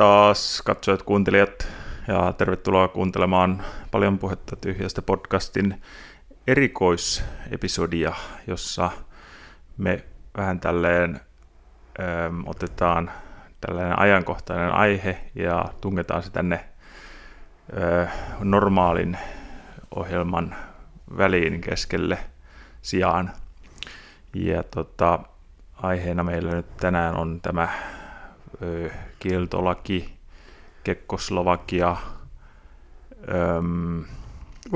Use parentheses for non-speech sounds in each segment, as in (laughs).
Taas katsojat, kuuntelijat ja tervetuloa kuuntelemaan Paljon puhetta tyhjästä podcastin erikoisepisodia, jossa me vähän tälleen ö, otetaan tällainen ajankohtainen aihe ja tungetaan se tänne ö, normaalin ohjelman väliin keskelle sijaan. Ja tota, aiheena meillä nyt tänään on tämä ö, kieltolaki, Kekkoslovakia, öm,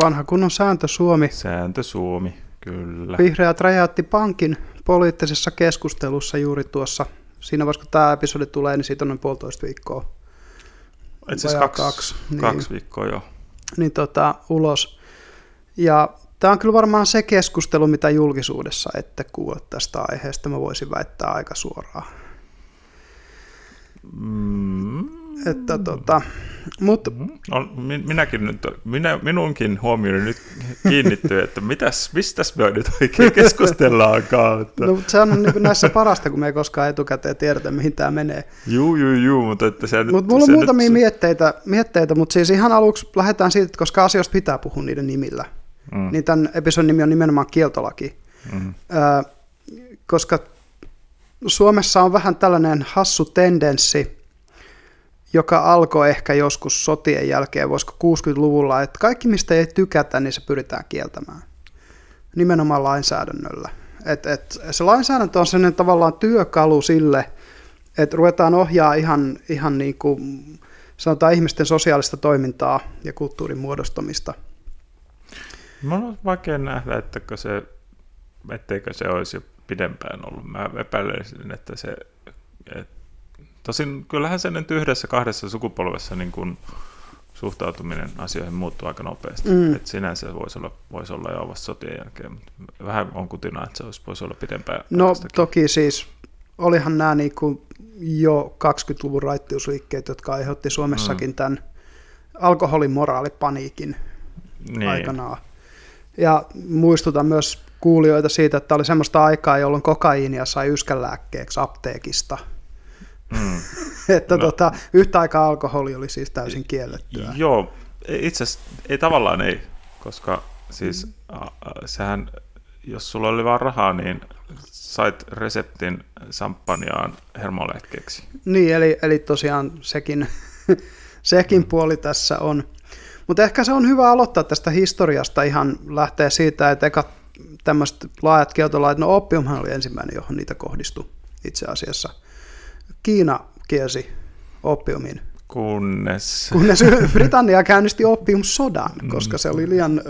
Vanha kunnon sääntö Suomi. sääntö Suomi, kyllä. Vihreät räjäytti pankin poliittisessa keskustelussa juuri tuossa. Siinä vaiheessa, kun tämä episodi tulee, niin siitä on noin puolitoista viikkoa. Vajaa kaksi, kaksi, kaksi, niin. kaksi viikkoa jo. Niin tota, ulos. Ja tämä on kyllä varmaan se keskustelu, mitä julkisuudessa ette kuule tästä aiheesta. Mä voisin väittää aika suoraan. Mm, Että tota, mutta no, mi- minäkin nyt, minä, minunkin huomioni nyt kiinnittyy, että mitäs, mistäs me nyt oikein keskustellaankaan. Että, no, sehän on niin näissä parasta, kun me ei koskaan etukäteen tiedetä, mihin tämä menee. juu, juu, juu, mutta että se nyt... Mutta mulla on se muutamia nyt, mietteitä, mietteitä, mutta siis ihan aluksi lähdetään siitä, että koska asioista pitää puhua niiden nimillä, Mm, mm. niin tämän episodin nimi on nimenomaan kieltolaki. mm, Ö, koska Suomessa on vähän tällainen hassu tendenssi, joka alkoi ehkä joskus sotien jälkeen, voisiko 60-luvulla, että kaikki mistä ei tykätä, niin se pyritään kieltämään. Nimenomaan lainsäädännöllä. Et, et, se lainsäädäntö on sellainen tavallaan työkalu sille, että ruvetaan ohjaa ihan, ihan niin kuin, sanotaan ihmisten sosiaalista toimintaa ja kulttuurin muodostamista. Mun on vaikea nähdä, että se, etteikö se olisi pidempään ollut. Mä epäilen, että se... Et, tosin kyllähän se nyt yhdessä kahdessa sukupolvessa niin kun suhtautuminen asioihin muuttuu aika nopeasti. Mm. Et sinänsä voisi olla, voisi olla jo vasta sotien jälkeen, mutta vähän on kutina, että se olisi, voisi olla pidempään. No aikaistakin. toki siis olihan nämä niin kuin jo 20-luvun raittiusliikkeet, jotka aiheutti Suomessakin mm. tämän alkoholin moraalipaniikin niin. aikanaan. Ja muistutan myös kuulijoita siitä, että oli semmoista aikaa, jolloin kokaiinia sai yskänlääkkeeksi apteekista. Mm. (laughs) että No. tota, yhtä aikaa alkoholi oli siis täysin kiellettyä. Joo, itse asiassa ei tavallaan ei, koska siis a, a, sehän, jos sulla oli vaan rahaa, niin sait reseptin samppaniaan hermolääkkeeksi. Niin, eli, eli tosiaan sekin, (laughs) sekin puoli tässä on. Mutta ehkä se on hyvä aloittaa tästä historiasta ihan lähteä siitä, että eka tämmöiset laajat kieltolait, no oppiumhan oli ensimmäinen, johon niitä kohdistui itse asiassa. Kiina kielsi oppiumin, Kunnes... kunnes (laughs) Britannia käynnisti oppiumsodan, koska se oli liian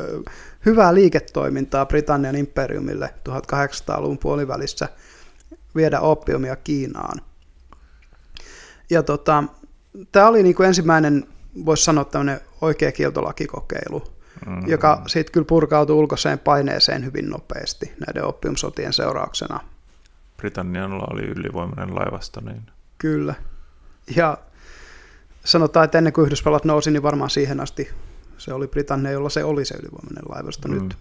hyvää liiketoimintaa Britannian imperiumille 1800-luvun puolivälissä viedä oppiumia Kiinaan. Ja tota, tämä oli niinku ensimmäinen, voisi sanoa tämmöinen oikea kieltolakikokeilu, Mm. joka sitten kyllä purkautui ulkoiseen paineeseen hyvin nopeasti näiden oppiumsotien seurauksena. Britannialla oli ylivoimainen laivasto, niin... Kyllä. Ja sanotaan, että ennen kuin Yhdysvallat nousi, niin varmaan siihen asti se oli Britannia, jolla se oli se ylivoimainen laivasto. Mm. Nyt,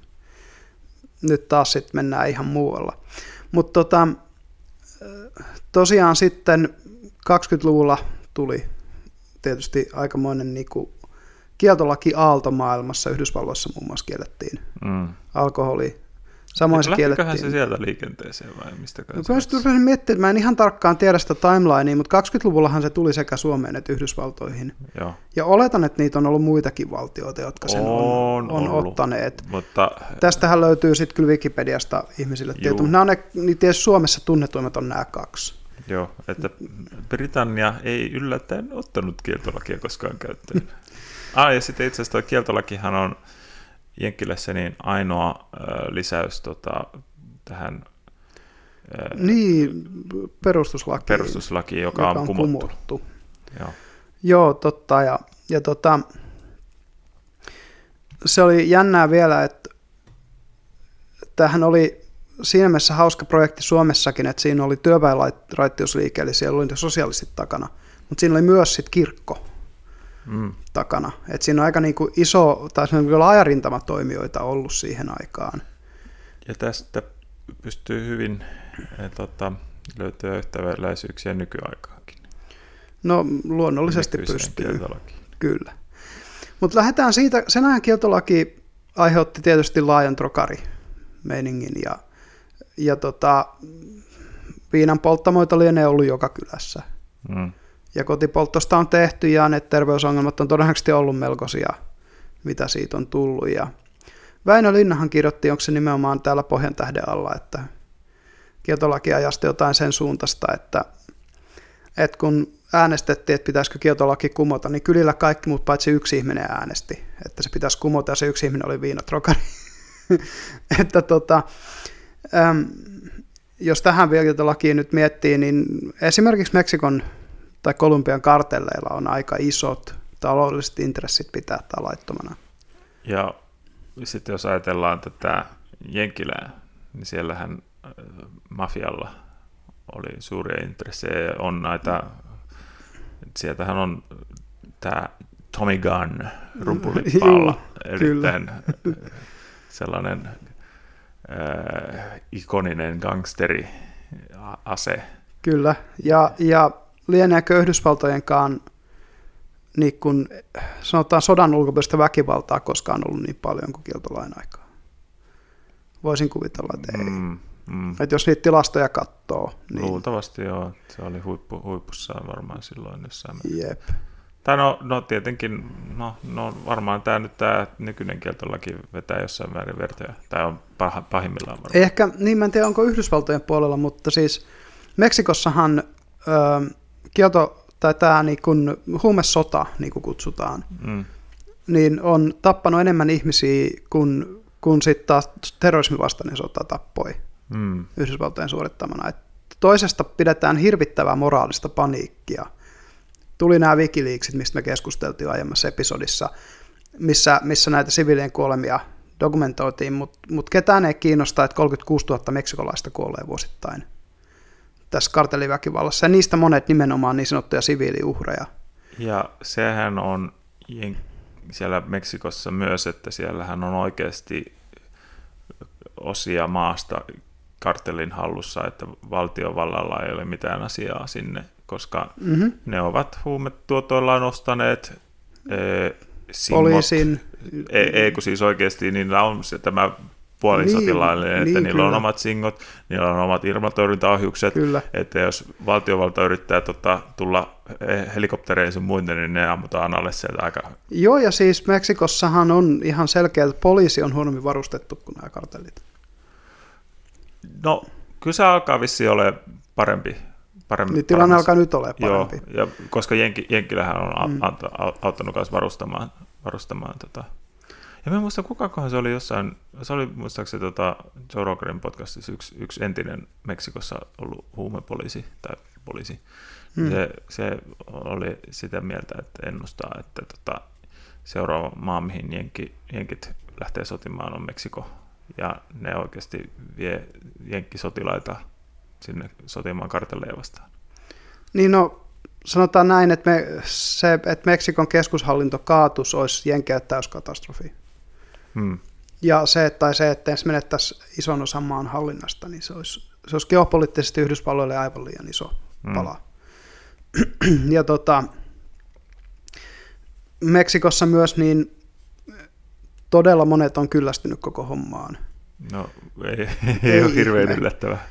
nyt taas sitten mennään ihan muualla. Mutta tota, tosiaan sitten 20-luvulla tuli tietysti aikamoinen niinku kieltolaki aalto maailmassa. Yhdysvalloissa muun muassa kiellettiin Mm. alkoholi. Samoin se kiellettiin. se sieltä liikenteeseen vai mistä No, se... rupesin miettimään, mä en ihan tarkkaan tiedä sitä timelinea, mutta 20-luvullahan se tuli sekä Suomeen että Yhdysvaltoihin. Joo. Ja oletan, että niitä on ollut muitakin valtioita, jotka sen on, On on ollut. ottaneet. Mutta Tästähän löytyy sitten kyllä Wikipediasta ihmisille tieto, mutta nämä on ne, niin tietysti Suomessa tunnetuimmat on nämä kaksi. Joo, että Britannia ei yllättäen ottanut kieltolakia koskaan käyttöön. (laughs) ah, ja sitten itse asiassa tuo kieltolakihan on Jenkkilässä niin ainoa ö, lisäys tota, tähän ö, Niin, perustuslaki, perustuslakiin, joka, on kumottu. kumottu. Joo. Joo, totta. Ja, ja tota, se oli jännää vielä, että tämähän oli siinä mielessä hauska projekti Suomessakin, että siinä oli työväenraittiusliike, eli siellä oli sosialistit takana, mutta siinä oli myös sit kirkko Mm. takana. Et siinä on aika niinku iso, tai se on kyllä laajarintamatoimijoita ollut siihen aikaan. Ja tästä pystyy hyvin eh, tota, löytää yhtäläisyyksiä nykyaikaankin. No luonnollisesti nykyiseen pystyy, kieltolakiin. kyllä. Mutta lähdetään siitä, sen ajan kieltolaki aiheutti tietysti laajan trokari meiningin ja, ja tota, viinan polttamoita lienee ollut joka kylässä. Mm. Ja kotipolttosta on tehty ja ne terveysongelmat on todennäköisesti ollut melkoisia, mitä siitä on tullut. Ja Väinö Linnahan kirjoitti, onko se nimenomaan täällä Pohjan tähden alla, että kieltolaki ajasti jotain sen suuntaista, että, että kun äänestettiin, että pitäisikö kieltolaki kumota, niin kylillä kaikki muut paitsi yksi ihminen äänesti, että se pitäisi kumota ja se yksi ihminen oli viinatrokari. (laughs) että tota, äm, jos tähän kieltolakiin nyt miettii, niin esimerkiksi Meksikon tai Kolumbian kartelleilla on aika isot taloudelliset intressit pitää tämä laittomana. Ja sitten jos ajatellaan tätä Jenkilää, niin siellähän äh, mafialla oli suuria intressejä. On näitä, sieltähän on tämä Tommy Gunn rumpulippaalla kyllä. erittäin äh, sellainen äh, ikoninen gangsteri ase. Kyllä, ja, ja lieneekö Yhdysvaltojenkaan niin kun, sanotaan sodan ulkopuolista väkivaltaa koskaan ollut niin paljon kuin kieltolain aikaa. Voisin kuvitella, että ei. Mm. Mm. Että jos niitä tilastoja katsoo, niin Luultavasti joo, se oli huippu, huipussaan varmaan silloin jossain. jep. Tai no, no tietenkin, no, no varmaan tämä nyt tämä nykyinen kieltolaki vetää jossain määrin vertoja. Tai on pah, pahimmillaan varmaan. Ehkä, niin mä en tiedä onko Yhdysvaltojen puolella, mutta siis Meksikossahan ö, kielto, tai tämä niin kun huumesota, niin kuin kutsutaan, Mm, niin on tappanut enemmän ihmisiä kuin, kuin sitten taas terrorismin vastainen sota tappoi mm, Yhdysvaltojen suorittamana. Et toisesta pidetään hirvittävää moraalista paniikkia. Tuli nämä Wikileaksit, mistä me keskusteltiin aiemmassa episodissa, missä, missä näitä siviilien kuolemia dokumentoitiin, mutta mut ketään ei kiinnosta, että 36 000 meksikolaista kuolee vuosittain tässä kartelliväkivallassa, ja niistä monet nimenomaan niin sanottuja siviiliuhreja. Ja sehän on siellä Meksikossa myös, että siellähän on oikeasti osia maasta kartellin hallussa, että valtiovallalla ei ole mitään asiaa sinne, koska Mm-hmm. ne ovat huumetuotoillaan ostaneet ee, singot. Poliisin, Ei, ei, kun siis oikeasti niillä on se tämä puolisotilaallinen, Niin, että niin, niillä on kyllä. omat singot, niillä on omat ilmatorjuntaohjukset, kyllä. että jos valtiovalta yrittää tota, tulla helikopterein sun muuten, niin ne ammutaan alle sieltä aika... Joo, ja siis Meksikossahan on ihan selkeä, että poliisi on huonommin varustettu kuin nämä kartellit. No, kyllä se alkaa vissiin ole parempi. parempi Niin tilanne alkaa nyt olemaan Joo, parempi. ja koska Jenki, Jenkkilähän on mm. auttanut myös varustamaan, varustamaan tota. Ja mä en muista, kukakohan se oli jossain, se oli muistaakseni tota Joe Roganin podcastissa yksi, yksi entinen Meksikossa ollut huumepoliisi tai poliisi. Mm. Mm. Se, se oli sitä mieltä, että ennustaa, että tota, seuraava maa, mihin jenki, jenkit lähtee sotimaan, on Meksiko. Ja ne oikeasti vie jenkkisotilaita sinne sotimaan kartelleja vastaan. Niin no, sanotaan näin, että, me, se, että Meksikon keskushallinto kaatus olisi Jenkeä täyskatastrofi. Hmm. Ja se, tai se, että ensin menettäisiin ison osan maan hallinnasta, niin se olisi, se olisi geopoliittisesti Yhdysvalloille aivan liian iso Mm. pala. ja tota, Meksikossa myös niin todella monet on kyllästynyt koko hommaan. No ei, Ei ei ole hirveän yllättävää.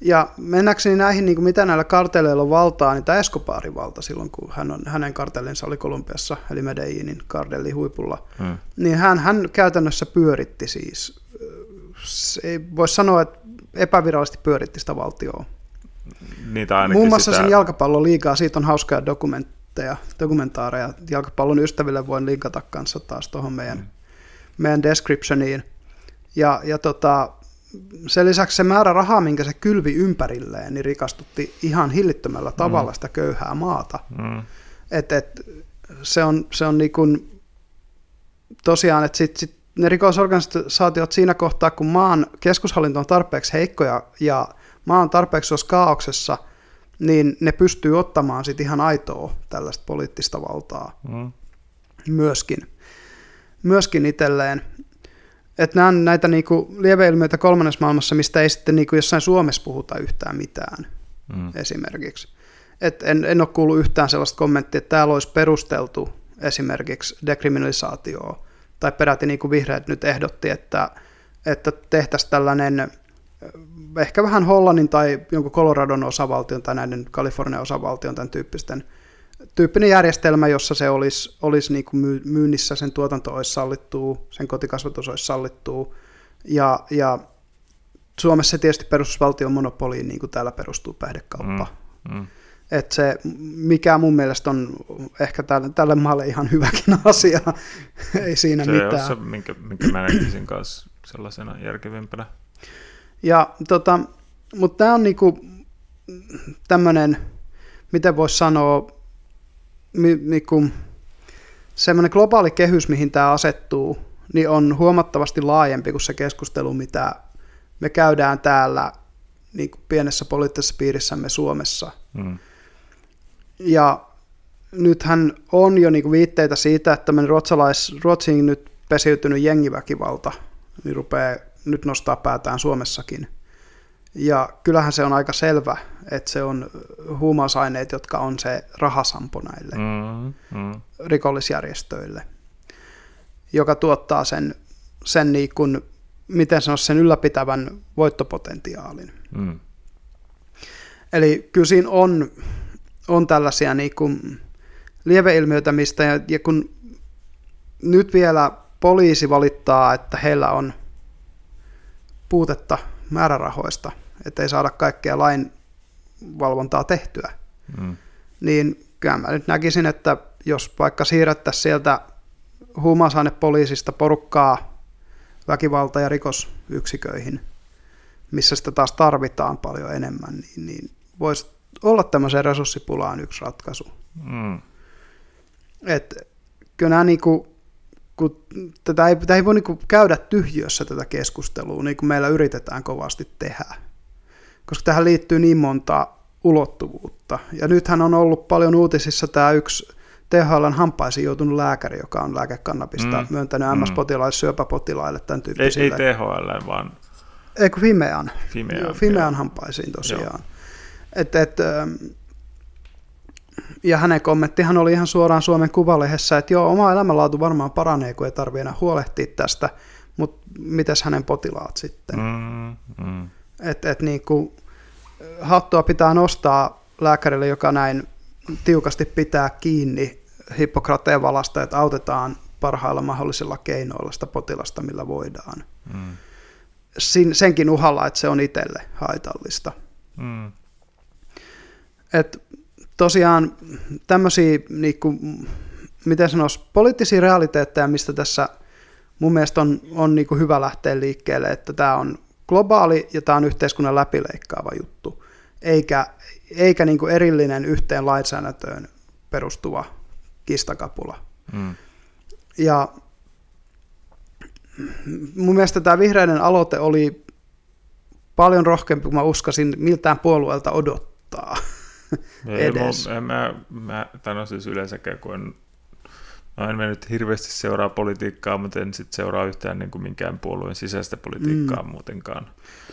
Ja mennäkseni näihin, niin kuin mitä näillä kartelleilla on valtaa, niin tämä Escobarin valta silloin, kun hän on, hänen kartellinsa oli Kolumbiassa, eli Medellinin kardelli huipulla, Hmm. niin hän, hän käytännössä pyöritti siis, se ei voi sanoa, että epävirallisesti pyöritti sitä valtioa. Ainakin Muun muassa sitä, sen jalkapallon liikaa, siitä on hauskoja dokumentteja, dokumentaareja. Jalkapallon ystäville voin linkata kanssa taas tuohon meidän, Mm. meidän descriptioniin. Ja, ja tota, sen lisäksi se määrä rahaa, minkä se kylvi ympärilleen, niin rikastutti ihan hillittömällä tavalla sitä köyhää maata. Mm. Et, et, se on, se on niin kuin, tosiaan, että sit, sit ne rikosorganisaatiot siinä kohtaa, kun maan keskushallinto on tarpeeksi heikko ja, ja maa on tarpeeksi jos kaauksessa, niin ne pystyy ottamaan sit ihan aitoa tällaista poliittista valtaa Mm. myöskin, myöskin itselleen. Että nämä on näitä niinku lieveilmiöitä kolmannessa maailmassa, mistä ei sitten niinku jossain Suomessa puhuta yhtään mitään Mm. esimerkiksi. Et en, en ole kuullut yhtään sellaista kommenttia, että täällä olisi perusteltu esimerkiksi dekriminalisaatioa, tai peräti niin kuin vihreät nyt ehdotti, että, että tehtäisiin tällainen ehkä vähän Hollannin tai jonkun Coloradon osavaltion tai näiden Kalifornian osavaltion tämän tyyppisten tyyppinen järjestelmä, jossa se olisi, olisi niin kuin myynnissä, sen tuotanto olisi sallittua, sen kotikasvatus olisi sallittua, ja, ja Suomessa se tietysti perustus valtion monopoliin, niin kuin täällä perustuu päihdekauppa. Mm, mm. Et se, mikä mun mielestä on ehkä tälle, tälle maalle ihan hyväkin (laughs) asia, ei siinä se mitään. Se minkä, minkä mä näkisin kanssa sellaisena järkevimpänä. Ja, tota, mutta tämä on niinku tämmöinen, miten voisi sanoa, niinku, semmoinen globaali kehys, mihin tämä asettuu, niin on huomattavasti laajempi kuin se keskustelu, mitä me käydään täällä niin kuin pienessä poliittisessa piirissämme Suomessa. Mm. Ja nythän on jo niin kuin viitteitä siitä, että tämmöinen ruotsalais, Ruotsiin nyt pesiytynyt jengiväkivalta niin rupeaa nyt nostaa päätään Suomessakin. Ja kyllähän se on aika selvä, että se on huumausaineet, jotka on se rahasampo näille mm, mm. rikollisjärjestöille, joka tuottaa sen, sen niin kuin, miten sanoisi, sen ylläpitävän voittopotentiaalin. Mm. Eli kyllä siinä on, on tällaisia niin kuin lieveilmiöitä, mistä, ja, ja kun nyt vielä poliisi valittaa, että heillä on puutetta määrärahoista, ettei saada kaikkea lainvalvontaa tehtyä, mm. niin kyllä mä nyt näkisin, että jos vaikka siirrettäisiin sieltä huumausainepoliisista porukkaa väkivalta- ja rikosyksiköihin, missä sitä taas tarvitaan paljon enemmän, niin, niin voisi olla tämmöiseen resurssipulaan yksi ratkaisu. Mm. Et, kyllä nämä niinku, kun tätä ei, tätä ei voi niin käydä tyhjössä tätä keskustelua, niin kuin meillä yritetään kovasti tehdä. Koska tähän liittyy niin monta ulottuvuutta. Ja nythän on ollut paljon uutisissa tämä yksi THLn hampaisiin joutunut lääkäri, joka on lääkekannabista mm. myöntänyt mm. MS-potilaille, syöpäpotilaille, tämän tyyppisille. Ei, ei THL, vaan... Eikö Fimean? Fimean, Joo, Fimean hampaisiin tosiaan. Et, et, ähm, ja hänen kommenttihan oli ihan suoraan Suomen Kuvalehdessä, että joo, oma elämänlaatu varmaan paranee, kun ei tarvitse enää huolehtia tästä, mutta mitäs hänen potilaat sitten? Mm, mm. Että et niin kuin, hattua pitää nostaa lääkärille, joka näin tiukasti pitää kiinni Hippokrateen valasta, että autetaan parhailla mahdollisilla keinoilla sitä potilasta, millä voidaan. Mm. Sin, senkin uhalla, että se on itselle haitallista. Mm. Et tosiaan tämmöisiä, niin kuin, miten sanoisi, poliittisia realiteetteja, mistä tässä mun mielestä on, on niin kuin hyvä lähteä liikkeelle, että tämä on globaali ja tämä on yhteiskunnan läpileikkaava juttu, eikä, eikä niin kuin erillinen yhteen lainsäädäntöön perustuva kistakapula. Mm. Ja mun mielestä tämä vihreiden aloite oli paljon rohkeampi kuin mä uskasin miltään puolueelta odottaa. Edes. (laughs) Ei, mä, mä, mä, on siis yleensäkään, kun en, mä en mennyt hirveästi seuraa politiikkaa, mutta en sit seuraa yhtään niin kuin minkään puolueen sisäistä politiikkaa mm. muutenkaan.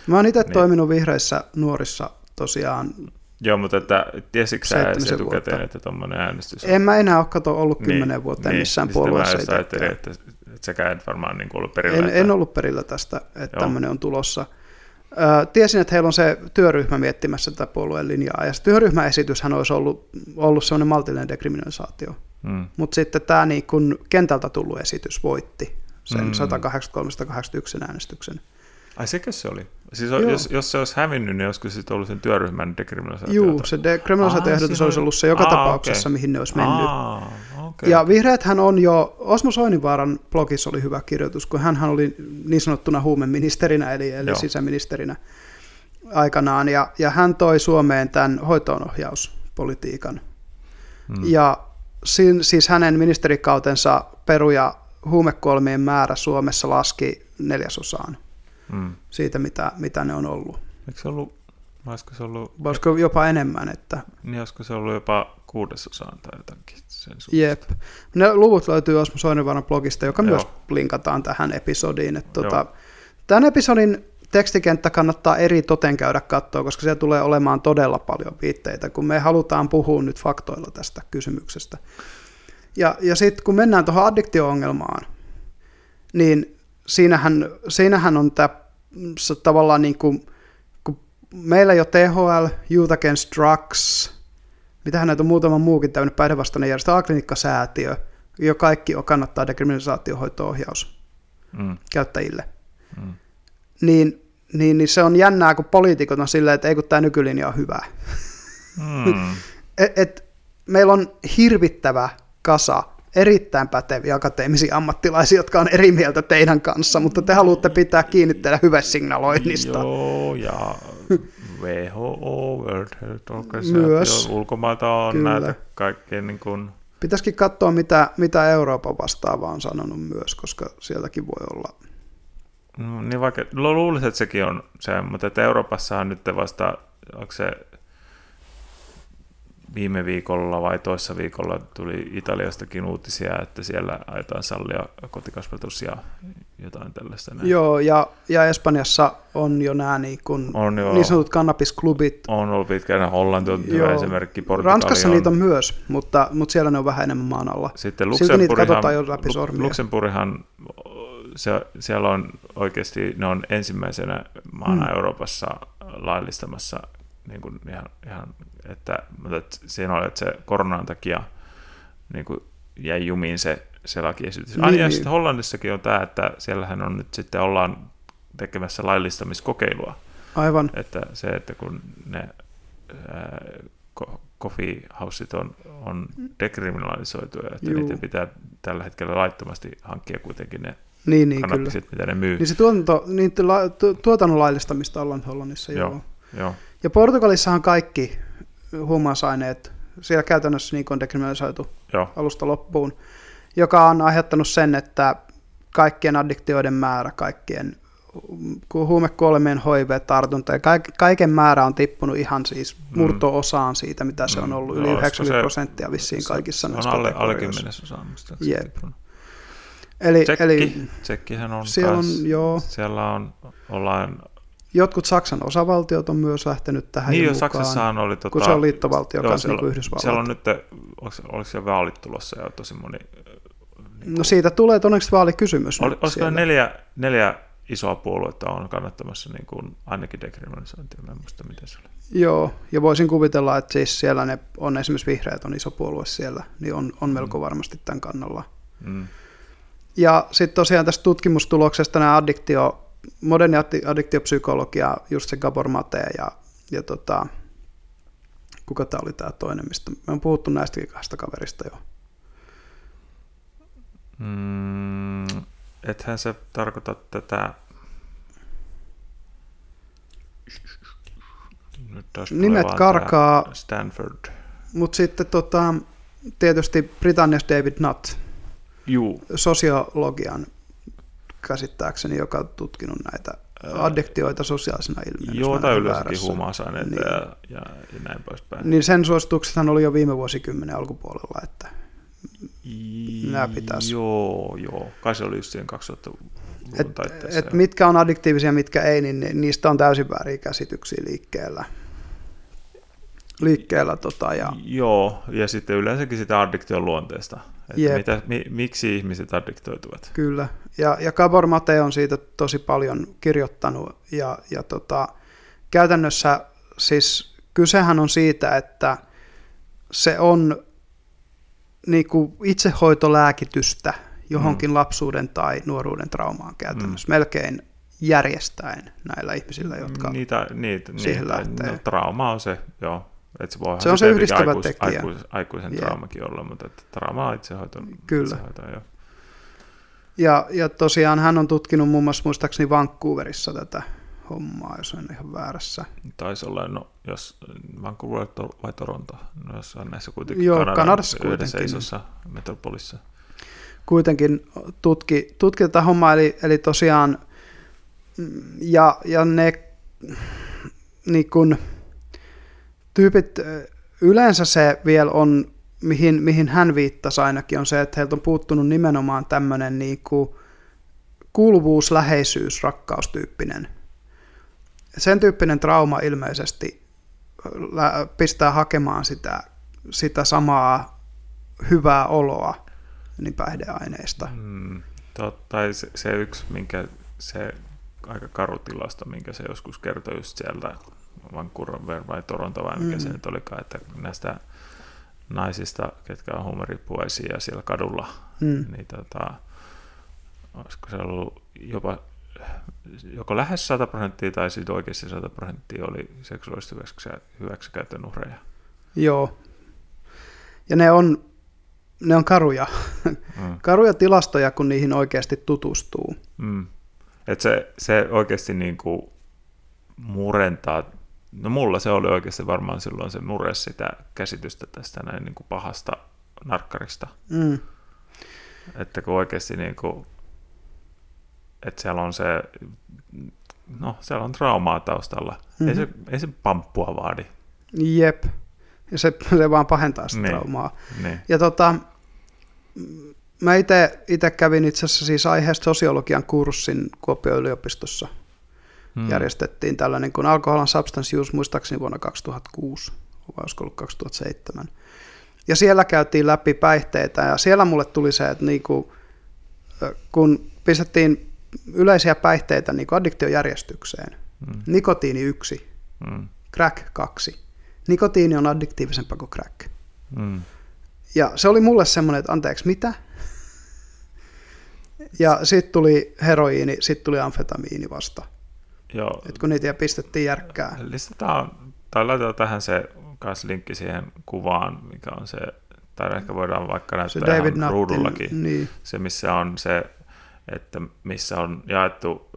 Mä oon itse niin. toiminut vihreissä nuorissa tosiaan Joo, mutta että, tiesitkö sä etukäteen, että tuommoinen äänestys on? En mä enää ole kato ollut niin, kymmenen vuoteen niin, missään niin puolueessa. Niin ajattelin, että, että säkään et varmaan niin ollut perillä. En, että... en ollut perillä tästä, että tämmöinen on tulossa. Tiesin, että heillä on se työryhmä miettimässä tätä puolueen linjaa, ja se työryhmäesityshän olisi ollut, ollut sellainen maltillinen dekriminalisaatio. Mm. Mutta sitten tämä niin kun kentältä tullut esitys voitti sen mm. 183-181 äänestyksen. Ai sekö se oli? Siis jos, jos se olisi hävinnyt, niin olisiko sitten ollut sen työryhmän dekriminalisaatio? Joo, se dekriminalisaatioehdotus olisi ollut se joka Aa, tapauksessa, okay. mihin ne olisi mennyt. Aa, okay. Ja vihreäthän on jo, Osmo Soininvaaran blogissa oli hyvä kirjoitus, kun hän oli niin sanottuna huumeministerinä, eli, eli sisäministerinä aikanaan, ja, ja hän toi Suomeen tämän hoitoonohjauspolitiikan. Hmm. Ja si, siis hänen ministerikautensa peruja huumekuolmien määrä Suomessa laski neljäsosaan mm. siitä, mitä, mitä ne on ollut. Eikö se ollut, olisiko se ollut... Olisiko jopa enemmän, että... Niin, olisiko se ollut jopa kuudesosaan tai jotakin sen Jep. Ne luvut löytyy Osmo Soininvaaran blogista, joka Joo. myös linkataan tähän episodiin. Että tuota, tämän episodin tekstikenttä kannattaa eri toten käydä katsoa, koska siellä tulee olemaan todella paljon viitteitä, kun me halutaan puhua nyt faktoilla tästä kysymyksestä. Ja, ja sitten kun mennään tuohon addiktio-ongelmaan, niin siinähän, siinähän on tämä tavallaan niin kuin, kun meillä jo THL, Youth Against Drugs, mitähän näitä on muutama muukin tämmöinen päihdevastainen järjestö, A-klinikkasäätiö, jo kaikki on kannattaa dekriminalisaatiohoito-ohjaus mm. käyttäjille. Mm. Niin, niin, niin se on jännää, kun poliitikot on silleen, että ei kun tämä nykylinja on hyvä. Mm. (laughs) et, et, meillä on hirvittävä kasa erittäin päteviä akateemisia ammattilaisia, jotka on eri mieltä teidän kanssa, mutta te haluatte pitää kiinni teidän hyväsignaloinnista. Joo, ja (laughs) WHO, World Health Organization, Myös. ulkomailta on Kyllä. näitä kaikkea niin kuin... Pitäisikin katsoa, mitä, mitä Euroopan vastaava on sanonut myös, koska sieltäkin voi olla... No, niin vaikka, luulisin, että sekin on se, mutta että Euroopassa on nyt vasta, onko se viime viikolla vai toissa viikolla tuli Italiastakin uutisia, että siellä ajetaan sallia kotikasvatus ja jotain tällaista. Näin. Joo, ja, ja Espanjassa on jo nämä niin, kun, on jo, niin sanotut kannabisklubit. On ollut pitkään, Hollanti on hyvä esimerkki, Portugali Ranskassa on. niitä on myös, mutta, mutta siellä ne on vähän enemmän maan alla. Sitten Luxemburghan se, siellä on oikeasti, ne on ensimmäisenä maana hmm. Euroopassa laillistamassa niin kuin ihan, ihan että, mutta että siinä oli, että se koronan takia niin kuin jäi jumiin se, se lakiesitys. Niin, ja niin. sitten Hollannissakin on tämä, että siellähän on nyt sitten ollaan tekemässä laillistamiskokeilua. Aivan. Että se, että kun ne coffee houset on, on dekriminalisoitu, että Juu. niiden pitää tällä hetkellä laittomasti hankkia kuitenkin ne niin, niin, kyllä. mitä ne myy. Niin se tuotanto, niin tuotannon laillistamista ollaan Hollannissa, joo. joo. joo. Ja Portugalissahan kaikki huumausaineet, siellä käytännössä niin on dekriminalisoitu Joo. alusta loppuun, joka on aiheuttanut sen, että kaikkien addiktioiden määrä, kaikkien huumekuolemien HIV-tartunta ja kaiken määrä on tippunut ihan siis mm. murto-osaan siitä, mitä se on mm. ollut, yli no, 90 prosenttia vissiin se, kaikissa se näissä on alle, alle kymmenesosa, Eli, Tsekki, eli Tsekkihän on, siellä kans, on, joo. siellä on, ollaan Jotkut Saksan osavaltiot on myös lähtenyt tähän Niin jo, mukaan, Saksassahan oli... Tota, kun se on liittovaltio joo, kanssa, niin kuin Yhdysvallat. Siellä on nyt, oliko, oliko siellä vaalit tulossa ja tosi moni... Niin no siitä tulee todennäköisesti vaalikysymys. Oli, olisiko neljä, neljä isoa puoluetta on kannattamassa niin kuin ainakin dekriminalisointia, mä en muista miten se oli. Joo, ja voisin kuvitella, että siis siellä ne on esimerkiksi vihreät on iso puolue siellä, niin on, on melko mm. varmasti tämän kannalla. Mm. Ja sitten tosiaan tästä tutkimustuloksesta nämä addiktio moderni addiktiopsykologia, just se Gabor Mate ja, ja tota, kuka tämä oli tämä toinen, mistä me on puhuttu näistäkin kahdesta kaverista jo. Mm, ethän se tarkoita tätä... Nyt Nimet karkaa. Stanford. Mutta sitten tota, tietysti Britanniassa David Nutt, Juu. sosiologian käsittääkseni, joka on tutkinut näitä addiktioita sosiaalisena ilmiönä. Joo, tai yleensäkin huumausaineita niin. ja, ja, ja näin poispäin. Niin sen suosituksethan oli jo viime vuosikymmenen alkupuolella, että nämä pitäisi. Joo, joo. Kai se oli just siihen 2000 et, et mitkä on addiktiivisia, mitkä ei, niin niistä on täysin väärin käsityksiä liikkeellä liikkeellä. Tota, ja... Joo, ja sitten yleensäkin sitä addiktion luonteesta. Että mitä, mi, miksi ihmiset addiktoituvat? Kyllä, ja, ja Gabor Mate on siitä tosi paljon kirjoittanut, ja, ja tota, käytännössä siis kysehän on siitä, että se on niin kuin itsehoitolääkitystä johonkin mm. lapsuuden tai nuoruuden traumaan käytännössä, mm. melkein järjestäen näillä ihmisillä, jotka niitä, niitä, siihen niitä, lähtee. No, trauma on se, joo, et se, se on se yhdistävä aikuis, tekijä. Aikuis, aikuisen yeah. traumakin olla, mutta että trauma on itsehoito. Kyllä. Itsehoito, jo. Ja, ja tosiaan hän on tutkinut muun muassa muistaakseni Vancouverissa tätä hommaa, jos en ihan väärässä. Taisi olla, no jos Vancouver vai Toronto, no jos on näissä kuitenkin Joo, Kanadan Kanadassa kuitenkin. isossa metropolissa. Kuitenkin tutki, tutki tätä hommaa, eli, eli tosiaan, mm, ja, ja ne niin kun, tyypit, yleensä se vielä on, mihin, mihin hän viittasi ainakin, on se, että heiltä on puuttunut nimenomaan tämmöinen niin kuin kuuluvuus, läheisyys, rakkaustyyppinen. sen tyyppinen trauma ilmeisesti pistää hakemaan sitä, sitä samaa hyvää oloa niin päihdeaineista. Mm, totta, se, se yksi, minkä se aika karu tilasto, minkä se joskus kertoi just sieltä Vancouver vai Toronto vai mikä mm. se nyt olikaan, että näistä naisista, ketkä on huumeripuoisia siellä kadulla, mm. niin tota, olisiko se ollut jopa joko lähes 100 prosenttia tai sitten oikeasti 100 prosenttia oli seksuaalista hyväksikäytön uhreja. Joo. Ja ne on, ne on karuja. (laughs) Mm. karuja tilastoja, kun niihin oikeasti tutustuu. Mm. Et se, se oikeasti niinku murentaa, no mulla se oli oikeasti varmaan silloin se mures sitä käsitystä tästä näin niinku pahasta narkkarista. Mm. Että kun oikeasti niinku että siellä on se, no siellä on traumaa taustalla. Mm-hmm. Ei, se, mhm. ei se pamppua vaadi. Jep. Ja se, se vaan pahentaa sitä niin. traumaa. Niin. Ja tota, mä itse kävin itse asiassa siis aiheesta sosiologian kurssin Kuopion yliopistossa. Hmm. Järjestettiin tällainen kuin Alcohol and Substance Use muistaakseni vuonna 2006, vai olisiko ollut 2007. Ja siellä käytiin läpi päihteitä ja siellä mulle tuli se, että niinku, kun pistettiin yleisiä päihteitä niin addiktiojärjestykseen. Mm. Nikotiini yksi, mm. crack kaksi. Nikotiini on addiktiivisempaa kuin crack. Mm. Ja se oli mulle semmoinen, että anteeksi, mitä? Ja sitten tuli heroiini, sitten tuli amfetamiini vasta. Joo. Et kun niitä pistettiin järkkää. Listataan, tai laitetaan tähän se kanssa linkki siihen kuvaan, mikä on se, tai ehkä voidaan vaikka näyttää se David ihan ruudullakin, niin. se missä on se että missä on jaettu,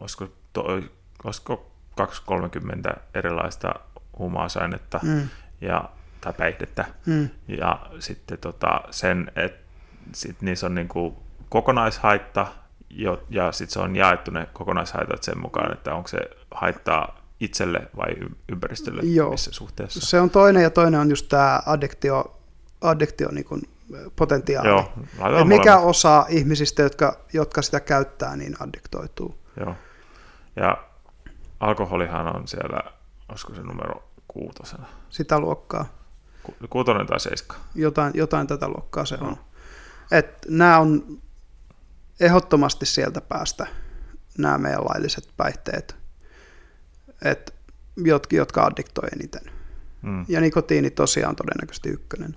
olisiko, toi, olisiko 230 erilaista huumausainetta mm. ja, tai päihdettä. Mm. Ja sitten tota, sen, että sit niissä on niinku kokonaishaitta, jo, ja sitten se on jaettu ne kokonaishaitat sen mukaan, että onko se haittaa itselle vai ympäristölle Joo. missä suhteessa. Se on toinen, ja toinen on just tämä addiktio, addiktio niin kuin potentiaali. Joo, mikä molemmat. osa ihmisistä, jotka, jotka sitä käyttää, niin addiktoituu. Joo. Ja alkoholihan on siellä, olisiko se numero kuutosena? Sitä luokkaa. Ku, kuutonen tai seiska? Jotain, jotain tätä luokkaa se no. on. Et nämä on ehdottomasti sieltä päästä nämä meidän lailliset päihteet, et, jotka, jotka addiktoi eniten. Mm. Ja nikotiini tosiaan todennäköisesti ykkönen.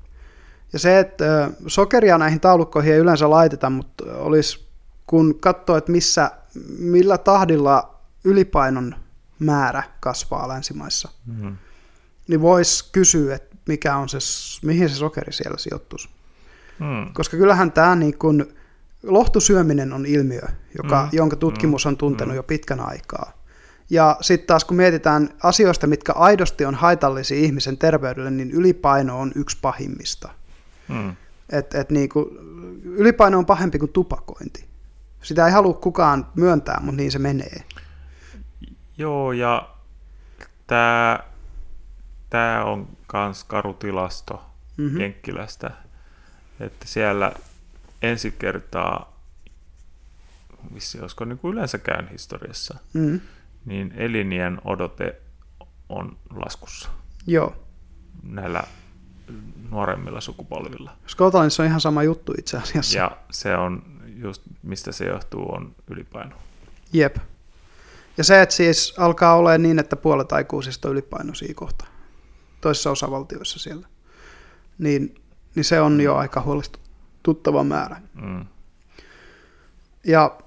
Ja se, että sokeria näihin taulukkoihin ei yleensä laiteta, mutta olisi, kun katsoo, että missä, millä tahdilla ylipainon määrä kasvaa länsimaissa, mm-hmm. niin voisi kysyä, että mikä on se, mihin se sokeri siellä sijoittuisi. Mm. Koska kyllähän tämä niin kun, lohtusyöminen on ilmiö, joka, mm. jonka tutkimus on tuntenut mm. jo pitkän aikaa. Ja sitten taas kun mietitään asioista, mitkä aidosti on haitallisia ihmisen terveydelle, niin ylipaino on yksi pahimmista. Mm. Et, et niinku, ylipaino on pahempi kuin tupakointi. Sitä ei halua kukaan myöntää, mutta niin se menee. Joo, ja tämä tää on myös karutilasto mm-hmm. Jenkkilästä, että siellä ensi kertaa, missä olisiko niin kuin yleensäkään historiassa, mm-hmm. niin elinien odote on laskussa. Joo. Näillä nuoremmilla sukupolvilla. Skotlannissa on ihan sama juttu itse asiassa. Ja se on just, mistä se johtuu, on ylipaino. Jep. Ja se, että siis alkaa olla niin, että puolet aikuisista on ylipainoisia kohta, toisissa osavaltioissa siellä, niin, niin se on jo aika huolestuttava määrä. Mm. Ja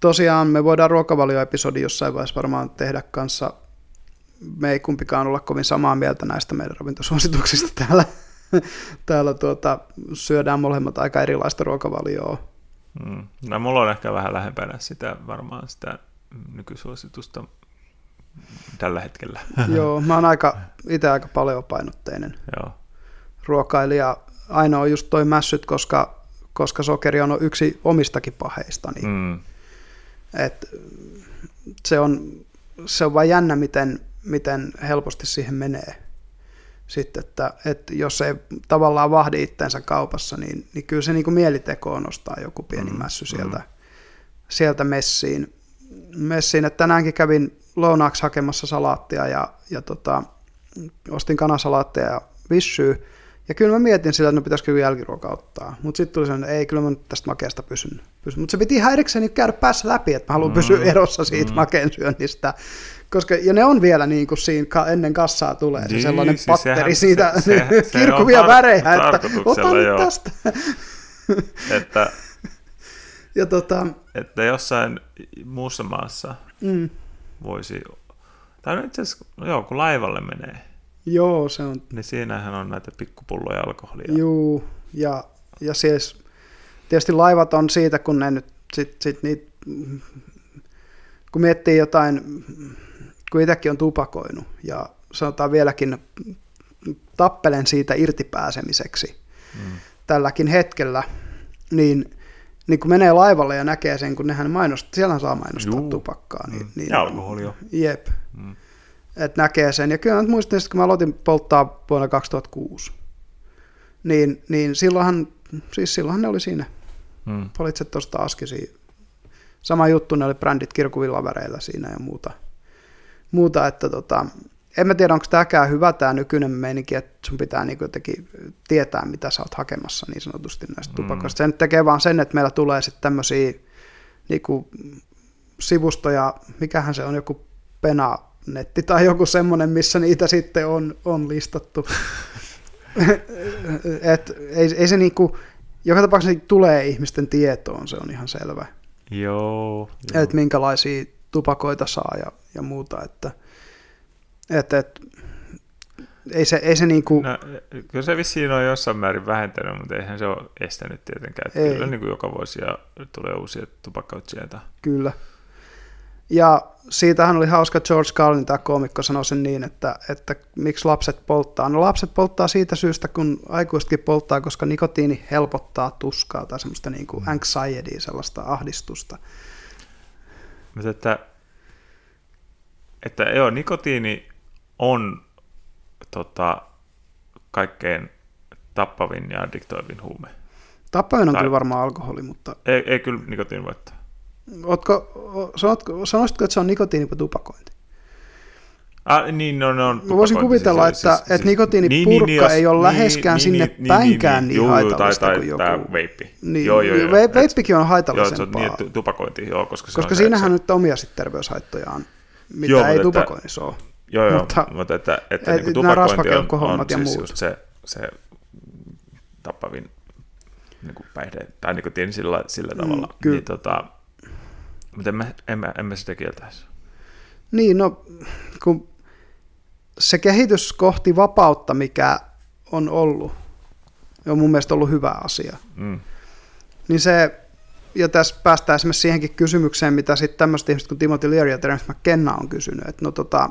tosiaan me voidaan ruokavalioepisodi jossain vaiheessa varmaan tehdä kanssa me ei kumpikaan olla kovin samaa mieltä näistä meidän ravintosuosituksista täällä. (laughs) täällä tuota, syödään molemmat aika erilaista ruokavalioa. Mm. No, mulla on ehkä vähän lähempänä sitä varmaan sitä nykysuositusta tällä hetkellä. Joo, mä oon aika, itse aika paleopainotteinen Joo. ruokailija. Ainoa on just toi mässyt, koska, koska sokeri on yksi omistakin paheista. Niin mm. et, se, on, se on vain jännä, miten, miten helposti siihen menee. Sitten, että, että jos ei tavallaan vahdi itsensä kaupassa, niin, niin kyllä se niin kuin mielitekoon nostaa joku pieni mm, mässy sieltä, mm. sieltä messiin. messiin. Että tänäänkin kävin lounaaksi hakemassa salaattia ja, ja tota, ostin kanasalaattia ja vissyy. Ja kyllä mä mietin sillä, että no pitäisikö jälkiruoka ottaa. Mutta sitten tuli sellainen, että ei, kyllä mä nyt tästä makeasta pysyn. pysyn. Mutta se piti ihan erikseen käydä päässä läpi, että mä haluan mm. pysyä erossa siitä mm. makeen syönnistä. Koska, ja ne on vielä niin kuin siinä ennen kassaa tulee se niin, sellainen siis patteri sehän, siitä se, se, se kirkuvia tar- värejä, että ota nyt tästä. (laughs) että, ja tota, että jossain muussa maassa mm. voisi, tai no itse asiassa, no joo, kun laivalle menee, Joo, se on. Niin siinähän on näitä pikkupulloja alkoholia. Joo, ja, ja siis tietysti laivat on siitä, kun ne nyt sit, sit niitä, kun miettii jotain, kun itsekin on tupakoinut ja sanotaan vieläkin tappelen siitä irtipääsemiseksi mm. tälläkin hetkellä, niin, niin kun menee laivalle ja näkee sen, kun nehän mainostaa, siellä saa mainostaa Juu. tupakkaa. Niin, mm. niin, ja alkoholia. Jep. Mm että näkee sen. Ja kyllä mä muistan, että kun mä aloitin polttaa vuonna 2006, niin, niin silloinhan, siis silloinhan ne oli siinä. Hmm. Politset tuosta askisia. Sama juttu, ne oli brändit kirkuvilla väreillä siinä ja muuta. muuta että tota, en mä tiedä, onko tämäkään hyvä tämä nykyinen meininki, että sun pitää niin jotenkin tietää, mitä sä oot hakemassa niin sanotusti näistä hmm. tupakoista. Sen tekee vaan sen, että meillä tulee sitten tämmöisiä niin sivustoja, mikähän se on, joku pena netti tai joku semmoinen, missä niitä sitten on, on listattu. (laughs) Et ei, ei se niinku, joka tapauksessa tulee ihmisten tietoon, se on ihan selvä. Joo. joo. Että minkälaisia tupakoita saa ja, ja muuta, että et, et, ei se, ei se niinku... No, kyllä se vissiin on jossain määrin vähentänyt, mutta eihän se ole estänyt tietenkään. Ei. Kyllä niin kuin joka vuosi ja tulee uusia tupakoitsijoita. Kyllä. Ja siitähän oli hauska George Carlin, tämä koomikko, sanoi sen niin, että, että miksi lapset polttaa. No lapset polttaa siitä syystä, kun aikuisetkin polttaa, koska nikotiini helpottaa tuskaa tai semmoista niin kuin mm. anxiety, sellaista ahdistusta. Mutta että, että joo, nikotiini on tota, kaikkein tappavin ja addiktoivin huume. Tappavin on tai, kyllä varmaan alkoholi, mutta... Ei, ei kyllä nikotiini voittaa. Ootko, sanotko, sanoisitko, että se on nikotiinitupakointi? Ah, niin, no, no, Mä voisin kuvitella, siis, että, siis, että nikotiinipurkka niin, niin, ei ole läheskään niin, sinne niin, päinkään niin, niin, niin haitallista tai, kuin joku. Tai veippi. Niin, joo, joo, joo, veippikin on haitallisempaa. Joo, se on niin, tupakointi, joo, koska, koska siinähän nyt omia sitten terveyshaittojaan, mitä joo, ei tupakoinnissa ole. Joo, joo, mutta, mutta että, että et, niin tupakointi on, on ja siis just se, se tappavin niin kuin päihde, tai niin sillä, sillä mm, tavalla. Kyllä. Niin, tota, mutta emme, emme, emme sitä kieltäisi. Niin, no kun se kehitys kohti vapautta, mikä on ollut, on mun mielestä ollut hyvä asia. Mm. Niin se, ja tässä päästään esimerkiksi siihenkin kysymykseen, mitä sitten tämmöiset ihmiset kuin Timothy Leary ja Terence McKenna on kysynyt, että no tota,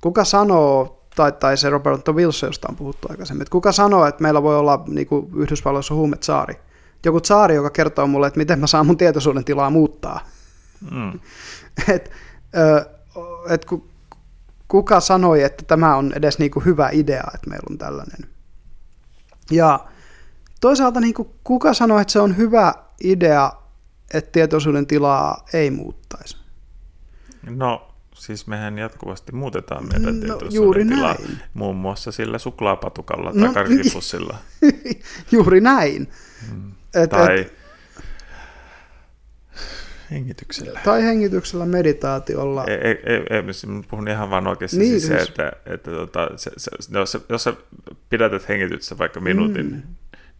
kuka sanoo, tai, tai se Robert Wilson, josta on puhuttu aikaisemmin, että kuka sanoo, että meillä voi olla niin kuin Yhdysvalloissa huumetsaari? Joku saari, joka kertoo mulle, että miten mä saan mun tietoisuuden tilaa muuttaa. Mm. (laughs) et, et kuka sanoi, että tämä on edes niinku hyvä idea, että meillä on tällainen. Ja toisaalta niinku, kuka sanoi, että se on hyvä idea, että tietoisuuden tilaa ei muuttaisi? No, siis mehän jatkuvasti muutetaan meidän no, tietoisuuden juuri tilaa, näin. muun muassa sillä suklaapatukalla tai no, karkipussilla. (laughs) juuri näin. Mm. Et, tai et, hengityksellä. Tai hengityksellä, meditaatiolla. Ei, ei, ei, ei siis puhun ihan vaan oikeasti niin, siis se, että, että tota, se, se, jos, jos sä pidätät hengityksessä vaikka minuutin, mm.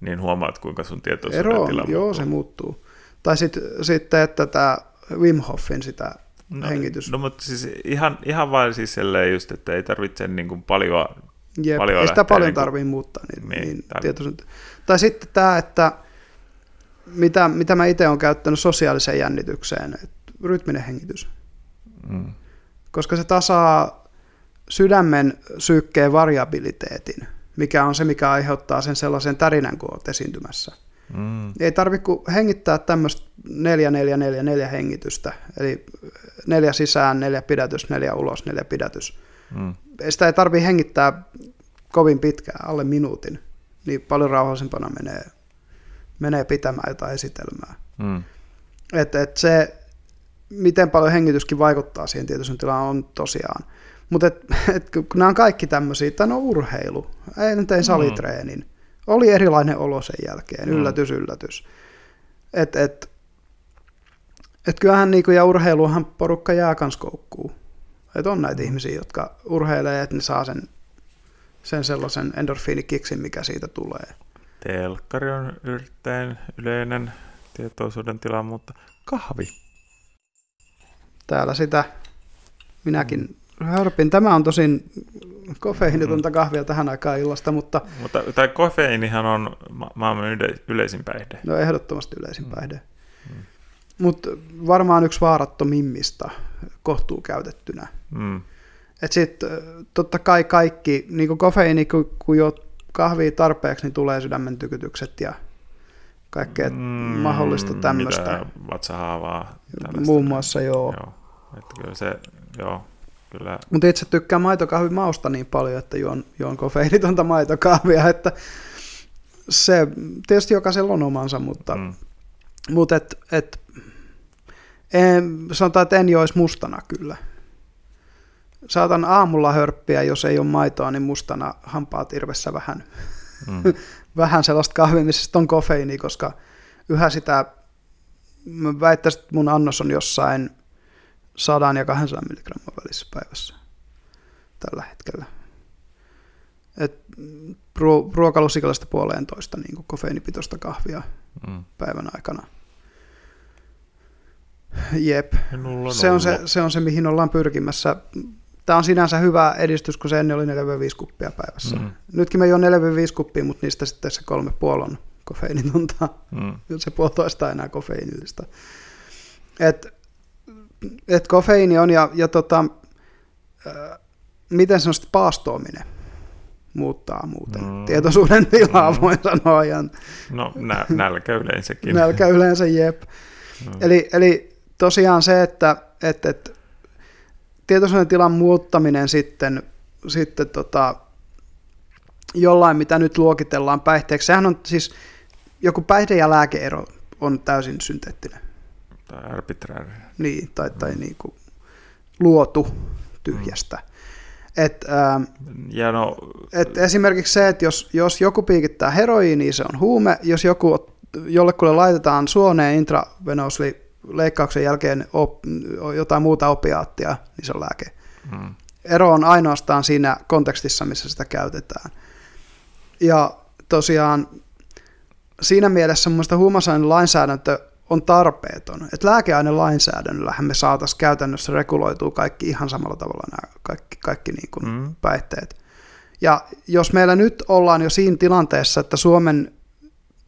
niin huomaat, kuinka sun tietoisuuden Ero, tila joo, se muuttuu. Tai sitten, sit, että tämä Wim Hofin sitä no, hengitys. No, mutta siis ihan, ihan vain siis just, että ei tarvitse niin kuin paljon, Jep, paljon ei sitä paljon niin kuin, tarvitse muuttaa. Niin, niin, niin. Tai sitten tämä, että mitä, mitä mä itse olen käyttänyt sosiaaliseen jännitykseen, rytminen hengitys. Mm. Koska se tasaa sydämen sykkeen variabiliteetin, mikä on se, mikä aiheuttaa sen sellaisen tärinän, kun olet esiintymässä. Mm. Ei tarvitse hengittää tämmöistä neljä, neljä, neljä, neljä hengitystä, eli neljä sisään, neljä pidätys, neljä ulos, neljä pidätys. Mm. Sitä ei tarvitse hengittää kovin pitkään, alle minuutin, niin paljon rauhallisempana menee menee pitämään jotain esitelmää. Mm. Et, et se, miten paljon hengityskin vaikuttaa siihen tietoisen tilaan on tosiaan. Mutta et, (laughs) et, kun nämä on kaikki tämmöisiä, tai no urheilu, eilen tein salitreenin, oli erilainen olo sen jälkeen, Mm. yllätys, yllätys. Et, et, et kyllähän niinku, ja urheiluhan porukka jää kans koukkuu. Et on näitä ihmisiä, jotka urheilee, että ne saa sen, sen sellaisen endorfiinikiksin, mikä siitä tulee. Telkkari on erittäin yleinen tietoisuuden tila, mutta kahvi. Täällä sitä minäkin hörpin. Tämä on tosin kofeiinitonta kahvia tähän aikaan illasta, mutta Mutta tämä kofeiinihan on ma- maailman yle- yleisin päihde. no ehdottomasti yleisin Mm. päihde. Mutta varmaan yksi vaarattomimmista kohtuu käytettynä. Mm. Et sit totta kai kaikki, niin kuin kofeiini, kun, kun jo kahvia tarpeeksi, niin tulee sydämen tykytykset ja kaikkea mm, mahdollista tämmöistä. Mitä vatsahaavaa. tällaista. Muun muassa joo. Joo. Että kyllä se, joo, kyllä. Mutta itse tykkään maitokahvin mausta niin paljon, että juon, juon kofeiinitonta maitokahvia, että se tietysti jokaisella on omansa, mutta, mm. Mm. mutta et, et, en, sanotaan, että en joisi mustana kyllä. Saatan aamulla hörppiä, jos ei ole maitoa, niin mustana hampaat irvessä vähän, Mm. (laughs) vähän sellaista kahvia, missä on kofeiini, koska yhä sitä, mä väittäisin, että mun annos on jossain 100 ja 200 milligramman välissä päivässä tällä hetkellä. Et ruo- ruokalusikallista puoleentoista niin kofeiinipitoista kahvia Mm. päivän aikana. Jep. Minulla Se on se, se on se, mihin ollaan pyrkimässä. Tämä on sinänsä hyvä edistys, kun se ennen oli 4-5 kuppia päivässä. Mm. Nytkin me juon 4-5 kuppia, mutta niistä sitten se kolme puoli on kofeiinitonta. Mm. Se puolitoista enää kofeiinillista. Et, et kofeiini on ja, ja tota, äh, miten sanoisit paastoaminen muuttaa muuten. Mm. Tietoisuuden tilaa Mm. voin sanoa ja No nä, nälkä yleensäkin. nälkä yleensä jep. Mm. Eli, eli tosiaan se, että et, et, tietoisuuden tilan muuttaminen sitten, sitten tota, jollain, mitä nyt luokitellaan päihteeksi, sehän on siis, joku päihde- ja lääkeero on täysin synteettinen. Tai arbitraari. Niin, tai, tai niin kuin luotu tyhjästä. Et, ähm, Ja no, et esimerkiksi se, että jos, jos joku piikittää heroiiniä, se on huume. Jos joku, jollekulle laitetaan suoneen intravenousli leikkauksen jälkeen op, jotain muuta opiaattia, niin se on lääke. mm. Ero on ainoastaan siinä kontekstissa, missä sitä käytetään. Ja tosiaan siinä mielessä mun mielestä huumausainelainsäädäntö on tarpeeton. Että lääkeainelainsäädännöllähän me saataisiin käytännössä reguloitua kaikki ihan samalla tavalla nämä kaikki, kaikki niin kuin Mm. päihteet. Ja jos meillä nyt ollaan jo siinä tilanteessa, että Suomen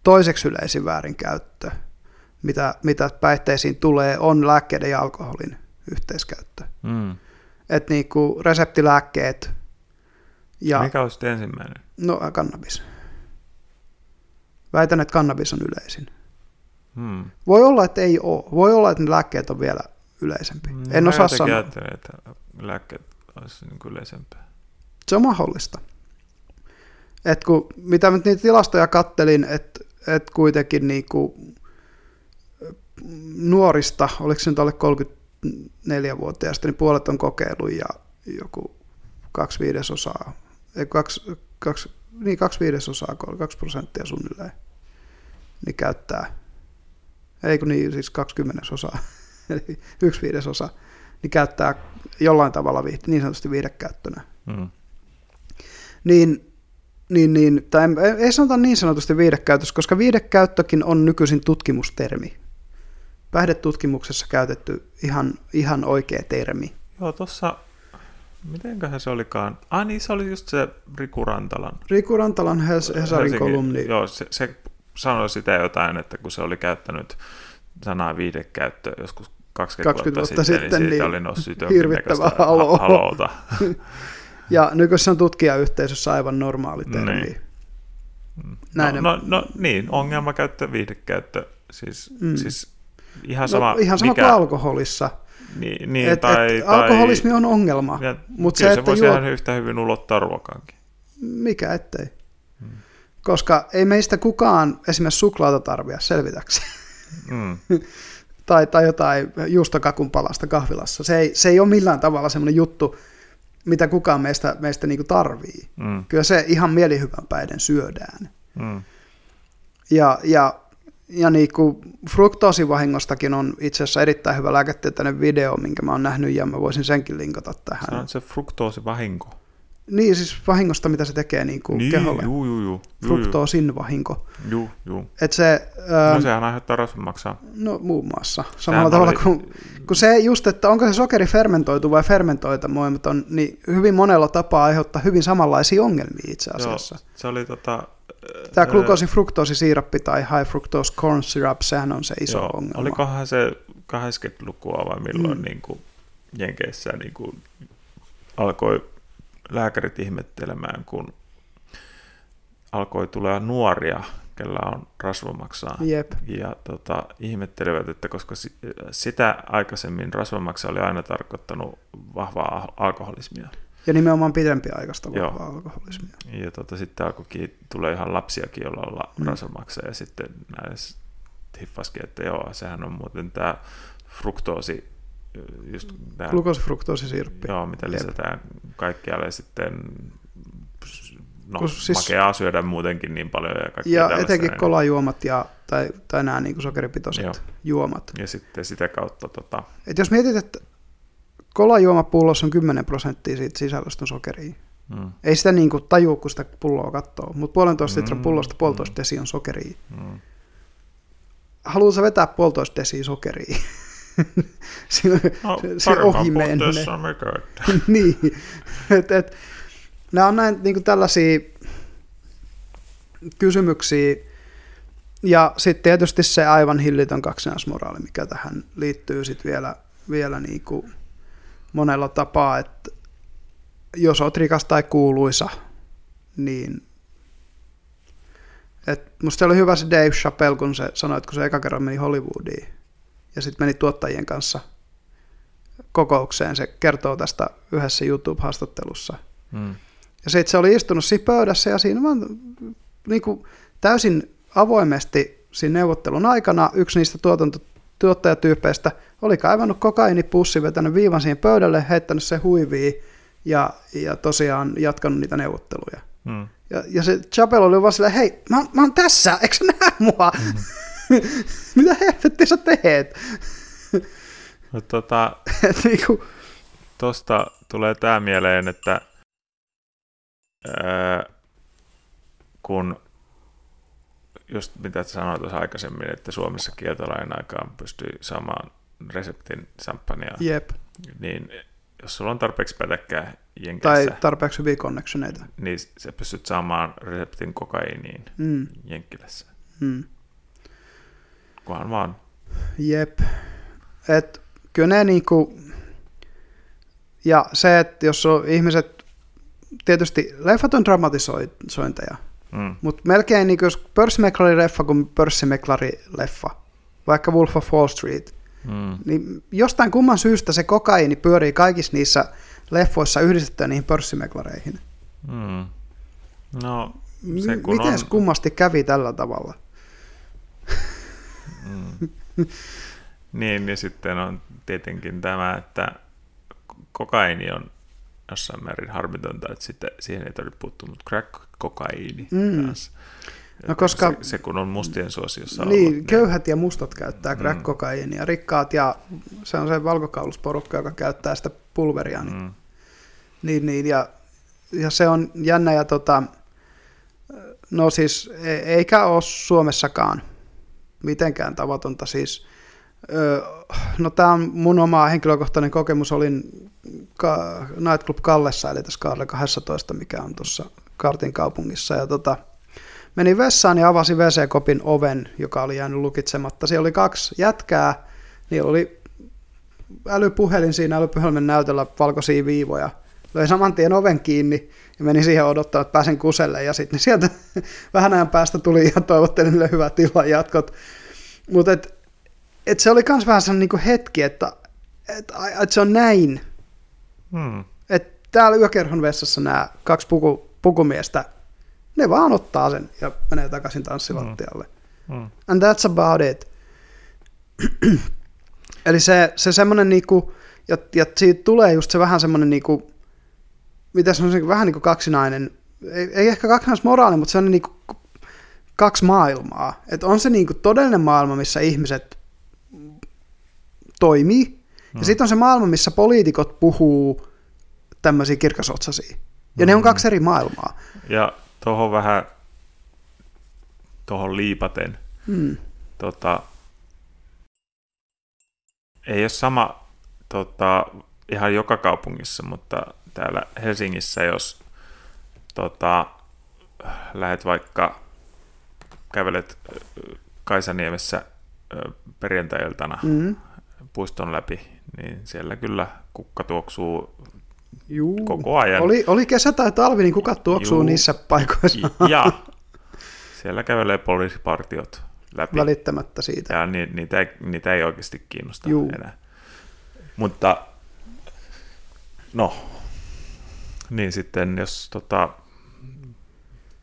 toiseksi yleisin väärinkäyttö, mitä, mitä päihteisiin tulee, on lääkkeiden ja alkoholin yhteiskäyttö. Mm. Että niinku reseptilääkkeet ja Mikä olisi sitten ensimmäinen? no, kannabis. Väitän, että kannabis on yleisin. Hmm. Voi olla, että ei ole. Voi olla, että ne lääkkeet on vielä yleisempi. Mm, en osaa sanoa. ajattelen, että lääkkeet olisi niin kuin yleisempää. Se on mahdollista. Et kun, mitä nyt niitä tilastoja kattelin, että et kuitenkin niinku nuorista, oliko se nyt alle 34-vuotiaista, niin puolet on kokeillut ja joku kaksi viidesosaa, ei, kaksi, kaksi, niin kaksi viidesosaa, kaksi prosenttia suunnilleen, niin käyttää, ei kun niin, siis 20 osaa, (laughs) eli yksi viidesosa, niin käyttää jollain tavalla viihde, niin sanotusti viihdekäyttönä Hmm. niin, niin, niin tai ei- ei sanota niin sanotusti viihdekäytös, koska viihdekäyttökin on nykyisin tutkimustermi. Päihdetutkimuksessa käytetty ihan, ihan oikea termi. Joo, tuossa, mitenköhän se olikaan? Ah niin, se oli just se Riku Rantalan. Riku Rantalan Hes- Hesarin kolumni. Joo, se, se sanoi sitä jotain, että kun se oli käyttänyt sanaa viidekäyttö joskus 20, 20 vuotta, vuotta sitten, sitten, niin siitä niin oli noussut hirvittävää jonkinnäköistä haloa. ha- haloota. (laughs) Ja nykyisessä on tutkijayhteisössä aivan normaali termi. Niin. Näin no, no, no, niin, ongelmakäyttö, viihdekäyttö, siis, mm. siis ihan sama, no, ihan sama mikä, kuin alkoholissa. Niin, niin Et, tai, et, alkoholismi on ongelma, tai, ja, mutta se, se, että voisi juo, ihan yhtä hyvin ulottaa ruokaankin. mikä ettei. Koska ei meistä kukaan esimerkiksi suklaata tarvitse selvitäkseen. Mm. (laughs) tai, tai jotain juustokakun palasta kahvilassa. Se ei, se ei ole millään tavalla semmoinen juttu, mitä kukaan meistä, meistä niin tarvii. Mm. Kyllä se ihan mielihyvänpäiden syödään. Mm. Ja, ja, ja niin kuin fruktoosivahingostakin on itse asiassa erittäin hyvä lääketieteellinen video, minkä mä oon nähnyt, ja mä voisin senkin linkata Se tähän. on se fruktoosivahinko. Niin, siis vahingosta, mitä se tekee niin kuin Niin, keholle. juu, juu, juu. Fruktoosin vahinko. Juu, juu. Et se, No ää, sehän aiheuttaa rasvamaksaa. no muun muassa, samalla Sehän tavalla oli- kuin, kun se just, että onko se sokeri fermentoitu vai fermentoitamaton, niin hyvin monella tapaa aiheuttaa hyvin samanlaisia ongelmia itse asiassa. Joo, se oli tota... Tämä ää, glukoosi-fruktoosisiirappi tai high fructose corn syrup, sehän on se iso joo, ongelma. Olikohan se 80-lukua vai milloin mm. niin kuin Jenkeissä niin kuin alkoi lääkärit ihmettelemään, kun alkoi tulla nuoria, kellä on rasvamaksaa. Jep. Ja tota, ihmettelevät, että koska si- sitä aikaisemmin rasvamaksa oli aina tarkoittanut vahvaa al- alkoholismia. Ja nimenomaan pidempiaikaista Joo. vahvaa alkoholismia. Ja tota, sitten alkoikin, tulee ihan lapsiakin, joilla Mm. mm. rasvamaksa. Ja sitten näissä hiffaskin, että joo, sehän on muuten tämä fruktoosi, just tää, Glukoosifruktoosisiirappi. joo, mitä Jep. lisätään kaikkialle sitten no, Kun siis, makeaa syödä muutenkin niin paljon. Ja, Ja etenkin näin. kolajuomat ja, tai, tai nämä niin sokeripitoiset Joo. juomat. Ja sitten sitä kautta tota, Et jos mietit, että kolajuomapullossa on 10 prosenttia siitä sisällöstä on sokeria. mm, Ei sitä niin kuin tajua, kun sitä pulloa katsoo, mutta puolentoista litran Mm, pullosta puolitoista mm. desi on sokeria. mm, Haluatko vetää puolitoista desiä sokeria? (laughs) (laughs) No, se, ohi (laughs) niin. Et, et, nämä on näin niin kuin tällaisia kysymyksiä. Ja sitten tietysti se aivan hillitön kaksinaismoraali, mikä tähän liittyy sitten vielä, vielä niin kuin monella tapaa, että jos olet rikas tai kuuluisa, niin et musta oli hyvä se Dave Chappelle, kun se sanoi, että kun se eka kerran meni Hollywoodiin ja sitten meni tuottajien kanssa kokoukseen, se kertoo tästä yhdessä YouTube-haastattelussa. Mm, Ja sitten se oli istunut siinä pöydässä ja siinä vaan niin kuin täysin avoimesti siinä neuvottelun aikana yksi niistä tuotanto, tuottajatyypeistä oli kaivannut kokainipussi, vetänyt viivan siihen pöydälle, heittänyt se huiviin ja, ja tosiaan jatkanut niitä neuvotteluja. mm. Ja, ja se Chapel oli vaan silleen, hei, mä, mä oon tässä, eikö sä näe mua? (laughs) (laughs) Mitä helvettiä sä teet? No, tota, (laughs) niinku, Tuosta tulee tämä mieleen, että ää, kun just mitä sanoit tuossa aikaisemmin, että Suomessa kieltolain aikaan pystyy saamaan reseptin samppania, jep. niin jos sulla on tarpeeksi pätäkkää Tai Jenkeissä, tarpeeksi hyviä connectioneita. niin sä pystyt saamaan reseptin kokaiiniin Mm, Jenkkilässä. mm. Kunhan vaan. Jep. Et kyllä ne niinku, ja se, että jos on ihmiset, tietysti leffat on dramatisointeja, Mm. mutta melkein niinku jos pörssimeklari-leffa kuin pörssimeklari-leffa, vaikka Wolf of Wall Street, Mm. niin jostain kumman syystä se kokaini pyörii kaikissa niissä leffoissa yhdistettynä niihin pörssimeklareihin. Mm. No, se kun Miten on, kummasti kävi tällä tavalla? Mm. (laughs) niin, ja sitten on tietenkin tämä, että kokaini on jossain määrin harmitonta, että sitten siihen ei tarvitse puuttua, mutta crack-kokaiini Mm. taas. No koska- Se, se kun on mustien suosiossa Niin, ollut, köyhät ja mustat käyttää Mm. crack-kokaiinia, rikkaat ja se on se valkokaulusporukka, joka käyttää sitä pulveria. Niin, Mm. niin, niin ja, ja, se on jännä ja tota, no siis e- eikä ole Suomessakaan mitenkään tavatonta siis. Ö, No tämä on mun oma henkilökohtainen kokemus, olin Ka- Nightclub Kallessa, eli tässä Kaarle 12, mikä on tuossa Kartin kaupungissa, ja tota, menin vessaan ja avasin WC-kopin oven, joka oli jäänyt lukitsematta. Siellä oli kaksi jätkää, niillä oli älypuhelin siinä älypuhelimen näytöllä valkoisia viivoja. Löi saman tien oven kiinni ja meni siihen odottamaan, että pääsen kuselle. Ja sitten sieltä (laughs) vähän ajan päästä tuli ja toivotteli niille hyvää tilaa jatkot. Mutta et, et se oli myös vähän sellainen niinku hetki, että et, et se on näin. Mm. Että täällä yökerhon vessassa nämä kaksi puku, pukumiestä, ne vaan ottaa sen ja menee takaisin tanssilattialle. Mm. And that's about it. (clears throat) Eli se, se semmoinen niinku, ja, ja siitä tulee just se vähän semmoinen niinku, mitä sanoisin, vähän niinku kaksinainen, ei, ei ehkä kaksinaismoraali, mutta semmoinen niinku kaksi maailmaa. Että on se niinku todellinen maailma, missä ihmiset toimii, hmm. ja sitten on se maailma, missä poliitikot puhuu tämmöisiä kirkasotsasia. Ja mm. ne on kaksi eri maailmaa. Ja tuohon vähän, tuohon liipaten, mm. tota, ei ole sama tota, ihan joka kaupungissa, mutta täällä Helsingissä, jos tota, lähdet vaikka kävelet Kaisaniemessä perjantai-iltana mm. puiston läpi, niin siellä kyllä kukka tuoksuu Juu. koko ajan. Oli, oli kesä tai talvi, niin kuka tuoksuu Juu. niissä paikoissa. Ja siellä kävelee poliisipartiot läpi. Välittämättä siitä. Ja ni, niitä, ei, niitä ei oikeasti kiinnosta Juu. enää. Mutta no, niin sitten jos tota,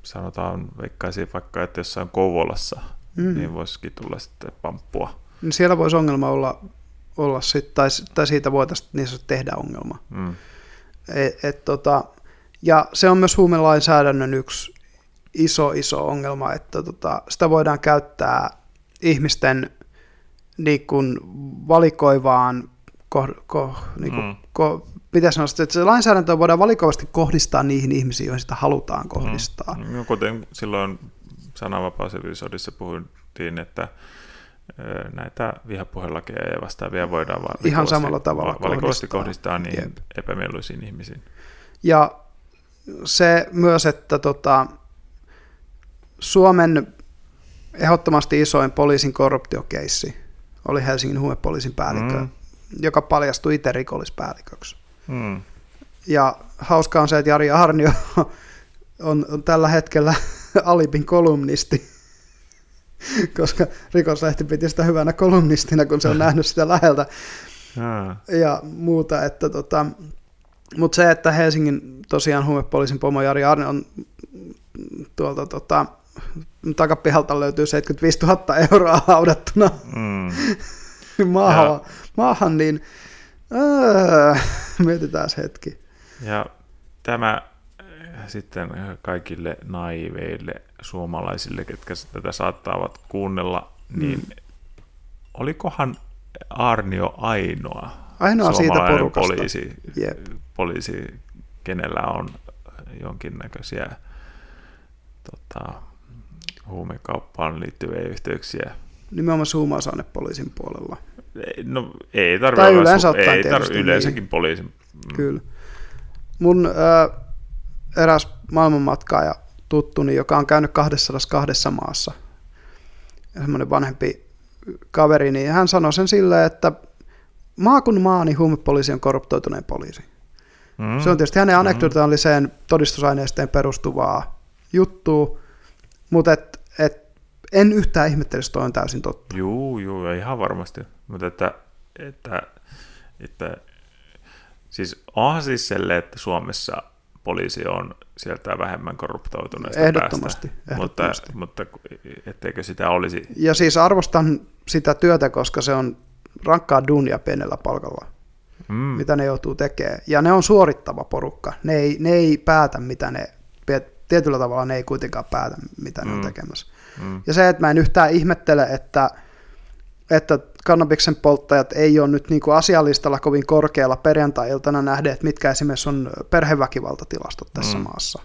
sanotaan, veikkaisin vaikka, että jossain Kouvolassa, mm. niin voisikin tulla sitten pamppua. Niin siellä voisi ongelma olla, olla sit, tai, tai siitä voitaisiin niin tehdä ongelma. Mm. Et, et, tota, ja se on myös huumelainsäädännön yksi iso, iso ongelma, että tota, sitä voidaan käyttää ihmisten niin kuin valikoivaan, ko, ko, niin kuin, mm. ko, mitä sanoa, että se lainsäädäntö voidaan valikoivasti kohdistaa niihin ihmisiin, joihin sitä halutaan mm. kohdistaa. Mm. No, kuten silloin sananvapausepisodissa puhuttiin, että näitä vihapuhelakeja ja vastaavia voidaan Ihan samalla tavalla valikoivasti kohdistaa, kohdistaa niin epämieluisiin ihmisiin. Ja se myös, että tota, Suomen ehdottomasti isoin poliisin korruptiokeissi oli Helsingin huumepoliisin päällikkö, mm. joka paljastui itse rikollispäälliköksi. Mm. Ja hauskaa on se, että Jari Arnio on, on tällä hetkellä Alipin kolumnisti, koska rikoslehti piti sitä hyvänä kolumnistina, kun se on nähnyt sitä läheltä ja muuta. Että tota, mutta se, että Helsingin tosiaan huumepoliisin pomo Jari Arne on tuolta tota, takapihalta löytyy 75 000 euroa haudattuna mm. (laughs) maahan, maahan, niin mietitään hetki. Ja tämä sitten kaikille naiveille suomalaisille, ketkä tätä saattavat kuunnella, niin mm. olikohan Arnio ainoa, ainoa siitä porukasta. poliisi, Jep. poliisi, kenellä on jonkinnäköisiä tota, huumekauppaan liittyviä yhteyksiä. Nimenomaan poliisin puolella. No ei tarvitse tai yleensä ottaen ei tarvi, yleensäkin niin. poliisin. Mm. Kyllä. Mun äh, eräs maailmanmatkaaja tuttuni, joka on käynyt 202 maassa, semmoinen vanhempi kaveri, niin hän sanoi sen silleen, että maa kun maa, niin huumepoliisi on korruptoituneen poliisi. Mm. Se on tietysti hänen anekdotaaliseen mm. todistusaineisteen perustuvaa juttua, mutta et, et, en yhtään ihmettele, että on täysin totta. Juu, juu, ihan varmasti. Mutta että, että, että siis onhan siis selle, että Suomessa poliisi on sieltä vähemmän korruptoituneesta ehdottomasti, päästä, ehdottomasti. Mutta, mutta etteikö sitä olisi... Ja siis arvostan sitä työtä, koska se on rankkaa duunia pienellä palkalla, mm. mitä ne joutuu tekemään. Ja ne on suorittava porukka. Ne ei, ne ei päätä, mitä ne tietyllä tavalla ne ei kuitenkaan päätä, mitä mm. ne on mm. tekemässä. Mm. Ja se, että mä en yhtään ihmettele, että, että kannabiksen polttajat ei ole nyt niin kuin asialistalla kovin korkealla perjantai-iltana nähden, että mitkä esimerkiksi on perheväkivaltatilastot tässä mm. maassa.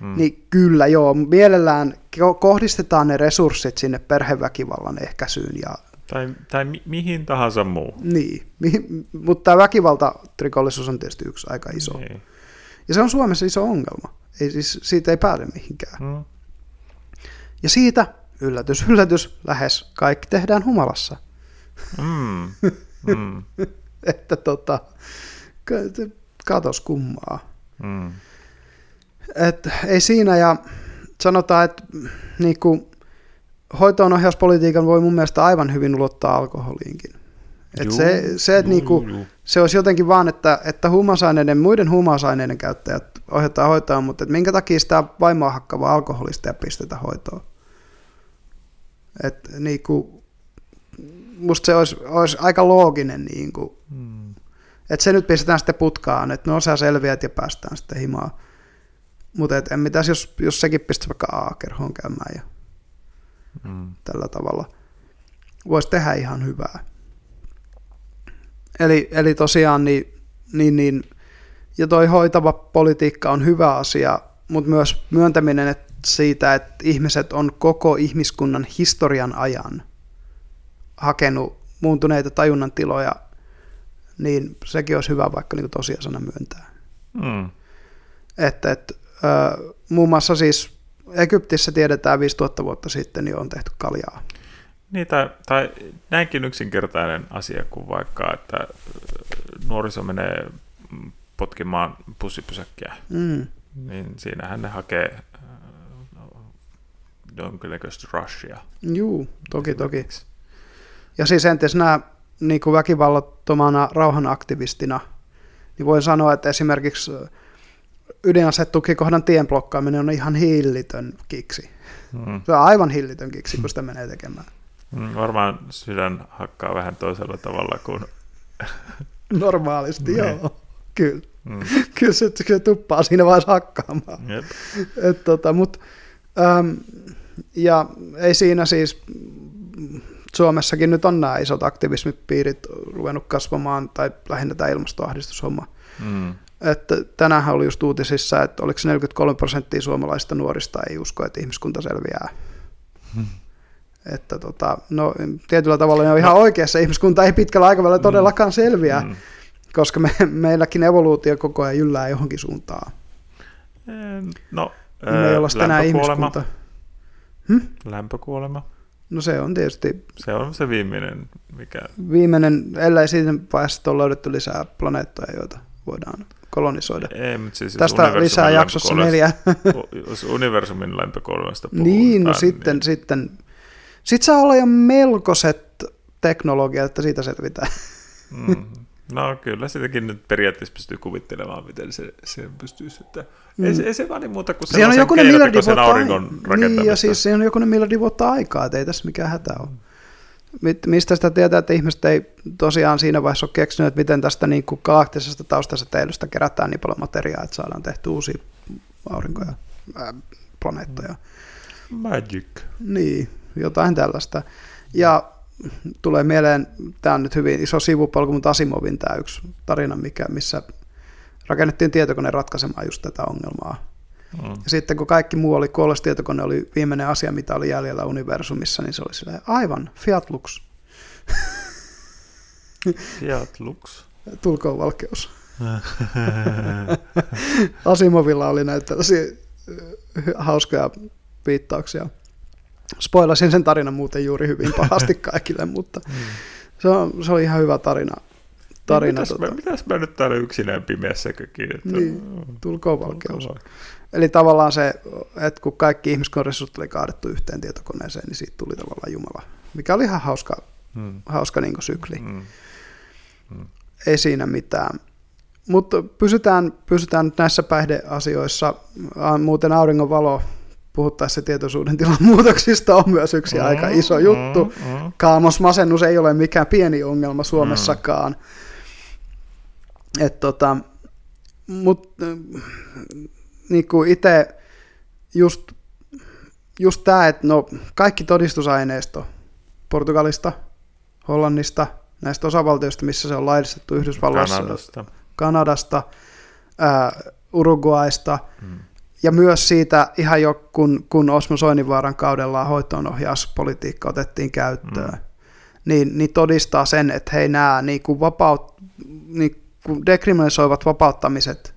Mm. Niin kyllä joo, mielellään kohdistetaan ne resurssit sinne perheväkivallan ehkäisyyn. Ja... Tai, tai mi- mihin tahansa muu. Niin, mi- mutta tämä väkivaltatrikollisuus on tietysti yksi aika iso. Niin. Ja se on Suomessa iso ongelma. Ei, siis, siitä ei pääse mihinkään. Mm. Ja siitä, yllätys, yllätys, lähes kaikki tehdään humalassa. Mm. Mm. (laughs) että tota, katos kummaa. Mm. Et, ei siinä, ja sanotaan, että niinku, hoitoon ohjauspolitiikan voi mun mielestä aivan hyvin ulottaa alkoholiinkin. Et juu, se, se, että juu, niinku, juu. se olisi jotenkin vaan, että, että huumausaineiden, muiden huumausaineiden käyttäjät ohjataan hoitoon, mutta että minkä takia sitä vaimoa hakkavaa alkoholista ja pistetä hoitoon. Et, niinku, musta se olisi, olisi aika looginen, niin kuin, Mm. että se nyt pistetään sitten putkaan, että no sä selviät ja päästään sitten himaan. Mutta en mitäs jos, jos sekin pistäisi vaikka A-kerhoon käymään ja Mm. tällä tavalla. Voisi tehdä ihan hyvää. Eli, eli tosiaan niin, niin, niin, ja toi hoitava politiikka on hyvä asia, mutta myös myöntäminen että siitä, että ihmiset on koko ihmiskunnan historian ajan hakenut muuntuneita tajunnan tiloja, niin sekin olisi hyvä vaikka niin tosiasana myöntää. Mm. Että, että ö, muun muassa siis Egyptissä tiedetään 5000 vuotta sitten, niin on tehty kaljaa. Niin, tai, tai näinkin yksinkertainen asia kuin vaikka, että nuoriso menee potkimaan pussipysäkkiä, Mm. niin siinähän ne hakee jonkinnäköistä rushia. Juu, toki toki. Ja siis entisenä niin kuin väkivallattomana rauhanaktivistina, niin voin sanoa, että esimerkiksi ydinasetukikohdan tien blokkaaminen on ihan hillitön kiksi. Mm. Se on aivan hillitön kiksi, kun sitä menee tekemään. Mm, Varmaan sydän hakkaa vähän toisella tavalla kuin... (laughs) Normaalisti, Niin. joo. Kyllä. Mm. (laughs) Kyllä se, se tuppaa siinä vaiheessa hakkaamaan. Jep. Et tota, mut, äm, ja ei siinä siis, Suomessakin nyt on nämä isot aktivismipiirit ruvennut kasvamaan, tai lähinnä tämä ilmastoahdistushomma. Mm. Että tänään oli just uutisissa, että oliko se 43 prosenttia suomalaista nuorista ei usko, että ihmiskunta selviää. Hmm. Että tota, no, tietyllä tavalla ne on ihan oikeassa. Ihmiskunta ei pitkällä aikavälillä todellakaan selviää, Mm. koska me, meilläkin evoluutio koko ajan jyllää johonkin suuntaan. No, Me ei olla sitten enää lämpökuolema. Ihmiskunta. Lämpökuolema. No se on tietysti Se on se viimeinen, mikä... viimeinen, ellei siinä vaiheessa ole löydetty lisää planeettoja, joita voidaan kolonisoida. Ei, mutta siis Tästä lisää jaksossa neljä. (laughs) Jos universumin lämpökuolemasta puhutaan, niin, no sitten, sitten. Sitten saa olla jo melkoiset teknologiat, että siitä selvitään. Mm. No kyllä sitäkin nyt periaatteessa pystyy kuvittelemaan, miten se, se pystyisi. Että Mm. ei, se, ei se vaan niin muuta kuin on jokunen miljardi keinotekoisen vuotta, auringon ai- niin, ja siis siinä on jokunen miljardi vuotta aikaa, että ei tässä mikään hätä ole. Mit- Mistä sitä tietää, että ihmiset ei tosiaan siinä vaiheessa ole keksinyt, että miten tästä niin kuin galaktisesta taustasäteilystä kerätään niin paljon materiaa, että saadaan tehty uusia aurinkoja, ää, planeettoja. Magic. Niin, jotain tällaista. Ja tulee mieleen, tämä on nyt hyvin iso sivupolku, mutta Asimovin tämä yksi tarina, mikä, missä rakennettiin tietokone ratkaisemaan just tätä ongelmaa. Mm. Ja sitten kun kaikki muu oli kuollut, tietokone oli viimeinen asia, mitä oli jäljellä universumissa, niin se oli silleen, aivan, Fiat Lux, Fiat Lux. tulkoon valkeus. (laughs) Asimovilla oli näitä äh, hauskoja viittauksia. Spoilasin sen tarinan muuten juuri hyvin pahasti (laughs) kaikille, mutta se on, se on ihan hyvä tarina. tarina mitäs, tota, mä, mitäs mä nyt täällä yksinään pimeässä kökin? Että, Niin, tulkoon valkeus. Eli tavallaan se, että kun kaikki ihmiskunnan resurssit oli kaadettu yhteen tietokoneeseen, niin siitä tuli tavallaan Jumala. Mikä oli ihan hauska, Mm. hauska niin sykli. Mm. Ei siinä mitään. Mutta pysytään, pysytään nyt näissä päihdeasioissa. Muuten auringonvalo puhuttaessa tietoisuuden tilan (laughs) muutoksista on myös yksi Mm, aika iso juttu. Mm, mm. Kaamosmasennus ei ole mikään pieni ongelma Suomessakaan. Et tota, mut niin kuin itse just, just tämä, että no, kaikki todistusaineisto Portugalista, Hollannista, näistä osavaltioista, missä se on laillistettu Yhdysvalloissa, Kanadasta. Kanadasta, ää, Uruguaista, Mm. Ja myös siitä ihan jo, kun, kun Osmo Soininvaaran kaudella hoitoonohjauspolitiikka otettiin käyttöön, Mm. niin, niin todistaa sen, että hei nämä niin kuin vapaut, niin kuin dekriminalisoivat vapauttamiset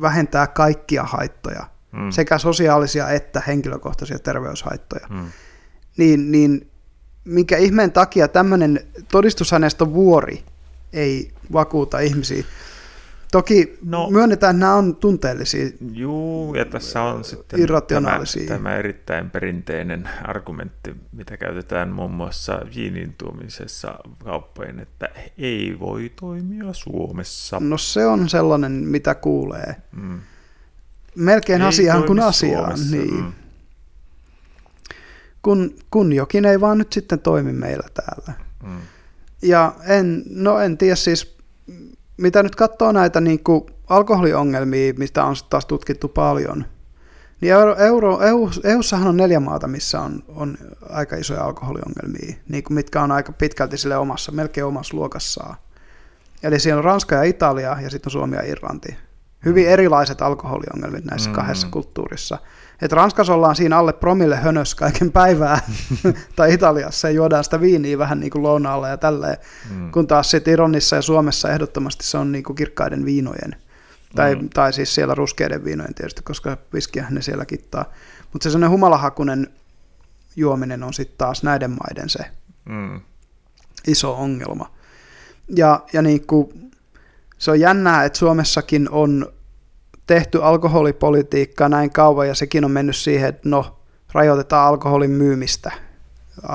vähentää kaikkia haittoja, mm. sekä sosiaalisia että henkilökohtaisia terveyshaittoja. Mm. Niin, niin minkä ihmeen takia tämmöinen todistusaineiston vuori ei vakuuta ihmisiä? Toki No. myönnetään, että nämä on tunteellisia. Juu, ja tässä on sitten tämä, tämä erittäin perinteinen argumentti, mitä käytetään muun muassa viinin tuomisessa kauppojen, että ei voi toimia Suomessa. No se on sellainen, mitä kuulee. Mm. Melkein Ei asiaan kuin asiaan. Suomessa, Niin. mm. Kun, kun jokin ei vaan nyt sitten toimi meillä täällä. Mm. ja en, no en tiedä siis, mitä nyt katsoo näitä niin kuin alkoholiongelmia, mistä on taas tutkittu paljon, niin euro, euro, EU, EUssahan on neljä maata, missä on, on aika isoja alkoholiongelmia, niin kuin mitkä on aika pitkälti sille omassa, melkein omassa luokassaan. Eli siellä on Ranska ja Italia ja sitten on Suomi ja Irlanti. Hyvin erilaiset alkoholiongelmit näissä mm. kahdessa kulttuurissa. Et Ranskassa ollaan siinä alle promille hönös kaiken päivää, (laughs) tai Italiassa ja juodaan sitä viiniä vähän niin kuin lounaalla ja tälleen, mm. kun taas sitten Ironissa ja Suomessa ehdottomasti se on niin kuin kirkkaiden viinojen, tai, mm. tai siis siellä ruskeiden viinojen tietysti, koska viskiä ne siellä kittaa. Mutta se sellainen humalahakunen juominen on sitten taas näiden maiden se mm. iso ongelma. Ja, ja niin kuin, se on jännää, että Suomessakin on tehty alkoholipolitiikkaa näin kauan ja sekin on mennyt siihen, että no, rajoitetaan alkoholin myymistä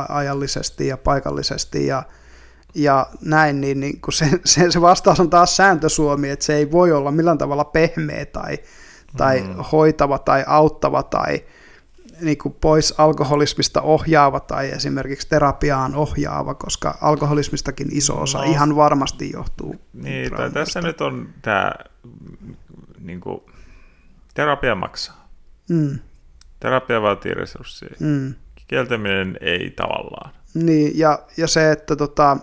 ajallisesti ja paikallisesti ja, ja näin, niin, niin kun se, (laughs) se, se vastaus on taas sääntö Suomi, että se ei voi olla millään tavalla pehmeä tai, tai mm. hoitava tai auttava tai niin kuin pois alkoholismista ohjaava tai esimerkiksi terapiaan ohjaava, koska alkoholismistakin iso osa no, ihan varmasti johtuu. Niin, tai tässä nyt on tämä niin kuin, terapia maksaa. Mm. Terapia vaatii resursseja. Mm. Kieltäminen ei tavallaan. Niin, ja, ja se, että tota,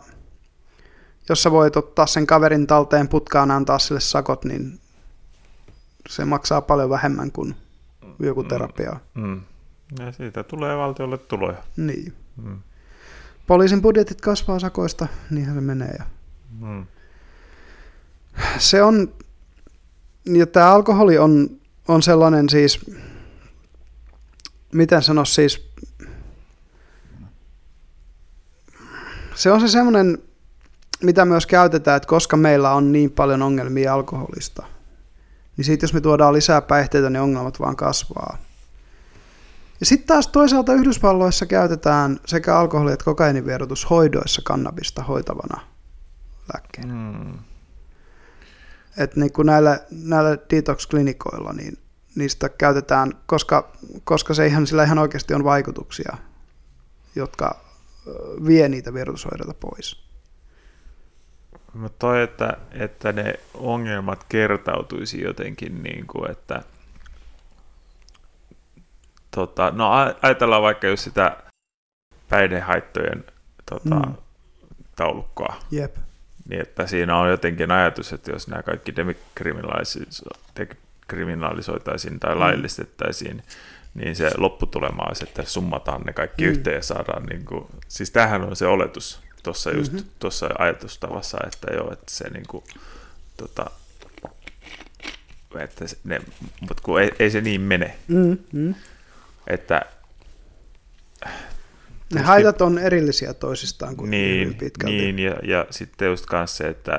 jos sä voit ottaa sen kaverin talteen putkaan antaa sille sakot, niin se maksaa paljon vähemmän kuin joku mm. terapia. Mm. Mm. Ja siitä tulee valtiolle tuloja. Niin. Mm. Poliisin budjetit kasvaa sakoista, niinhän se menee. Ja... Mm. Se on, ja tämä alkoholi on, on sellainen siis, miten sanoa siis, se on se semmoinen, mitä myös käytetään, että koska meillä on niin paljon ongelmia alkoholista, niin siitä jos me tuodaan lisää päihteitä, niin ongelmat vaan kasvaa. Ja sitten taas toisaalta Yhdysvalloissa käytetään sekä alkoholi- että kokainivierotus hoidoissa kannabista hoitavana lääkkeenä. Mm. Että niin kuin näillä, näillä detox-klinikoilla, niin niistä käytetään, koska, koska se ihan, sillä ihan oikeasti on vaikutuksia, jotka vie niitä vierotushoidoita pois. Mutta toi, että, että ne ongelmat kertautuisi jotenkin, niin kuin, että – tota, no ajatellaan vaikka just sitä päihdehaittojen tota, mm. taulukkoa. Jep. Niin, että siinä on jotenkin ajatus, että jos nämä kaikki dekriminalisoitaisiin tai mm. laillistettaisiin, niin se lopputulema olisi, että summataan ne kaikki mm. yhteen ja saadaan, niin kuin, siis tämähän on se oletus tuossa just mm-hmm. tuossa ajatustavassa, että joo, että se niin kuin, tota, että ne, mutta kun ei, ei se niin mene. Mm-hmm. Että ne haitat on erillisiä toisistaan kuin niin, pitkälti. Niin, ja, ja sitten just kanssa se, että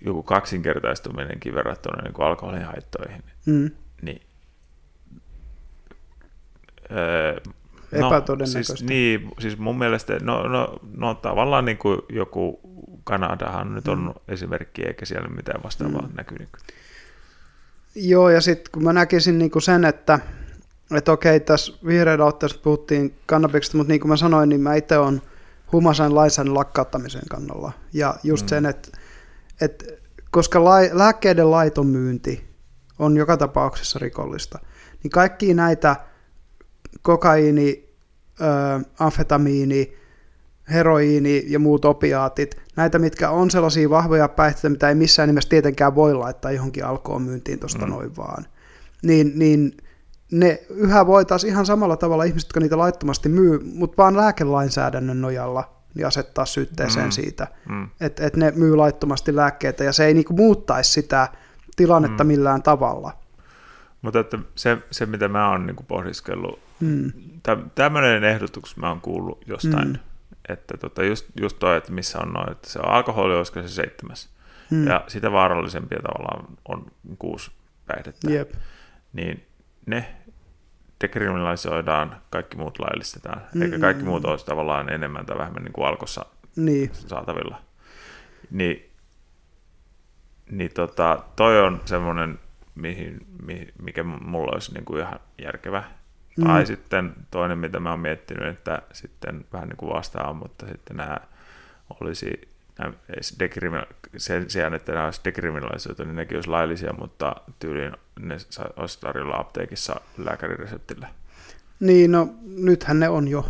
joku kaksinkertaistuminenkin verrattuna niin kuin alkoholihaittoihin, mm. niin öö, Epätodennäköistä. Siis, niin, siis mun mielestä, no, no, no tavallaan niin kuin joku Kanadahan nyt on mm. esimerkki, eikä siellä mitään vastaavaa mm. näkynyt. Joo, ja sitten kun mä näkisin niin kuin sen, että että okei, tässä vihreän otteessa puhuttiin kannabiksesta, mutta niin kuin mä sanoin, niin mä itse olen huumausaineiden lainsäädännön lakkauttamisen kannalla. Ja just mm. sen, että, että koska lai, lääkkeiden laiton myynti on joka tapauksessa rikollista, niin kaikki näitä kokaiini, ö, amfetamiini, heroiini ja muut opiaatit, näitä mitkä on sellaisia vahvoja päihteitä, mitä ei missään nimessä tietenkään voi laittaa johonkin alkoon myyntiin tuosta mm. noin vaan, niin, niin ne yhä voitaisiin ihan samalla tavalla ihmiset, jotka niitä laittomasti myy, mutta vaan lääkelainsäädännön nojalla niin asettaa syytteeseen mm. siitä, mm. että et ne myy laittomasti lääkkeitä ja se ei niinku muuttaisi sitä tilannetta mm. millään tavalla. Mutta että se, se, mitä mä oon niinku pohdiskellut, mm. tämmöinen ehdotus mä oon kuullut jostain, mm. että tota just, just toi, että missä on noin, että se on alkoholi, olisiko se seitsemäs, mm. ja sitä vaarallisempia tavallaan on kuusi päihdettä. Jep. Niin ne dekriminalisoidaan, kaikki muut laillistetaan, mm-hmm. eikä kaikki muut olisi tavallaan enemmän tai vähemmän niin kuin alkossa niin. saatavilla. Niin, niin tota, toi on semmoinen, mihin, mikä mulla olisi niin kuin ihan järkevä. Mm. Tai sitten toinen, mitä mä oon miettinyt, että sitten vähän niin kuin vastaan, mutta sitten nämä olisi sen sijaan, että nämä olisi dekriminalisoitu, niin nekin olisi laillisia, mutta tyyliin ne olisi tarjolla apteekissa lääkärireseptillä. Niin, no nythän ne on jo.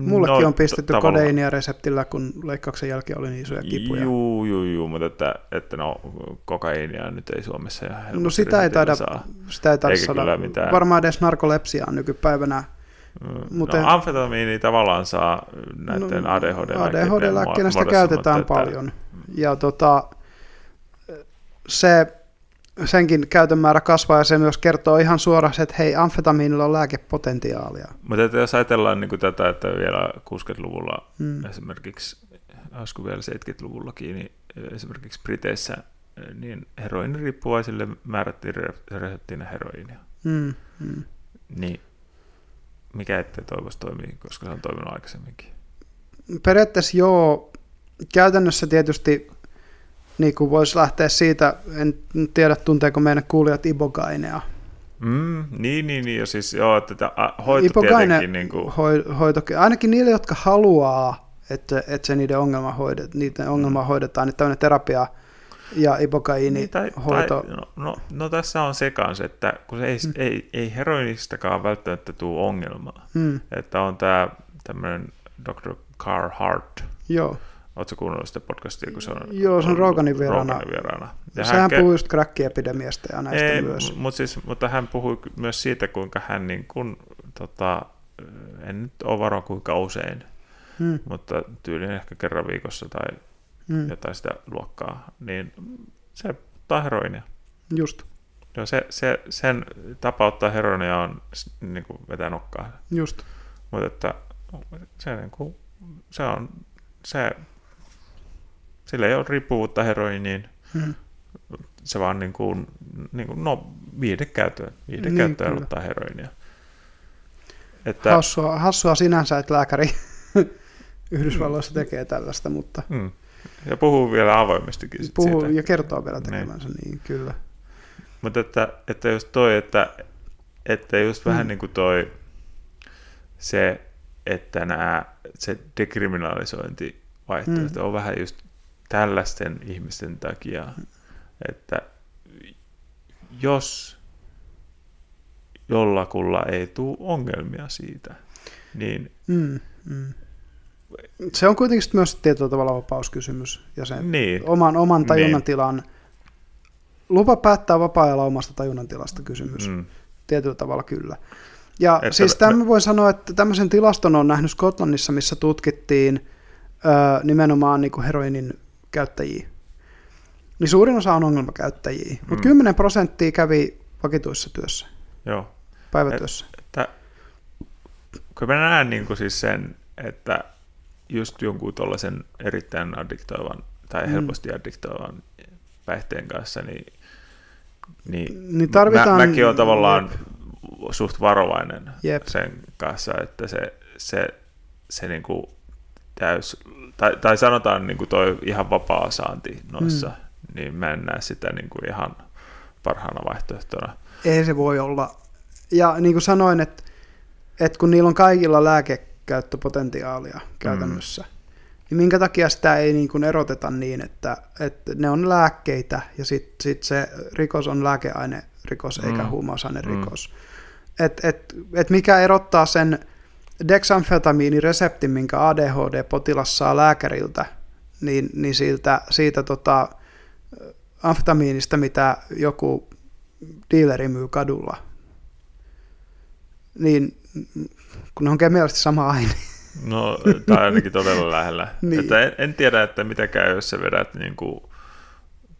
Mullekin no, on pistetty t- kodeinia reseptillä, kun leikkauksen jälkeen oli niin isoja kipuja. Juu, juu, juu, mutta että, että no, kokaiinia nyt ei Suomessa ihan No sitä ei taida, saa. Sitä ei taida saada. Mitään. Varmaan edes narkolepsiaa nykypäivänä. Mm, mutta, no, amfetamiini tavallaan saa näiden no, ADHD-lääkkeiden ADHD-lääkkeenä sitä käytetään että, paljon. Ja tota, se senkin käytön määrä kasvaa ja se myös kertoo ihan suoraan, että hei, amfetamiinilla on lääkepotentiaalia. Mutta jos ajatellaan niin kuin tätä, että vielä 60-luvulla hmm. esimerkiksi, olisiko vielä 70-luvullakin, niin esimerkiksi Briteissä niin heroiniriippuvaisille määrättiin reseptinä heroinia. Hmm. Hmm. Niin mikä ettei toivoisi toimii, koska se on toiminut aikaisemminkin? Periaatteessa joo. Käytännössä tietysti niin kuin voisi lähteä siitä, en tiedä tunteeko meidän kuulijat ibogainea. Mm, niin, niin, niin, ja siis joo, että hoito Ibogaine tietenkin. Niin kuin... hoito, ainakin niille, jotka haluaa, että, että se niiden ongelma, hoidet, niiden ongelma mm. hoidetaan, niin tämmöinen terapia ja ibokaiini niin, tai, hoito. Tai, no, no, no, tässä on se kanssa, että kun se ei, mm. ei, ei heroinistakaan välttämättä tule ongelmaa. Mm. Että on tämä tämmöinen Dr. Carl Hart. Joo Oletko kuunnellut sitä podcastia, kun se on Joo, se on Roganin vieraana. Roganin vieraana. Ja Sehän hän puhui just crack-epidemiasta ja näistä ei, myös. Mutta, siis, mutta hän puhui myös siitä, kuinka hän, niin kun, tota, en nyt ole varoa kuinka usein, hmm. mutta tyyliin ehkä kerran viikossa tai hmm. jotain sitä luokkaa, niin se ottaa heroinia. Just. Joo, se, se, sen tapa ottaa heroinia on niin kuin vetää nokkaa. Just. Mutta että se, niin kuin, se on se sillä ei ole riippuvuutta heroiniin. Hmm. Se vaan niin kuin, niin kuin no, viidekäyttöön, viidekäyttöön niin, ottaa heroinia. Että, hassua, hassua sinänsä, että lääkäri (laughs) Yhdysvalloissa tekee tällaista, mutta... Hmm. Ja puhuu vielä avoimestikin sit puhuu siitä. ja kertoo vielä tekemänsä, niin, niin kyllä. Mutta että, että just toi, että, että just vähän hmm. niin kuin toi se, että nämä, se dekriminalisointi vaihtoehto hmm. on vähän just tällaisten ihmisten takia, että jos jollakulla ei tule ongelmia siitä, niin... Mm, mm. Se on kuitenkin myös tietyllä tavalla vapauskysymys ja sen niin. oman, oman tajunnan niin. tilan lupa päättää vapaa-ajalla omasta tajunnan tilasta kysymys. Mm. Tietyllä tavalla kyllä. Ja että siis tämän me... voin sanoa, että tämmöisen tilaston on nähnyt Skotlannissa, missä tutkittiin ö, nimenomaan niin kuin heroinin käyttäjiä. Niin suurin osa on ongelmakäyttäjiä, mm. mutta 10 prosenttia kävi vakituissa työssä. Joo. Päivätyössä. Että, kun mä näen niin kuin siis sen, että just jonkun tuollaisen erittäin addiktoivan tai mm. helposti addiktoivan päihteen kanssa, niin, niin, niin tarvitaan, mä, mäkin olen tavallaan jep. suht varovainen jep. sen kanssa, että se, se, se niin kuin täys, tai, tai sanotaan niin kuin toi ihan vapaa saanti noissa, mm. niin mä en näe sitä niin kuin ihan parhaana vaihtoehtona. Ei se voi olla. Ja niin kuin sanoin, että, että kun niillä on kaikilla lääkekäyttöpotentiaalia käytännössä, mm. niin minkä takia sitä ei niin kuin eroteta niin, että, että ne on lääkkeitä ja sitten sit se rikos on lääkeaine rikos mm. eikä huumausaine rikos. Mm. Et, et, et mikä erottaa sen dexamfetamiinireseptin, minkä ADHD-potilas saa lääkäriltä, niin, niin siitä, siitä tota, amfetamiinista, mitä joku dealeri myy kadulla, niin kun ne on kemiallisesti sama aine. No, tai ainakin todella lähellä. (laughs) niin. että en, en, tiedä, että mitä käy, jos sä vedät niin kuin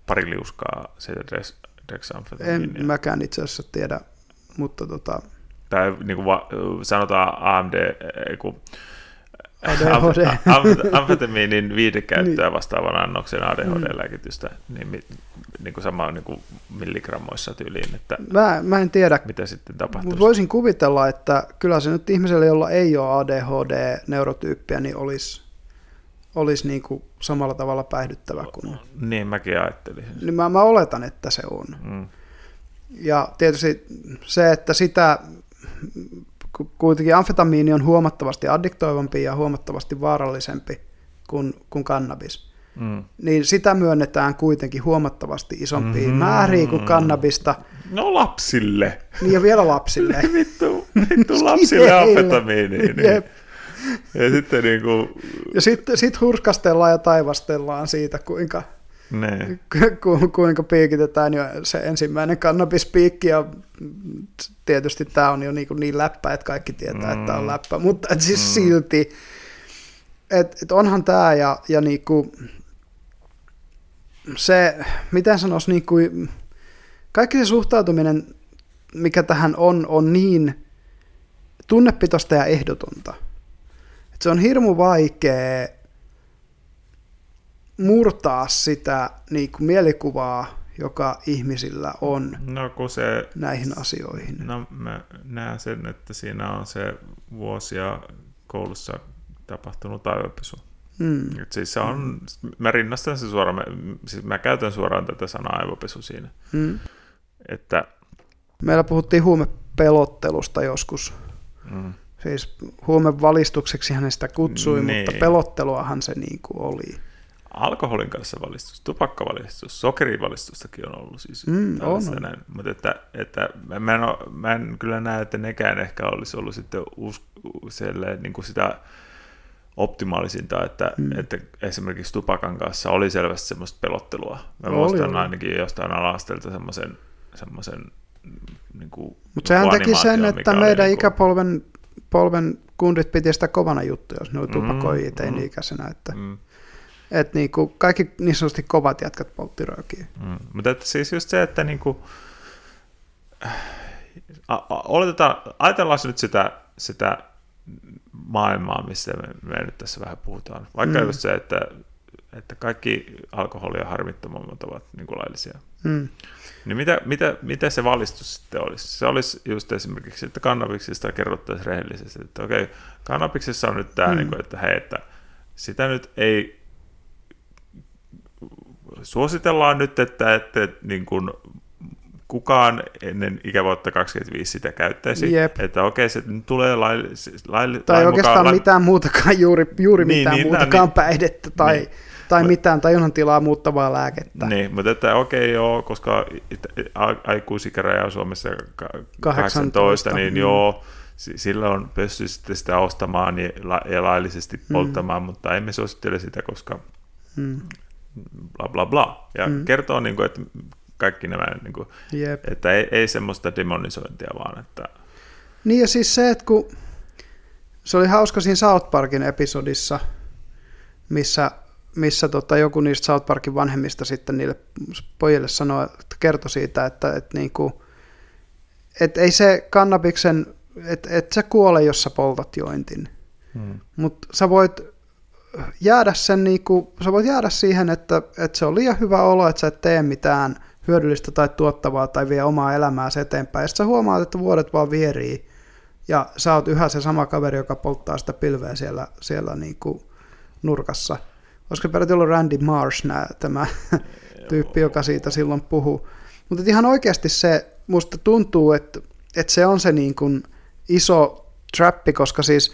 pari liuskaa siitä dexamfetamiinia. En mäkään itse asiassa tiedä, mutta tota, tai niin kuin va, sanotaan AMD, kun ADHD. amfetamiinin viitekäyttöä niin. vastaavan annoksen ADHD-lääkitystä, niin, niin kuin sama niin kuin milligrammoissa tyyliin, että mä, mä en tiedä, mitä sitten tapahtuu. Mutta voisin kuvitella, että kyllä se nyt ihmiselle, jolla ei ole ADHD-neurotyyppiä, niin olisi, olisi niin kuin samalla tavalla päihdyttävä kuin Niin, mäkin ajattelin. Niin mä, mä oletan, että se on. Mm. Ja tietysti se, että sitä kuitenkin amfetamiini on huomattavasti addiktoivampi ja huomattavasti vaarallisempi kuin, kuin kannabis. Mm. Niin sitä myönnetään kuitenkin huomattavasti isompiin Mm. määriin kuin kannabista. No lapsille. Niin ja vielä lapsille. (laughs) Vittu, vittu lapsille amfetamiini. Niin. Jep. Ja sitten niinku, Ja sitten sit hurskastellaan ja taivastellaan siitä, kuinka, ne. ku, kuinka piikitetään jo se ensimmäinen kannabispiikki. Ja tietysti tämä on jo niin, kuin niin läppä, että kaikki tietää, mm. että tämä on läppä. Mutta et siis mm. silti, että et onhan tämä ja, ja niinku, se, miten sanoisi, niinku, kaikki se suhtautuminen, mikä tähän on, on niin tunnepitoista ja ehdotonta. Et se on hirmu vaikea murtaa sitä niin kuin mielikuvaa, joka ihmisillä on No kun se, näihin asioihin. no mä näen sen, että siinä on se vuosia koulussa tapahtunut aivopesu. Mm. Et siis se on, mä rinnastan se suoraan, mä, siis mä käytän suoraan tätä sanaa aivopesu siinä. Mm. Että Meillä puhuttiin huumepelottelusta joskus. mm, Siis huumevalistukseksi hän sitä kutsui, Niin. mutta pelotteluahan se niin kuin oli. Alkoholin kanssa valistus, tupakkavalistus, sokerivalistustakin on ollut siis Mm, on, on. näin. Mutta että, että mä, en oo, mä en kyllä näe, että nekään ehkä olisi ollut sitten us, selleen, niin kuin sitä optimaalisinta, että, Mm. mm. että esimerkiksi tupakan kanssa oli selvästi semmoista pelottelua. Mä muistan ainakin jostain alastelta semmoisen, semmoisen niin kuin Mutta sehän teki sen, että meidän niin kuin- ikäpolven polven kundit piti sitä kovana juttuja, jos ne oli tupakoi Mm, teini-ikäisenä. Että, Mm. Et niinku kaikki niin sanotusti kovat jätkät poltti röökiä. Mm. Mutta että siis just se, että niinku, a, a, oletetaan, ajatellaan nyt sitä, sitä maailmaa, missä me, me nyt tässä vähän puhutaan. Vaikka Mm. just se, että, että kaikki alkoholia harmittomammat ovat niin kuin laillisia. Mm. Niin mitä, mitä, mitä se valistus sitten olisi? Se olisi just esimerkiksi, että kannabiksista kerrottaisiin rehellisesti, että okei, kannabiksessa on nyt tämä, mm. niin kuin, että hei, että sitä nyt ei suositellaan nyt, että, että niin kuin kukaan ennen ikävuotta 25 sitä käyttäisi. Jep. Että okei, se nyt tulee laille, laille, Tai lain oikeastaan mukaan, mitään muutakaan, juuri, juuri Niin, mitään niin, muutakaan niin. päihdettä tai, Niin. tai mitään tajunnan tilaa muuttavaa lääkettä. Niin, mutta että okei joo, koska aikuisikäraja on Suomessa ka- 18, 18, niin mm. joo, si- silloin pystyy sitten sitä ostamaan ja, la- ja laillisesti polttamaan, mutta emme suosittele sitä, koska Mm. Bla bla bla. Ja Mm. kertoo, niin kuin, että kaikki nämä, niin kuin, Jep. että ei, ei semmoista demonisointia, vaan että Niin ja siis se, että kun se oli hauska siinä South Parkin episodissa, missä, missä tota joku niistä South Parkin vanhemmista sitten niille pojille sanoi, että kertoi siitä, että, että, niinku, että ei se kannabiksen, että, että se kuole, jos sä poltat jointin. hmm. Mutta sä voit jäädä sen niinku, sä voit jäädä siihen, että, että se on liian hyvä olo, että sä et tee mitään hyödyllistä tai tuottavaa tai vie omaa elämääsi eteenpäin. Ja sä huomaat, että vuodet vaan vierii ja sä oot yhä se sama kaveri, joka polttaa sitä pilveä siellä, siellä niinku nurkassa. Olisiko peräti ollut Randy Marsh nää, tämä (laughs) tyyppi, joka siitä silloin puhuu. Mutta ihan oikeasti se, musta tuntuu, että, että se on se niin kuin iso trappi, koska siis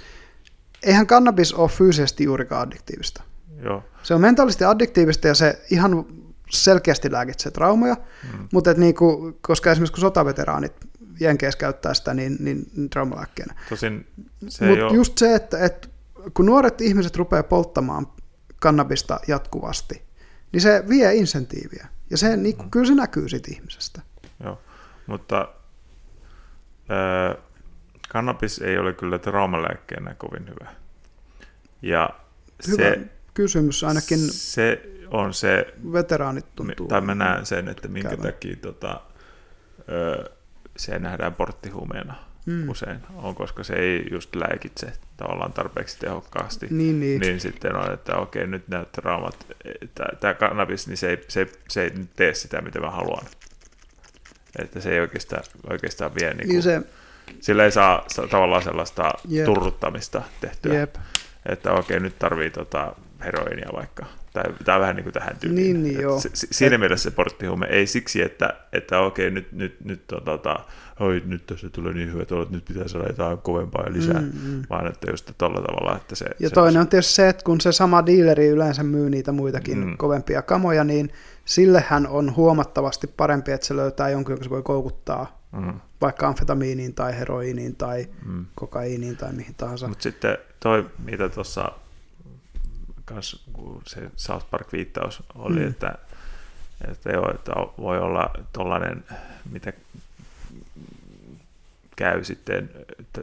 eihän kannabis ole fyysisesti juurikaan addiktiivista. joo. Se on mentaalisesti addiktiivista ja se ihan selkeästi lääkitsee traumoja, mm. mutta et niinku, koska esimerkiksi kun sotaveteraanit Jenkeissä käyttää sitä, niin, niin traumalääkkeenä. Tosin se ei Mutta ole, just se, että, että kun nuoret ihmiset rupeaa polttamaan kannabista jatkuvasti, niin se vie insentiiviä. Ja se, niin, Mm. kyllä se näkyy siitä ihmisestä. joo. mutta ää, kannabis ei ole kyllä traumalääkkeenä kovin hyvä. Ja Hyvä se, kysymys, ainakin se on se, veteraanit tuntuu. tai mä näen sen, että minkä käyvän. takia tota, ö, se nähdään porttihuumeena Mm. usein, on koska se ei just lääkitse tavallaan tarpeeksi tehokkaasti. Niin, niin. Niin sitten on, että okei, nyt nämä traumat, tämä kannabis, niin se ei, se, ei, se ei nyt tee sitä, mitä mä haluan. Että se ei oikeastaan, oikeastaan vie, niin niin se, sillä ei saa, tavallaan sellaista Jep. turruttamista tehtyä. jep. Että okei, nyt tarvii tota heroinia vaikka. Tai, tai vähän niin kuin tähän tyyliin. Niin, niin, Et joo. si- si- siinä mielessä se porttihuume ei siksi, että, että okei, nyt, nyt, nyt, on, tota, oi, nyt tässä tulee niin hyvät olot, nyt pitää saada jotain kovempaa ja lisää, Mm, mm. vaan että just tuolla tavalla, että se... Ja se, toinen on tietysti se, että kun se sama dealeri yleensä myy niitä muitakin Mm. mm. kovempia kamoja, niin sillehän on huomattavasti parempi, että se löytää jonkun, joka se voi koukuttaa Mm, vaikka amfetamiiniin tai heroiiniin tai mm. kokaiiniin tai mihin tahansa. Mutta sitten toi, mitä tuossa kans, se South Park-viittaus oli, Mm. että, että, joo, että voi olla tollainen, mitä käy sitten, että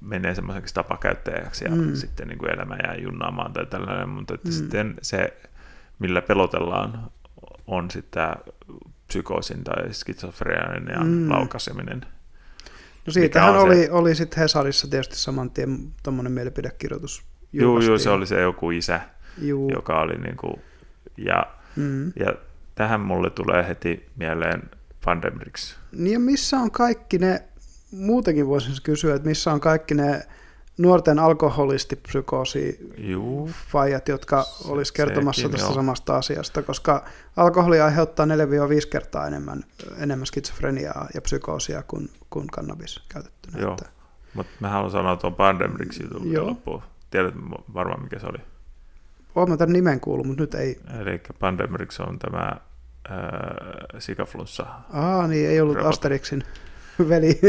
menee semmoiseksi tapakäyttäjäksi ja Mm. sitten niin kuin elämä jää junnaamaan tai tällainen, mutta että Mm. sitten se, millä pelotellaan, on tämä psykoosin tai skitsofrenian ja Mm. laukaiseminen. No siitähän on se- oli, oli sitten Hesarissa tietysti saman tien tuommoinen mielipidekirjoitus. Joo, joo, se oli se joku isä, Juu. joka oli niin kuin, ja, Mm. ja tähän mulle tulee heti mieleen Pandemrix. Niin ja missä on kaikki ne, muutenkin voisin kysyä, että missä on kaikki ne nuorten alkoholistipsykoosi faijat, jotka olisi kertomassa tästä joo. samasta asiasta, koska alkoholi aiheuttaa 4-5 kertaa enemmän, enemmän skitsofreniaa ja psykoosia kuin, kuin kannabis käytettynä. Joo. Mutta mä haluan sanoa tuon Joo. loppuun. Tiedät varmaan mikä se oli. olen mä tämän nimen kuullut, mutta nyt ei. Eli Pandemrix on tämä äh, sikaflunssa. Aa, niin ei ollut. Asterixin veli. (laughs)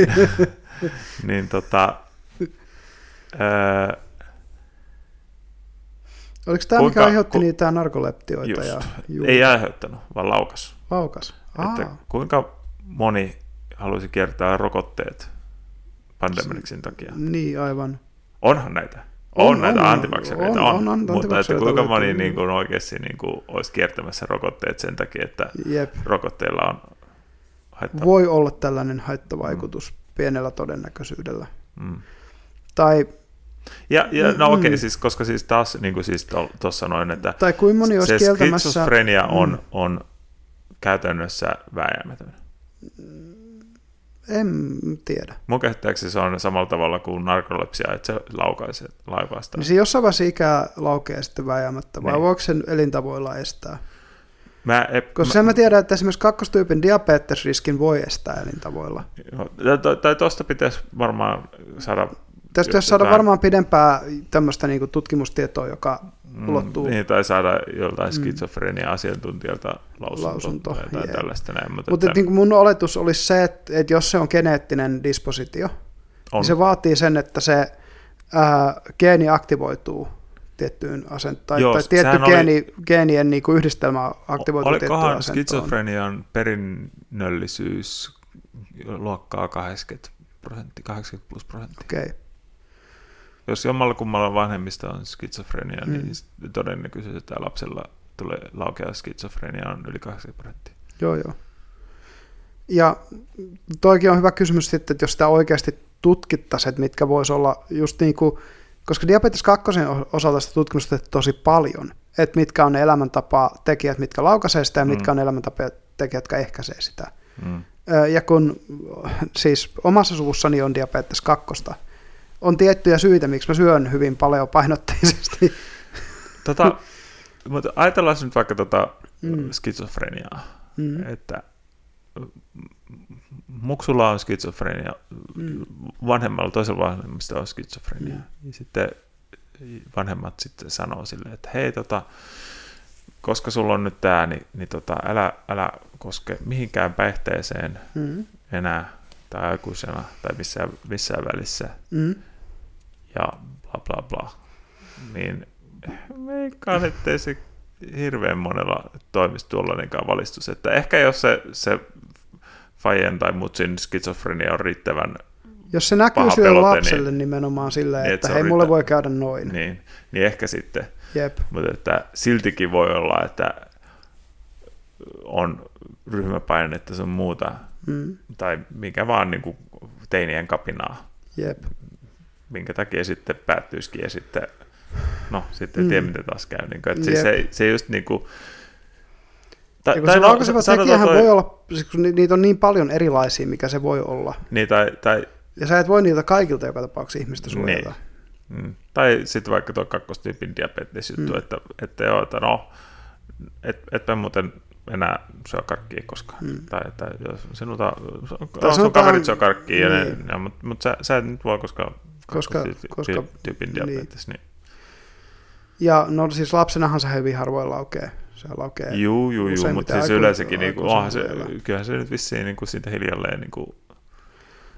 Niin tota, äh, Oliko tämä, Kuinka- mikä aiheutti ku- niitä narkoleptioita? just, Ja, juu, ei aiheuttanut, vaan laukas. Laukas. Aa, Että kuinka moni halusi kiertää rokotteet Pandemrixin takia? niin aivan. Onhan näitä. On, On, näitä antivaksereita, on, on, on, on mutta että kuinka moni niin kuin oikeasti niin kuin olisi kiertämässä rokotteet sen takia, että Jep. rokotteilla on haitta. Voi olla tällainen haittavaikutus pienellä todennäköisyydellä. Mm. Tai, Ja, ja no Mm. okei, okay, siis, koska siis taas niin kuin siis tuossa noin, että tai kuin moni olisi se kieltämässä... skitsofrenia on, Mm. on käytännössä vääjäämätön. En tiedä. Mun käsittääkseni se on samalla tavalla kuin narkolepsia, että se laukaisee laivaasta. Niin se jossain vaiheessa ikää laukeaa sitten vääjäämättä, vai Niin. voiko sen elintavoilla estää? Mä, ep, Koska sen mä tiedän, että esimerkiksi kakkostyypin diabetesriskin voi estää elintavoilla. tai, tai tuosta pitäisi varmaan saada Tästä pitäisi saada jotain- varmaan pidempää tämmöistä niinku tutkimustietoa, joka ulottuu. Niin, tai saada joltain skitsofrenia-asiantuntijalta lausunto, Lausunto, tai jotain jep. tällaista näin. Mutta, Mutta että niin mun oletus olisi se, että, että jos se on geneettinen dispositio, on, niin se vaatii sen, että se ää, geeni aktivoituu tiettyyn asentoon, tai, Joo, tai tietty sehän oli- geeni, geenien niin kuin yhdistelmä aktivoituu tiettyyn olikohan asentoon. skitsofrenian perinnöllisyys luokkaa 80 prosenttia, 80 plus prosenttia. Okei, Jos jommalla kummalla vanhemmista on skitsofrenia, Mm. niin todennäköisesti että lapsella tulee laukea skitsofrenia on yli 80 prosenttia. joo joo. Ja toikin on hyvä kysymys sitten, että jos sitä oikeasti tutkittaisiin, että mitkä voisi olla just niin kuin, koska diabetes 2 osalta sitä tutkimusta on tosi paljon, että mitkä on ne elämäntapa tekijät, mitkä laukaisee sitä ja mitkä Mm. on elämäntapa tekijät, jotka ehkäisee sitä. Mm. Ja kun siis omassa suvussani on diabetes 2, on tiettyjä syitä, miksi mä syön hyvin paljon painotteisesti. Tota, mutta ajatellaan nyt vaikka tota Mm. skitsofreniaa, Mm. että muksulla on skitsofrenia, Mm. vanhemmalla toisella vanhemmista on skitsofrenia. Mm. Ja sitten vanhemmat sitten sanoo silleen, että hei, tota, koska sulla on nyt tämä, niin, niin tota, älä, älä koske mihinkään päihteeseen Mm. enää tai aikuisena tai missään, missään välissä Mm. Ja bla bla bla. Niin veikkaan, ettei se hirveän monella toimisi tuollainenkaan valistus. Että ehkä jos se, se Fajen tai Mutsin skitsofrenia on riittävän, Jos se näkyy sille pelote, lapselle niin- nimenomaan silleen, niin, että että hei, mulle voi käydä noin. niin, niin ehkä sitten. Jep. Mutta että siltikin voi olla, että on ryhmäpainetta sun muuta, Mm. tai mikä vaan niin kuin teinien kapinaa, Jep. Minkä takia sitten päättyisikin ja sitten, no sitten Mm. mm. tiedä mitä taas käy. Niin kuin, että siis se, se just niin kuin, tai, Ja kun se no, sanotaan tekijähän toi- voi olla, siis kun ni- niitä on niin paljon erilaisia, mikä se voi olla. Niin, tai, tai, Ja sä et voi niitä kaikilta joka tapauksessa ihmistä suojata. Niin. Mm. Tai sitten vaikka tuo kakkostyypin diabetes juttu, Mm. että, että joo, että no, et, etpä muuten enää syö karkkia koskaan. Mm. Tai että jos sinulta, sun sanotaan- kaverit syö karkkia, niin. niin. ja, mutta, mutta sä, sä et nyt voi, koska, Koska- koska- kakkostyypin diabetes. Niin. Ja no siis lapsenahan se hyvin harvoin laukee. Se laukee. Juu, juu, juu, mutta siis yleensäkin, niin kuin, onhan se, kyllähän se nyt vissiin niin kuin siitä hiljalleen niin kuin,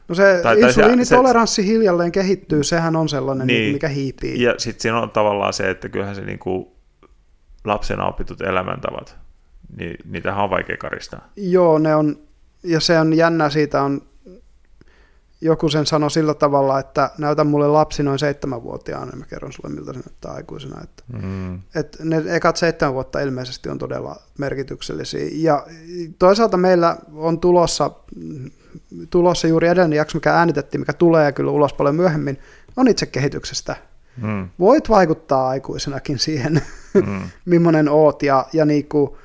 No se Tai- tai se- insuliinitoleranssi hiljalleen kehittyy, sehän on sellainen, Niin. niin. mikä hiipii. Ja sitten siinä on tavallaan se, että kyllähän se niinku lapsena opitut elämäntavat, niin niitähän on vaikea karistaa. Joo, ne on, ja se on jännä, siitä on, joku sen sanoi sillä tavalla, että näytä mulle lapsi noin seitsemänvuotiaana, niin mä kerron sulle, miltä se näyttää aikuisena. Että, Mm. että ne ekat seitsemän vuotta ilmeisesti on todella merkityksellisiä. Ja toisaalta meillä on tulossa, tulossa juuri edellinen jakso, mikä äänitettiin, mikä tulee kyllä ulos paljon myöhemmin, on itse kehityksestä. Mm. Voit vaikuttaa aikuisenakin siihen, Mm. (laughs) millainen oot. Ja, ja niinku,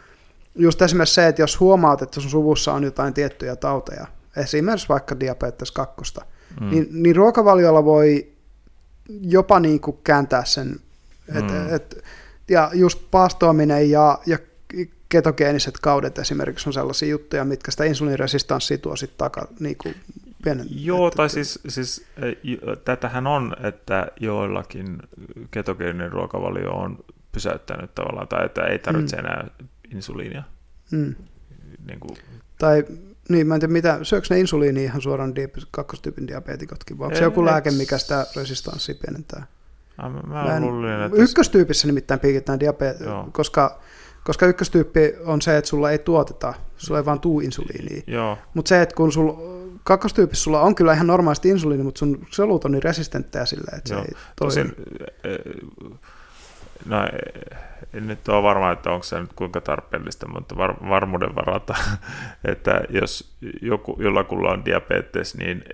just esimerkiksi se, että jos huomaat, että sun suvussa on jotain tiettyjä tauteja, esimerkiksi vaikka diabetes 2, Mm. niin, niin ruokavaliolla voi jopa niinku kääntää sen. Et, Mm. et, ja just paastoaminen ja, ja ketogeeniset kaudet esimerkiksi on sellaisia juttuja, mitkä sitä insuliiniresistanssia tuo sitten takaa niinku pienen, Joo, et- tai siis, siis jo- tätähän on, että joillakin ketogeeninen ruokavalio on pysäyttänyt tavallaan, tai että ei tarvitse Mm. enää insuliinia. Mm. Niin kuin, Tai niin, mä en tiedä, mitä, syökö ne insuliinia ihan suoraan diabe- kakkostyypin diabeetikotkin, vai onko se joku lääke, mikä sitä resistanssia pienentää? mä, Mä mä en- luulin, että... Ykköstyypissä nimittäin piikitään diabetes, Joo. koska, koska ykköstyyppi on se, että sulla ei tuoteta, sulla ei vaan tuu insuliinia. Joo, Mutta se, että kun sulla, kakkostyypissä sulla on kyllä ihan normaalisti insuliini, mutta sun solut on niin resistenttejä sille, että Joo. se ei toimi. Tosin, eh, no eh, en nyt ole varma, että onko se nyt kuinka tarpeellista, mutta var, varmuuden varata, (laughs) että jos joku, jollakulla on diabetes, niin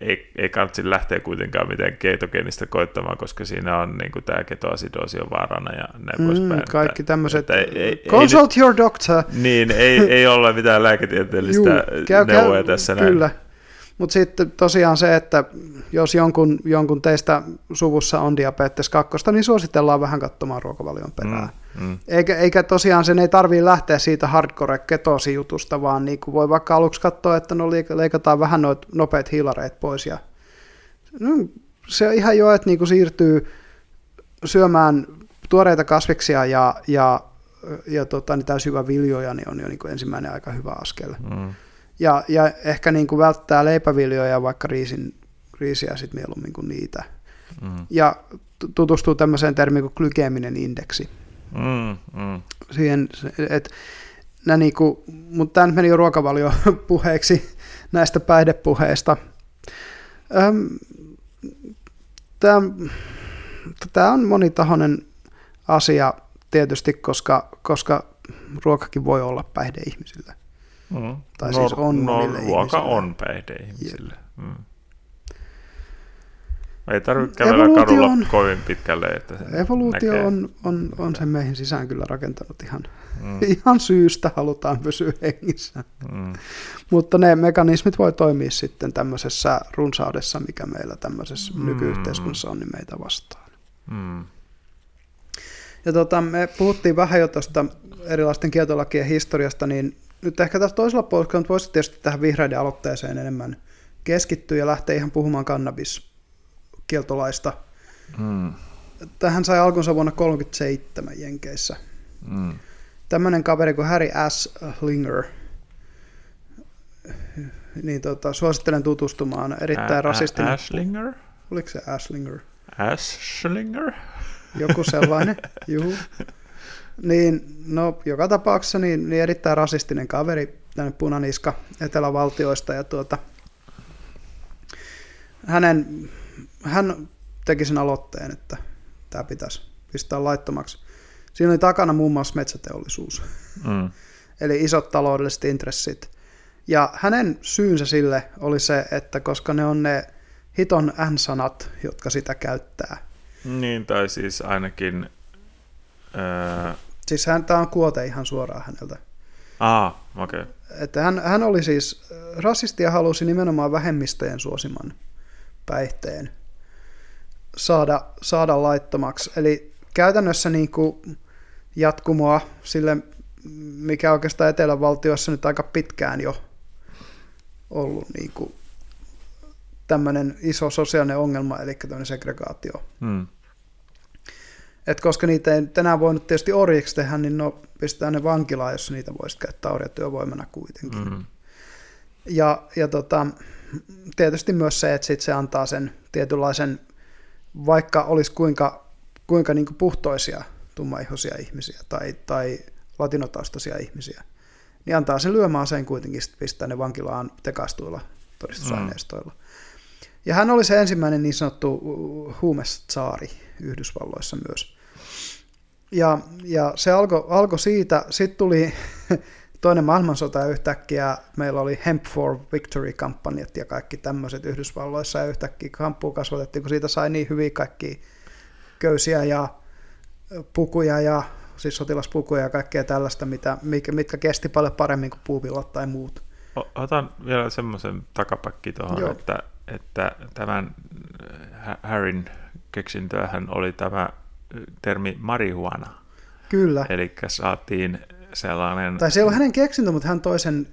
ei, ei kannata lähteä kuitenkaan mitään ketogeenistä koittamaan, koska siinä on niin kuin tämä ketoasidoosi on vaarana ja näin Mm, poispäin. kaikki tämmöiset, että ei- consult your doctor. Niin, ei, ei (laughs) ole mitään lääketieteellistä neuvoja tässä näin. Kyllä. Mutta sitten tosiaan se, että jos jonkun, jonkun teistä suvussa on diabetes 2, niin suositellaan vähän katsomaan ruokavalion perään. Mm, mm, Eikä, eikä tosiaan sen ei tarvii lähteä siitä hardcore ketosijutusta, vaan niin kuin voi vaikka aluksi katsoa, että no leikataan vähän noita nopeat hiilareet pois. Ja, no, se on ihan jo, että niin kuin siirtyy syömään tuoreita kasviksia ja, ja, ja tota, niin täysjyväviljoja, niin on jo niin kuin ensimmäinen aika hyvä askel. mm. Ja, ja ehkä niin kuin välttää leipäviljoja ja vaikka riisin, riisiä sit mieluummin kuin niitä. Mm, Ja tu- tutustuu tämmöiseen termiin kuin glykeeminen indeksi. Mm, mm. Siihen, nää niinku, mutta tämä meni jo ruokavaliopuheeksi (laughs) näistä päihdepuheista. Tämä on monitahoinen asia tietysti, koska, koska ruokakin voi olla päihde ihmisille. Mm. Tai siis on no, ruoka ihmisille. on päihde ihmisille. Mm. Ei tarvitse kävellä Evoluutio kadulla on- kovin pitkälle, että sen Evoluutio näkee. on, on, on sen meihin sisään kyllä rakentanut ihan, Mm, (laughs) ihan syystä, halutaan pysyä hengissä. mm, Mutta ne mekanismit voi toimia sitten tämmöisessä runsaudessa, mikä meillä tämmöisessä Mm. mm. nykyyhteiskunnassa on, niin meitä vastaan. mm, Ja tota, me puhuttiin vähän jo tuosta erilaisten kieltolakien historiasta, niin nyt ehkä tässä toisella puolella voisi tietysti tähän vihreiden aloitteeseen enemmän keskittyä ja lähteä ihan puhumaan kannabiskieltolaista. mm, Tähän sai alkunsa vuonna 1937 Jenkeissä. mm. Tämmöinen kaveri kuin Harry S. Linger, niin tota, suosittelen tutustumaan. Erittäin ä- rasistinen. Ashlinger? Oliko se Ashlinger? Ashlinger? Joku sellainen, juu. Niin, no joka tapauksessa niin, niin erittäin rasistinen kaveri, tänne punaniska etelävaltioista ja tuota, hänen, hän teki sen aloitteen, että tämä pitäisi pistää laittomaksi. Siinä oli takana muun muassa metsäteollisuus, Mm, eli isot taloudelliset intressit. Ja hänen syynsä sille oli se, että koska ne on ne hiton N-sanat, jotka sitä käyttää, niin, tai siis ainakin... Ää, Siis hän, tämä on kuote ihan suoraan häneltä. ah, okei. Okay. Että hän, hän oli siis rasisti ja halusi nimenomaan vähemmistöjen suosiman päihteen. Saada, saada laittomaksi. Eli käytännössä niin kuin jatkumoa sille, mikä oikeastaan etelän valtioissa nyt aika pitkään jo ollut niin kuin tämmöinen iso sosiaalinen ongelma, eli tämmöinen segregaatio. Mm. Et koska niitä ei tänään voinut tietysti orjiksi tehdä, niin no pistetään ne vankilaan, jos niitä voisi käyttää orjatyövoimana kuitenkin. Mm. Ja, ja tota, tietysti myös se, että sit se antaa sen tietynlaisen, vaikka olisi kuinka, kuinka niin puhtoisia tummaihoisia ihmisiä tai, tai latinotaustaisia ihmisiä, niin antaa sen lyömäaseen kuitenkin pistää ne vankilaan tekastuilla todistusaineistoilla. Mm. Ja hän oli se ensimmäinen niin sanottu huumestaari Yhdysvalloissa myös. Ja, ja se alkoi alko siitä, sitten tuli (laughs) toinen maailmansota ja yhtäkkiä meillä oli Hemp for Victory-kampanjat ja kaikki tämmöiset Yhdysvalloissa ja yhtäkkiä kamppua kasvatettiin, kun siitä sai niin hyviä kaikki köysiä ja pukuja ja siis sotilaspukuja ja kaikkea tällaista, mitä, mitkä kesti paljon paremmin kuin puuvillat tai muut. Otan vielä semmoisen takapakki tuohon, että, että tämän Harryn keksintöähän oli tämä termi marihuana. Kyllä. Eli saatiin sellainen... Tai se ei ollut hänen keksintö, mutta hän toi sen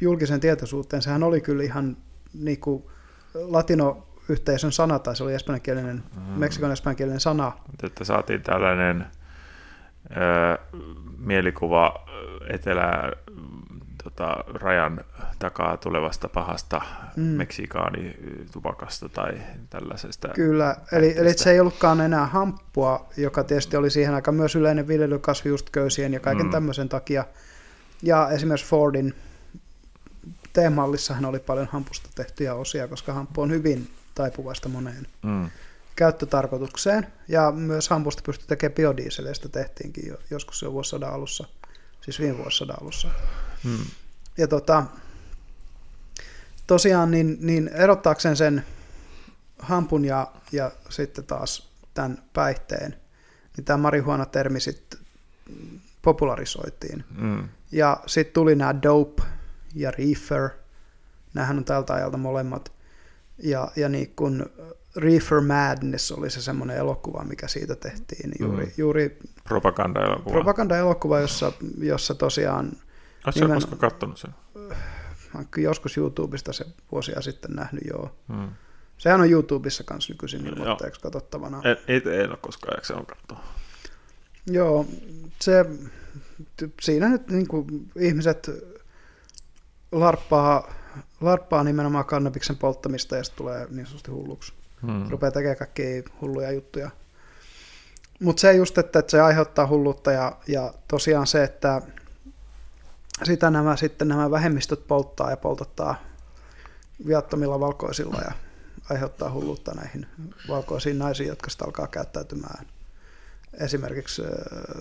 julkisen tietoisuuteen. Sehän oli kyllä ihan niin kuin latino-yhteisön sana, tai se oli espanjankielinen, mm. meksikon espanjankielinen sana. Että saatiin tällainen ö, mielikuva etelä tota, rajan takaa tulevasta pahasta mm. meksikaanitupakasta tai tällaisesta. Kyllä, eli, eli se ei ollutkaan enää hamppua, joka tietysti oli siihen aikaan myös yleinen viljelykasvi just köysien ja kaiken mm. tämmöisen takia. Ja esimerkiksi Fordin T-mallissahan oli paljon hampusta tehtyjä osia, koska hamppu on hyvin taipuvasta moneen mm. käyttötarkoitukseen. Ja myös hampusta pystyi tekemään biodieseleistä tehtiinkin jo, joskus jo vuosisadan alussa, siis viime vuosisadan alussa. Hmm. Ja tota, tosiaan niin, niin erottaakseen sen hampun ja, ja sitten taas tämän päihteen, niin tämä marihuana-termi sitten popularisoitiin. Mm. Ja sitten tuli nämä dope ja reefer, nämähän on tältä ajalta molemmat. Ja, ja niin kun Reefer Madness oli se semmoinen elokuva, mikä siitä tehtiin. Juuri, mm. juuri propaganda-elokuva. Propaganda-elokuva, jossa, jossa tosiaan Oletko nimen... koskaan katsonut sen? Mä oon joskus YouTubesta se vuosia sitten nähnyt, joo. Hmm. Sehän on YouTubessa kanssa nykyisin ilmoitteeksi katsottavana. En, ei, ei ole koskaan jaksanut katsoa. Joo, se, siinä nyt niin kuin ihmiset larppaa, larppaa nimenomaan kannabiksen polttamista ja sitten tulee niin sanotusti hulluksi. Hmm. Rupeaa tekemään kaikkia hulluja juttuja. Mutta se just, että, että se aiheuttaa hulluutta ja, ja tosiaan se, että sitä nämä sitten nämä vähemmistöt polttaa ja poltottaa viattomilla valkoisilla ja aiheuttaa hulluutta näihin valkoisiin naisiin, jotka sitä alkaa käyttäytymään esimerkiksi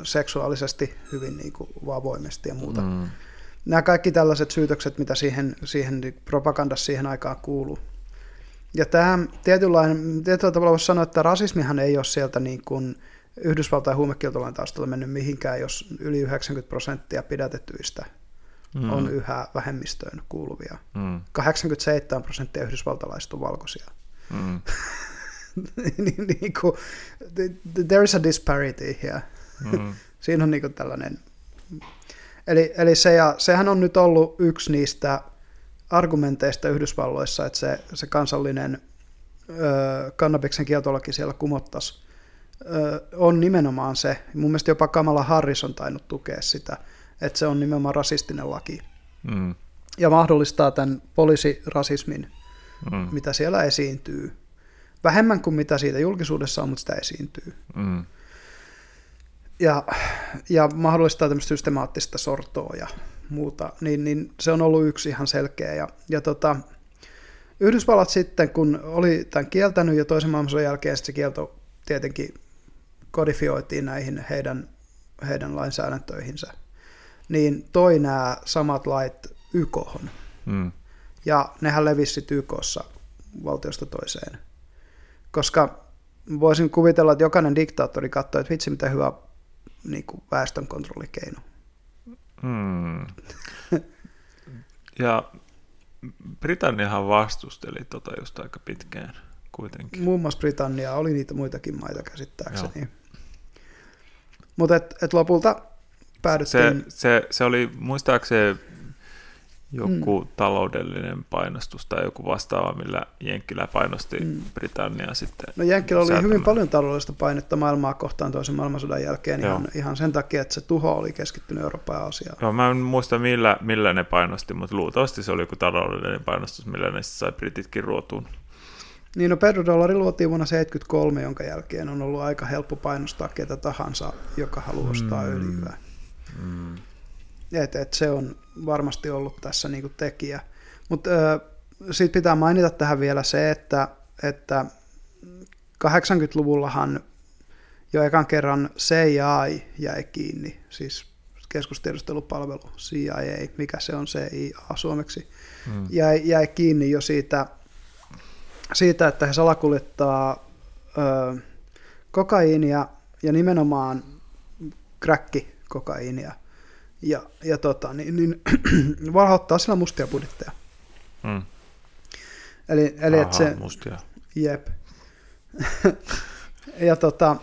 seksuaalisesti hyvin niin kuin avoimesti ja muuta. Mm. Nämä kaikki tällaiset syytökset, mitä siihen, siihen propagandassa siihen aikaan kuuluu. Ja tämä tietynlainen, tietyllä tavalla voisi sanoa, että rasismihan ei ole sieltä niin kuin Yhdysvaltain huumekieltolain taustalla mennyt mihinkään, jos yli 90 prosenttia pidätetyistä mm. on yhä vähemmistöön kuuluvia. Mm. 87 prosenttia yhdysvaltalaisista on valkoisia. Mm. (laughs) niin, niin kuin, there is a disparity here. Mm. (laughs) Siinä on niin kuin tällainen. Eli, eli se, ja, sehän on nyt ollut yksi niistä argumenteista Yhdysvalloissa, että se, se kansallinen ö, kannabiksen kieltolaki siellä kumottaisi, on nimenomaan se. Mun mielestä jopa Kamala Harris on tainnut tukea sitä, että se on nimenomaan rasistinen laki. Mm. Ja mahdollistaa tämän poliisirasismin, mm. mitä siellä esiintyy. Vähemmän kuin mitä siitä julkisuudessa on, mutta sitä esiintyy. Mm. Ja, ja mahdollistaa tämmöistä systemaattista sortoa ja muuta, niin, niin se on ollut yksi ihan selkeä. Ja, ja tota, Yhdysvallat sitten, kun oli tämän kieltänyt ja toisen maailmansodan jälkeen se kielto tietenkin kodifioitiin näihin heidän, heidän lainsäädäntöihinsä niin toi nämä samat lait YKhon. Mm. Ja nehän levisi YKssa valtiosta toiseen. Koska voisin kuvitella, että jokainen diktaattori katsoo, että vitsi mitä hyvä niin kuin väestön kontrollikeino. Hmm. ja Britanniahan vastusteli tota just aika pitkään. kuitenkin. Muun muassa Britannia, oli niitä muitakin maita käsittääkseni. Mutta et, et lopulta päädyttiin... Se, se, se oli muistaakseni joku mm. taloudellinen painostus tai joku vastaava, millä Jenkkilä painosti mm. Britanniaa sitten. No Jenkkilä oli säätämään. hyvin paljon taloudellista painetta maailmaa kohtaan toisen maailmansodan jälkeen ihan, ihan sen takia, että se tuho oli keskittynyt Euroopan ja Aasiaan. Joo, mä en muista millä, millä ne painosti, mutta luultavasti se oli joku taloudellinen painostus, millä ne sai brititkin ruotuun. Niin, no petrodollari luotiin vuonna 1973, jonka jälkeen on ollut aika helppo painostaa ketä tahansa, joka haluaa ostaa mm. öljyä. Mm. Et, et se on varmasti ollut tässä niinku tekijä. Mutta sitten pitää mainita tähän vielä se, että, että 80-luvullahan jo ekan kerran CIA jäi kiinni, siis keskustiedustelupalvelu CIA, mikä se on CIA suomeksi, mm. jäi, jäi kiinni jo siitä, siitä että he salakuljettaa ö, kokaiinia ja nimenomaan kokaiinia ja, ja tota, niin, niin (clears throat) valhottaa sillä mustia budjetteja. Mm. Eli, eli Aha, se, mustia. Jep. (laughs) ja tota,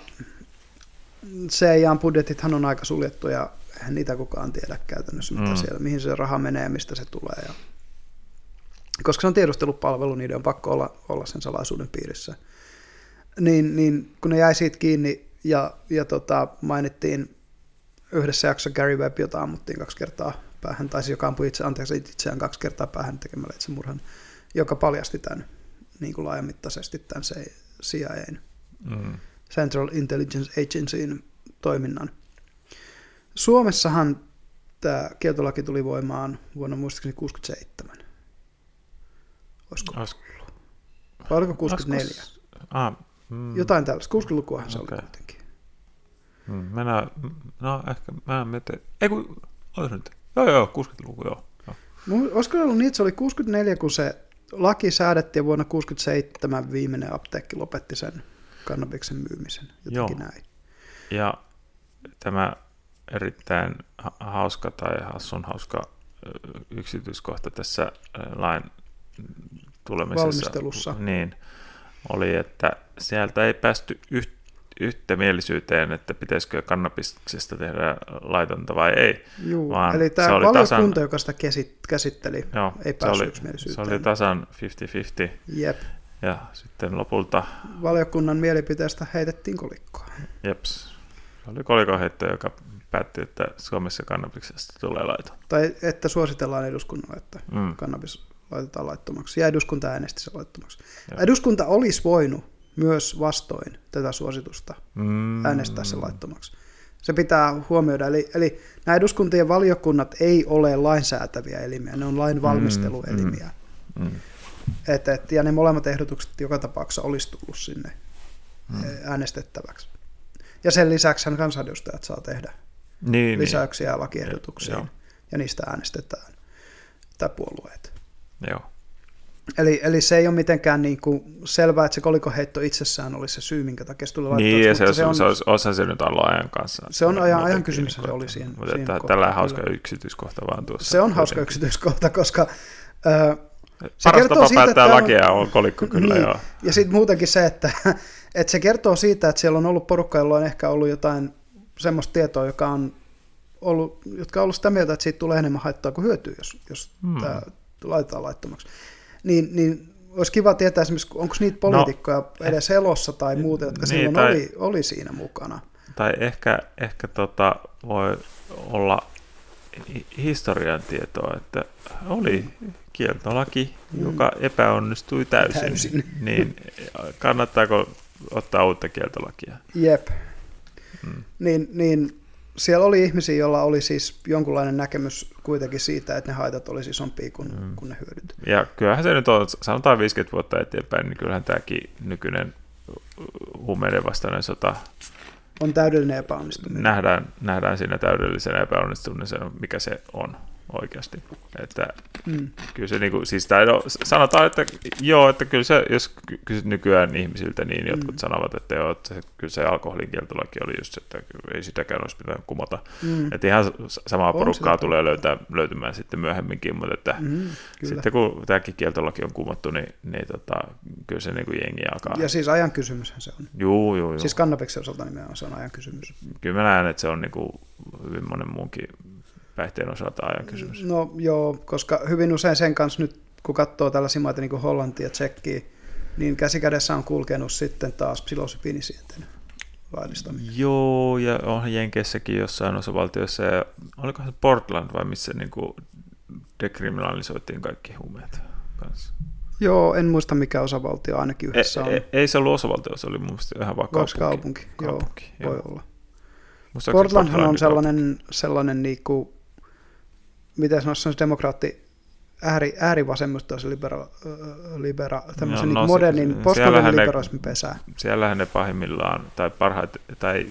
CIAn budjetithan on aika suljettu ja eihän niitä kukaan tiedä käytännössä, mitä mm. siellä, mihin se raha menee ja mistä se tulee. Ja, koska se on tiedustelupalvelu, niiden on pakko olla, olla sen salaisuuden piirissä. Niin, niin kun ne jäi siitä kiinni ja, ja tota, mainittiin yhdessä jaksossa Gary Webb, jota ammuttiin kaksi kertaa päähän, tai siis joka ampui itse, anteeksi, itseään kaksi kertaa päähän tekemällä itsemurhan, joka paljasti tämän niin kuin laajamittaisesti tämän CIAn, mm. Central Intelligence Agencyn toiminnan. Suomessahan tämä kieltolaki tuli voimaan vuonna muistaakseni 67. Olisiko? Olis... Vai oliko 64? Olis... Ah, mm. Jotain tällaista. 60-lukuahan se okay. oli kuitenkin. Mm, mennään, no ehkä, mä en mietin, ei kun, olisi nyt, joo joo, 60-luku, joo. joo. Olisiko ollut niin, että se oli 64, kun se laki säädettiin vuonna 67 viimeinen apteekki lopetti sen kannabiksen myymisen, jotenkin joo. näin. Ja tämä erittäin hauska tai hassun hauska yksityiskohta tässä lain tulemisessa. Valmistelussa. Niin, oli, että sieltä ei päästy yht, yhtämielisyyteen, että pitäisikö kannabiksesta tehdä laitonta vai ei. Juu, vaan eli tämä se oli valiokunta, tasan, joka sitä käsitteli, joo, ei päässyt se oli, yksimielisyyteen. Se oli tasan 50-50. Jep. Ja sitten lopulta... Valiokunnan mielipiteestä heitettiin kolikkoa. Jeps. Se oli kolikoheitto, joka päätti, että Suomessa kannabiksesta tulee laiton. Tai että suositellaan eduskunnalle, että mm. kannabis laitetaan laittomaksi. Ja eduskunta äänesti se laittomaksi. Joo. Eduskunta olisi voinut myös vastoin tätä suositusta mm. äänestää se laittomaksi. Se pitää huomioida. Eli, eli nämä eduskuntien valiokunnat ei ole lainsäätäviä elimiä, ne on lainvalmisteluelimiä. Mm. Mm. Et, et, ja ne molemmat ehdotukset joka tapauksessa olisi tullut sinne mm. äänestettäväksi. Ja sen lisäksi kansanedustajat saa tehdä niin, niin. lisäyksiä niin. lakiehdotuksiin, ja, ja niistä äänestetään, tai puolueet. Joo. Eli, eli se ei ole mitenkään niin kuin selvää, että se kolikoheitto itsessään olisi se syy, minkä takia se tuli Niin, ja se, se, on, se olisi, osa se nyt ollut ajan kanssa. Se on ajan, ajan kysymys, se oli siihen. Mutta siihen että, tällä hauska kyllä. yksityiskohta vaan tuossa. Se on hauska yksityiskohta, koska... Äh, se Paras tapa siitä, päättää lakia on kolikko kyllä, niin. joo. Ja sitten muutenkin se, että, (laughs) että se kertoo siitä, että siellä on ollut porukka, jolla on ehkä ollut jotain semmoista tietoa, joka on ollut, jotka on ollut sitä mieltä, että siitä tulee enemmän haittaa kuin hyötyä, jos, jos hmm. tämä laitetaan laittomaksi niin, niin olisi kiva tietää esimerkiksi, onko niitä no, poliitikkoja no, edes elossa tai muuta, jotka niin, silloin tai, oli, oli siinä mukana. Tai ehkä, ehkä tota, voi olla historian tietoa, että oli kieltolaki, mm. joka epäonnistui täysin, täysin. (laughs) niin kannattaako ottaa uutta kieltolakia? Jep. Mm. Niin, niin siellä oli ihmisiä, joilla oli siis jonkunlainen näkemys kuitenkin siitä, että ne haitat olisi isompia kuin, mm. kuin ne hyödyt. Ja kyllähän se nyt on, sanotaan 50 vuotta eteenpäin, niin kyllähän tämäkin nykyinen huumeiden vastainen sota on täydellinen epäonnistuminen. Nähdään, nähdään siinä täydellisen epäonnistumisen, mikä se on. Oikeasti. Että Mm. kyllä se niinku, siis tai no, sanotaan, että joo, että kyllä se, jos ky- kysyt nykyään ihmisiltä, niin jotkut Mm. sanovat, että joo, että se, kyllä se alkoholikieltolaki oli just se, että ei sitäkään olisi pitänyt kumota. Mm. Että ihan samaa On porukkaa sitä. tulee löytää, löytymään sitten myöhemminkin, mutta että Mm, kyllä. sitten kun tämäkin kieltolaki on kumottu, niin, niin tota, kyllä se niinku jengi alkaa. Ja siis ajan kysymyshän se on. Juu, juu, juu. Siis kannabiksen osalta nimenomaan se on ajan kysymys. Kyllä mä näen, että se on niinku hyvin monen muunkin päihteen osalta ajan kysymys. No joo, koska hyvin usein sen kanssa nyt, kun katsoo tällaisia maita niin kuin Hollantia ja Tsekkiä, niin käsikädessä on kulkenut sitten taas psilosybiinisienten laillistaminen. Joo, ja onhan Jenkeissäkin jossain osavaltioissa, ja olikohan se Portland vai missä niinku dekriminalisoitiin kaikki huumeet kanssa. Joo, en muista mikä osavaltio ainakin Ei, yhdessä on. ei, ei se ollut osavaltio, se oli mun mielestä ihan vaan Onko kaupunki. kaupunki? Joo, kaupunki voi joo. olla. Portlandhan on sellainen, sellainen niinku, miten sanoisi, se on se demokraatti, ääri, äärivasemmistoisen libera, libera, tämmöisen No, no, no, modernin, se- postmodernin liberalismin pesää. siellähän ne pahimmillaan, tai parhaat, tai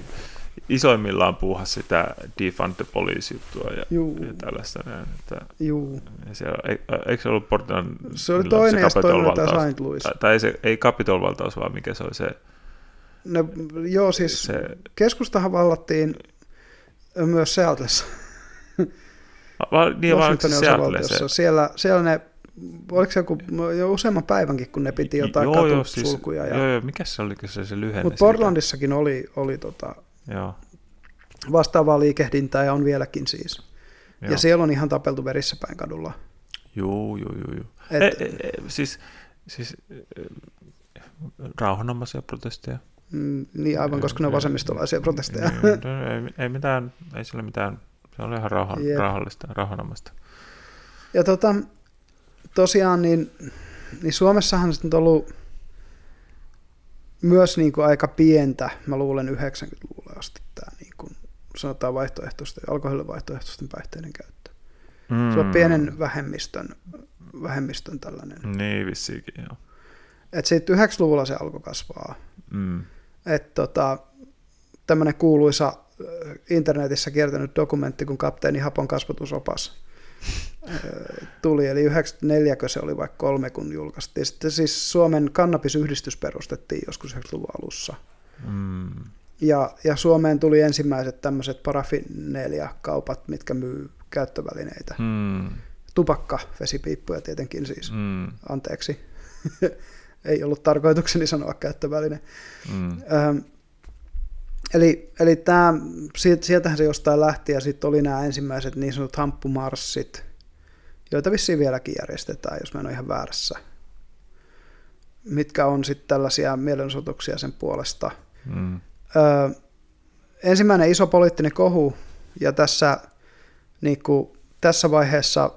isoimmillaan puuhas sitä defund the police juttua ja, Juu. ja tällaista. Näin, että, Juu. ja siellä, ei- eikö se ollut Portland? Se oli toinen ja sitten toinen tämä Saint Louis. Tai, tai ei, se, ei Capitol-valtaus, vaan mikä se oli se, Ne, joo, siis se keskustahan vallattiin myös Seatlessa, niin Washingtonin osavaltiossa. se, Siellä, siellä ne, oliko se joku, jo useamman päivänkin, kun ne piti jotain joo, joo, siis, katusulkuja. joo, Ja, joo, mikä se oli, se, se lyhenne? mutta? Portlandissakin oli, oli tota, Joo, vastaavaa liikehdintää ja on vieläkin siis. joo. Ja siellä on ihan tapeltu verissä päin kadulla. Juu, juu, juu, juu. Et, Et, e, e, siis, siis e, rauhanomaisia protesteja. mm, niin aivan, koska ne on Ei- vasemmistolaisia protesteja. No, ei, (laughs) ei, mitään, ei sillä mitään, se oli ihan rauhan, Jep. rauhallista, rauhanomaista. Ja tota, tosiaan niin, niin Suomessahan se on ollut myös niin kuin aika pientä, mä luulen 90-luvulle asti tämä niin kuin sanotaan vaihtoehtoisten, alkoholin vaihtoehtoisten päihteiden käyttö. Mm. Se on pienen vähemmistön, vähemmistön tällainen. Niin, vissiinkin, joo. Et sitten 90-luvulla se alkoi kasvaa. Mm. Että tota, tämmöinen kuuluisa internetissä kiertänyt dokumentti kuin Kapteeni Hapon kasvatusopas äh, tuli, eli 94 se oli vaikka kolme, kun julkaistiin. Sitten siis Suomen kannabisyhdistys perustettiin joskus 90-luvun alussa. Mm. Ja, ja Suomeen tuli ensimmäiset tämmöiset parafineeliakaupat, mitkä myy käyttövälineitä. Mm. Tupakka, vesipiippuja tietenkin siis. Mm. Anteeksi. (laughs) Ei ollut tarkoitukseni sanoa käyttöväline. Mm. Ähm, eli eli sieltä, sieltähän se jostain lähti ja sitten oli nämä ensimmäiset niin sanotut hamppumarssit, joita vissiin vieläkin järjestetään, jos mä en ole ihan väärässä. Mitkä on sitten tällaisia mielenosoituksia sen puolesta. Mm. Öö, ensimmäinen iso poliittinen kohu, ja tässä, niin kuin, tässä vaiheessa,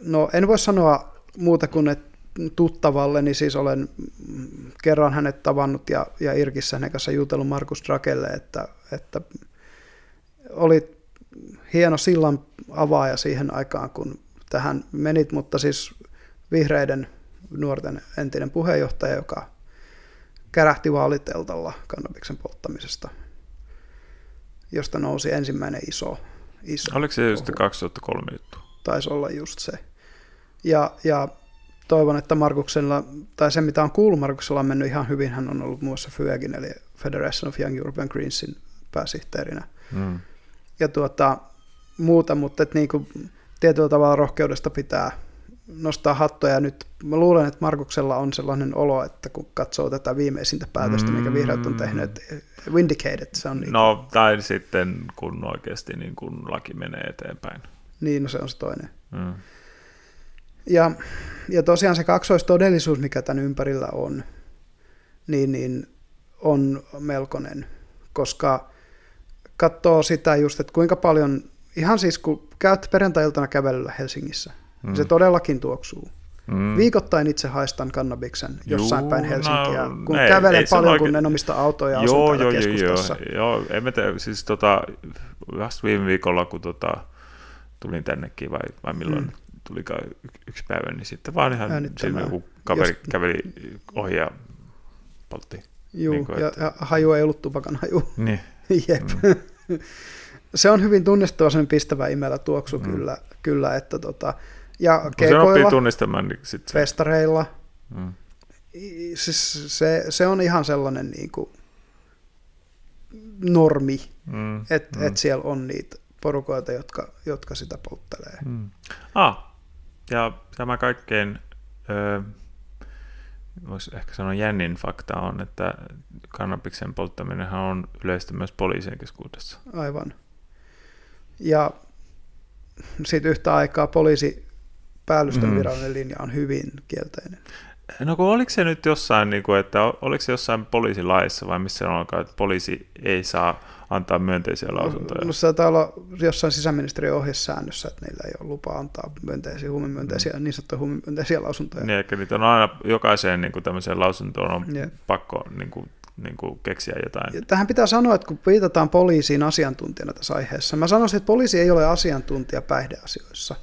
no en voi sanoa muuta kuin, että tuttavalle, niin siis olen kerran hänet tavannut ja, ja Irkissä hänen kanssa jutellut Markus Drakelle, että, että oli hieno sillan avaaja siihen aikaan, kun tähän menit, mutta siis vihreiden nuorten entinen puheenjohtaja, joka kärähti vaaliteltalla kannabiksen polttamisesta, josta nousi ensimmäinen iso, iso Oliko se just kohu. 2003 juttu? taisi olla just se. Ja, ja toivon, että Markuksella, tai se mitä on kuullut Markuksella on mennyt ihan hyvin, hän on ollut muun muassa FYEGin, eli Federation of Young European Greensin pääsihteerinä. Mm. Ja tuota, muuta, mutta et niinku, tietyllä tavalla rohkeudesta pitää nostaa hattoja. Ja nyt mä luulen, että Markuksella on sellainen olo, että kun katsoo tätä viimeisintä päätöstä, mikä vihreät on tehnyt, että Vindicated, se on niin, No, tai sitten kun oikeasti niin kun laki menee eteenpäin. niin no se on se toinen. Mm. Ja, ja tosiaan se kaksoistodellisuus, mikä tämän ympärillä on, niin, niin on melkoinen, koska katsoo sitä just, että kuinka paljon, ihan siis kun käyt perjantai-iltana kävelyllä Helsingissä, mm. se todellakin tuoksuu. Mm. Viikoittain itse haistan kannabiksen jossain Juu, päin Helsinkiä, no, kun ei- kävelen ei paljon, oikein- kun en omista autoja ja joo, joo, joo, joo, joo, en mä tiedä, siis tota, viime viikolla, kun tota, tulin tännekin, vai, vai milloin Mm. Tulikaan yksi päivä, niin sitten vaan ihan siinä joku kaveri Jos- käveli ohi ja poltti. Juu, Niin kuin, ja, että- ja haju ei ollut tupakan haju. Niin. (laughs) Jep. Mm. se on hyvin tunnistava sen pistävä imelä tuoksu mm. kyllä, kyllä, että tota, ja Kun se oppii keikoilla, tunnistamaan, niin sit se, festareilla, mm. siis se, se on ihan sellainen niin kuin normi, Mm. että mm. et siellä on niitä porukoita, jotka, jotka sitä polttelee. Mm. Ah, ja tämä kaikkein, voisi ehkä sanoa jännin fakta on, että kannabiksen polttaminen on yleistä myös poliisien keskuudessa. Aivan. Ja sitten yhtä aikaa poliisi päällystön Mm. virallinen linja on hyvin kielteinen. No kun oliko se nyt jossain, niin kuin, että oliko se jossain poliisilaissa vai missä on että poliisi ei saa antaa myönteisiä lausuntoja? No se taitaa olla jossain sisäministeriön ohjesäännössä, että niillä ei ole lupa antaa myönteisiä, huumemyönteisiä, niin sanottuja huumemyönteisiä lausuntoja. Niin, eli niitä on aina jokaiseen niin kuin tämmöiseen lausuntoon on Jep. pakko niin kuin, niin kuin keksiä jotain. Ja Tähän pitää sanoa, että kun viitataan poliisiin asiantuntijana tässä aiheessa, mä sanoisin, että poliisi ei ole asiantuntija päihdeasioissa.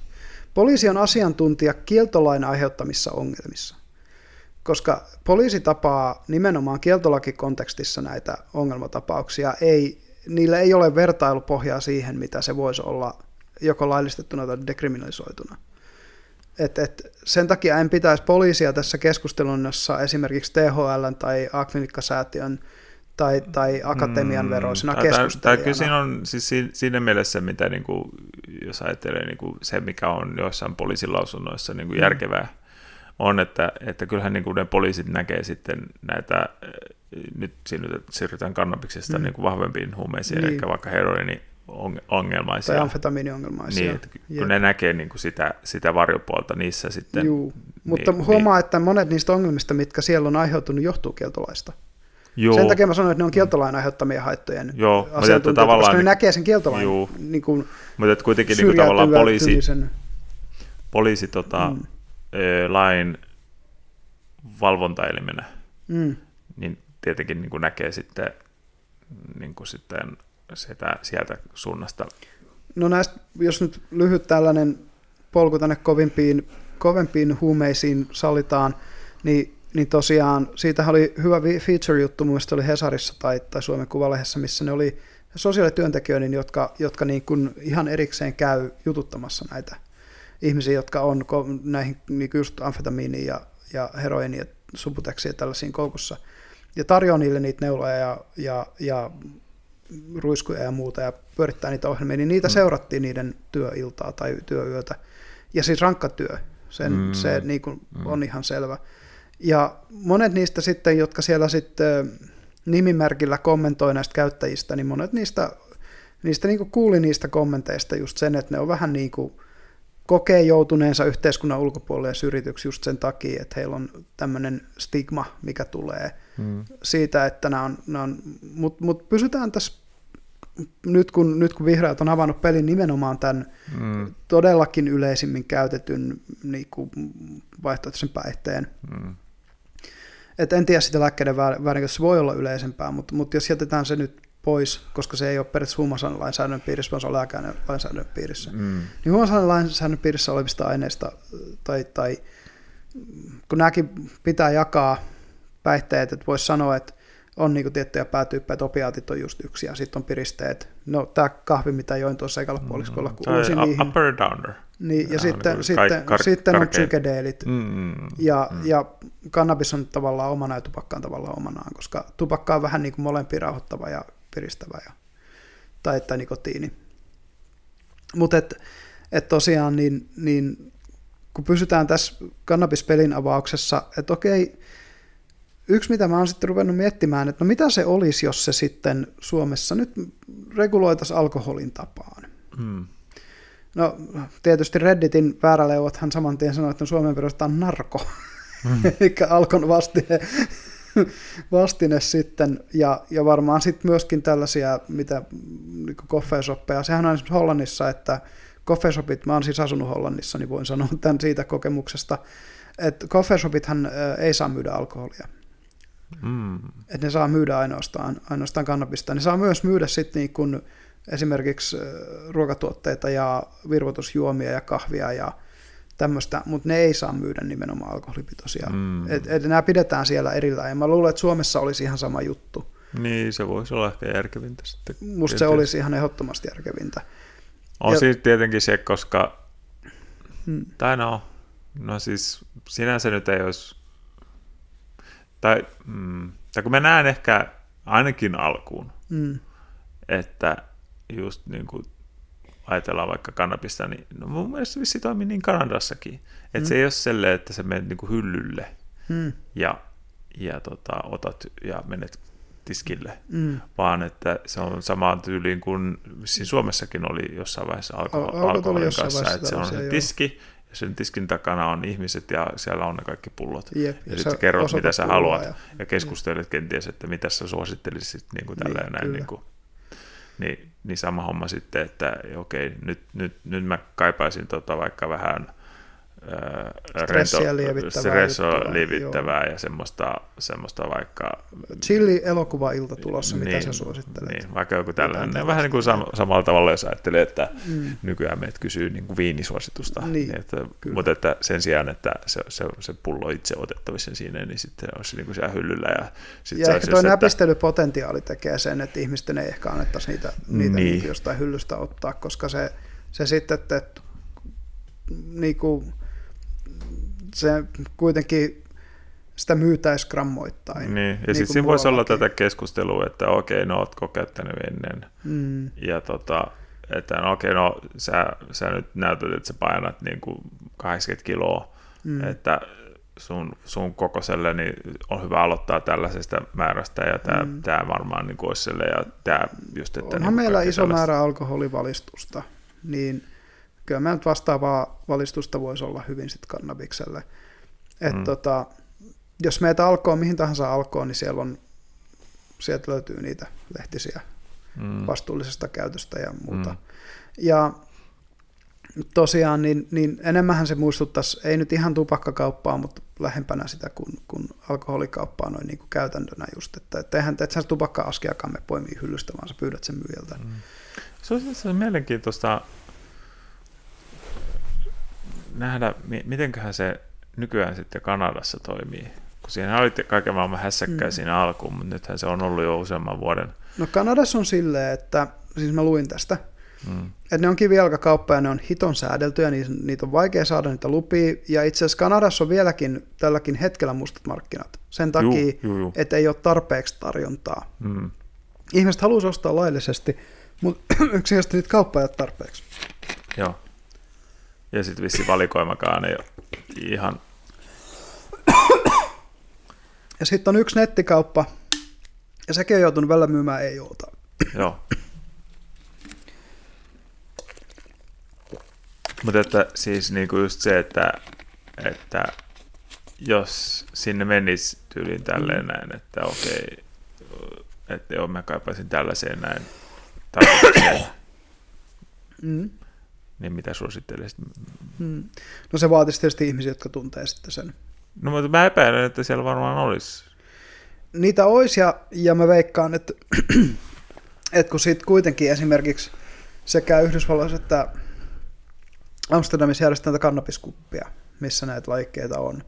Poliisi on asiantuntija kieltolain aiheuttamissa ongelmissa, koska poliisi tapaa nimenomaan kieltolakikontekstissa näitä ongelmatapauksia. Ei, niillä ei ole vertailupohjaa siihen, mitä se voisi olla joko laillistettuna tai dekriminalisoituna. Et, et sen takia en pitäisi poliisia tässä keskustelunnassa esimerkiksi THL tai A-klinikkasäätiön tai, tai akatemian veroisena Mm, tää- tää- keskustelijana. tää Kyllä siinä on siis si- siinä mielessä, mitä niin kuin, jos ajattelee niin kuin se, mikä on joissain poliisin lausunnoissa niin kuin Mm. järkevää, on, että, että kyllähän niin kuin ne poliisit näkee sitten näitä, äh, nyt siirrytään- siirrytään kannabiksesta Mm. niin kuin vahvempiin huumeisiin, Niin. eli vaikka heroini on- ongelmaisia. tai amfetamiiniongelmaisia. Niin, että Jep. kun ne näkee niin kuin sitä, sitä varjopuolta niissä sitten. Juu. Mutta niin, huomaa, että monet niistä ongelmista, mitkä siellä on aiheutunut, johtuu kieltolaista. Joo, Sen takia mä sanoin, että ne on kieltolain aiheuttamia haittojen Joo, mutta tavallaan koska ne niin- näkee sen kieltolain Juu. niin kuin mutta että kuitenkin niin kuin tavallaan poliisi, poliisi tota, Mm. Ö, lain valvontaelimenä, Mm. niin tietenkin niin kuin näkee sitten, niin kuin sitten sitä sieltä suunnasta. No näistä, jos nyt lyhyt tällainen polku tänne kovimpiin, kovempiin huumeisiin sallitaan, niin, niin tosiaan siitä oli hyvä feature-juttu, mun oli Hesarissa tai, tai Suomen Kuvalehdessä, missä ne oli sosiaalityöntekijöiden, jotka, jotka niin kuin ihan erikseen käy jututtamassa näitä ihmisiä, jotka on näihin niin just amfetamiiniin ja, ja heroiniin ja subuteksiin ja tällaisiin koukussa. Ja tarjoaa niille niitä neuloja ja, ja, ja ruiskuja ja muuta ja pyörittää niitä ohjelmia, niin niitä Mm. seurattiin niiden työiltaa tai työyötä. Ja siis rankka työ, sen, mm. se niin kuin Mm. on ihan selvä. Ja monet niistä sitten, jotka siellä sitten nimimerkillä kommentoi näistä käyttäjistä, niin monet niistä, niistä niin kuin kuuli niistä kommenteista just sen, että ne on vähän niin kuin kokee joutuneensa yhteiskunnan ulkopuolelle ja syrjityksi just sen takia, että heillä on tämmöinen stigma, mikä tulee Mm. siitä, että nämä on, nämä on mutta mut pysytään tässä, nyt kun, nyt kun vihreät on avannut pelin nimenomaan tämän Mm. todellakin yleisimmin käytetyn niin kuin vaihtoehtoisen päihteen, Mm. et en tiedä sitä lääkkeiden väär- väärinkäytössä se voi olla yleisempää, mutta, mutta jos jätetään se nyt pois, koska se ei ole periaatteessa huumausainelainsäädännön piirissä, vaan se on lääkeainelainsäädännön piirissä, Mm. niin huumausainelainsäädännön piirissä olevista aineista, tai, tai kun nämäkin pitää jakaa päihteet, että voisi sanoa, että on niin tiettyjä päätyyppejä, että opiaatit on just yksi, ja sitten on piristeet. No tämä kahvi, mitä join tuossa ekalla puoliskolla, kuuluisi Tai niihin. upper downer. Niin, ja Vähän sitten, niin sitten, kar- sitten on psykedeelit, Mm. ja, mm. ja kannabis on tavallaan omana ja tupakka on tavallaan omanaan, koska tupakka on vähän niin kuin molempia rauhoittava ja piristävä, ja, tai että nikotiini. Mutta et, et tosiaan, niin, niin kun pysytään tässä kannabispelin avauksessa, että okei, yksi mitä mä oon sitten ruvennut miettimään, että no mitä se olisi, jos se sitten Suomessa nyt reguloitaisiin alkoholin tapaan. Mm. No tietysti Redditin vääräleuvothan saman tien sanoi, että Suomeen perustetaan narko, Mm. (laughs) eli Alkon vastine, (laughs) vastine sitten, ja, ja varmaan sitten myöskin tällaisia, mitä niin koffeesoppeja, sehän on esimerkiksi Hollannissa, että koffeesopit, mä oon siis asunut Hollannissa, niin voin sanoa (laughs) tämän siitä kokemuksesta, että koffeesopithan ei saa myydä alkoholia, Mm. että ne saa myydä ainoastaan, ainoastaan kannabista. Ne saa myös myydä sitten niin kuin esimerkiksi ruokatuotteita ja virvoitusjuomia ja kahvia ja tämmöistä, mutta ne ei saa myydä nimenomaan alkoholipitoisia. Mm. Et, et nämä pidetään siellä erillään ja mä luulen, että Suomessa olisi ihan sama juttu. Niin, se voisi olla ehkä järkevintä sitten. Musta se olisi ihan ehdottomasti järkevintä. On Ja- siis tietenkin se, koska, Mm. tai no, no siis sinänsä nyt ei olisi, tai, mm, tai kun mä näen ehkä ainakin alkuun, Mm. että just niin kuin ajatellaan vaikka kannabista, niin no mun mielestä se vissi toimii niin Kanadassakin, että Mm. se ei ole silleen, että sä menet niin kuin hyllylle Mm. ja, ja tota, otat ja menet tiskille, Mm. vaan että se on samaan tyyliin kuin vissiin Suomessakin oli jossain vaiheessa alko- alkoholin jossain kanssa, vaiheessa että se on se tiski, ja sen tiskin takana on ihmiset ja siellä on ne kaikki pullot. Jep, Ja sä sitten kerrot, mitä sä haluat, ja- ja, ja keskustelet kenties, että mitä sä suosittelisit niin kuin tällä Niin, ja näin. kyllä. Niin, kuin, niin, niin sama homma sitten, että okei, nyt, nyt, nyt mä kaipaisin tota vaikka vähän Stressiä rento- lievittävää stressiä juttua, lievittävää ja semmoista, semmoista vaikka Chilli-elokuva-ilta tulossa, mitä sä suosittelet? Niin, vaikka joku tällainen. Jotain Vähän niin kuin sam- samalla tavalla, jos ajattelee, että Mm. nykyään meidät kysyy niin kuin viinisuositusta. Niin, että, kyllä. mutta että sen sijaan, että se, se, se pullo itse otettavissa sinne, niin sitten olisi niin kuin siellä hyllyllä. Ja, sit Ja ehkä tuo että, näpistelypotentiaali tekee sen, että ihmisten ei ehkä annettaisi niitä, niitä Niin. niin. jostain hyllystä ottaa, koska se, se sitten, että, että niin kuin, se kuitenkin sitä myytäisi grammoittain. niin, ja niin sitten siinä voisi olla tätä keskustelua, että okei, no ootko käyttänyt ennen, Mm, ja tota, että no okei, no sä, sä nyt näytät, että sä painat niin kuin 80 kiloa, mm, että sun, sun kokoiselle niin on hyvä aloittaa tällaisesta määrästä ja tämä, Mm. tämä varmaan niin kuin olisi sille, ja tämä just, että Onhan niin meillä iso tällaista- määrä alkoholivalistusta, niin kyllä meillä nyt vastaavaa valistusta voisi olla hyvin sitten kannabikselle. Et Mm. tota, jos meitä alkoo, mihin tahansa alkoo, niin siellä on, sieltä löytyy niitä lehtisiä mm. vastuullisesta käytöstä ja muuta. Mm. Ja tosiaan, niin, niin enemmän se muistuttaisi, ei nyt ihan tupakkakauppaa, mutta lähempänä sitä kuin, kuin alkoholikauppaa noin niin kuin käytäntönä just, että et eihän et sä tupakka-askiakaan me poimii hyllystä, vaan sä pyydät sen myyjältä. Mm. Se on, se on mielenkiintoista nähdä, mi- mitenköhän se nykyään sitten Kanadassa toimii. Kun siinä oli kaiken maailman hässäkkää Mm. siinä alkuun, mutta nythän se on ollut jo useamman vuoden. No Kanadassa on silleen, että, siis mä luin tästä, Mm. että ne on kivijalkakauppa ja ne on hiton säädeltyjä, niitä, niitä on vaikea saada niitä lupia, ja itse asiassa Kanadassa on vieläkin tälläkin hetkellä mustat markkinat, sen takia, että ei ole tarpeeksi tarjontaa. Mm. Ihmiset haluaisi ostaa laillisesti, mutta (clears throat) yksinkertaisesti niitä kauppa ei ole tarpeeksi. Joo. Ja sitten vissi valikoimakaan ei ole ihan... Ja sitten on yksi nettikauppa, ja sekin on joutunut välillä myymään ei oota. Joo. Mutta että siis niinku just se, että, että jos sinne menisi tyyliin tälleen Mm. näin, että okei, että joo, mä kaipaisin tällaiseen näin Mm. Niin mitä suosittelisit? Mm. No se vaatisi tietysti ihmisiä, jotka tuntee sitten sen. No mutta mä epäilen, että siellä varmaan olisi. Niitä olisi, ja, ja mä veikkaan, että, (clears throat) että kun siitä kuitenkin esimerkiksi sekä Yhdysvalloissa että Amsterdamissa järjestetään näitä kannabiskuppia, missä näitä lajikkeita on.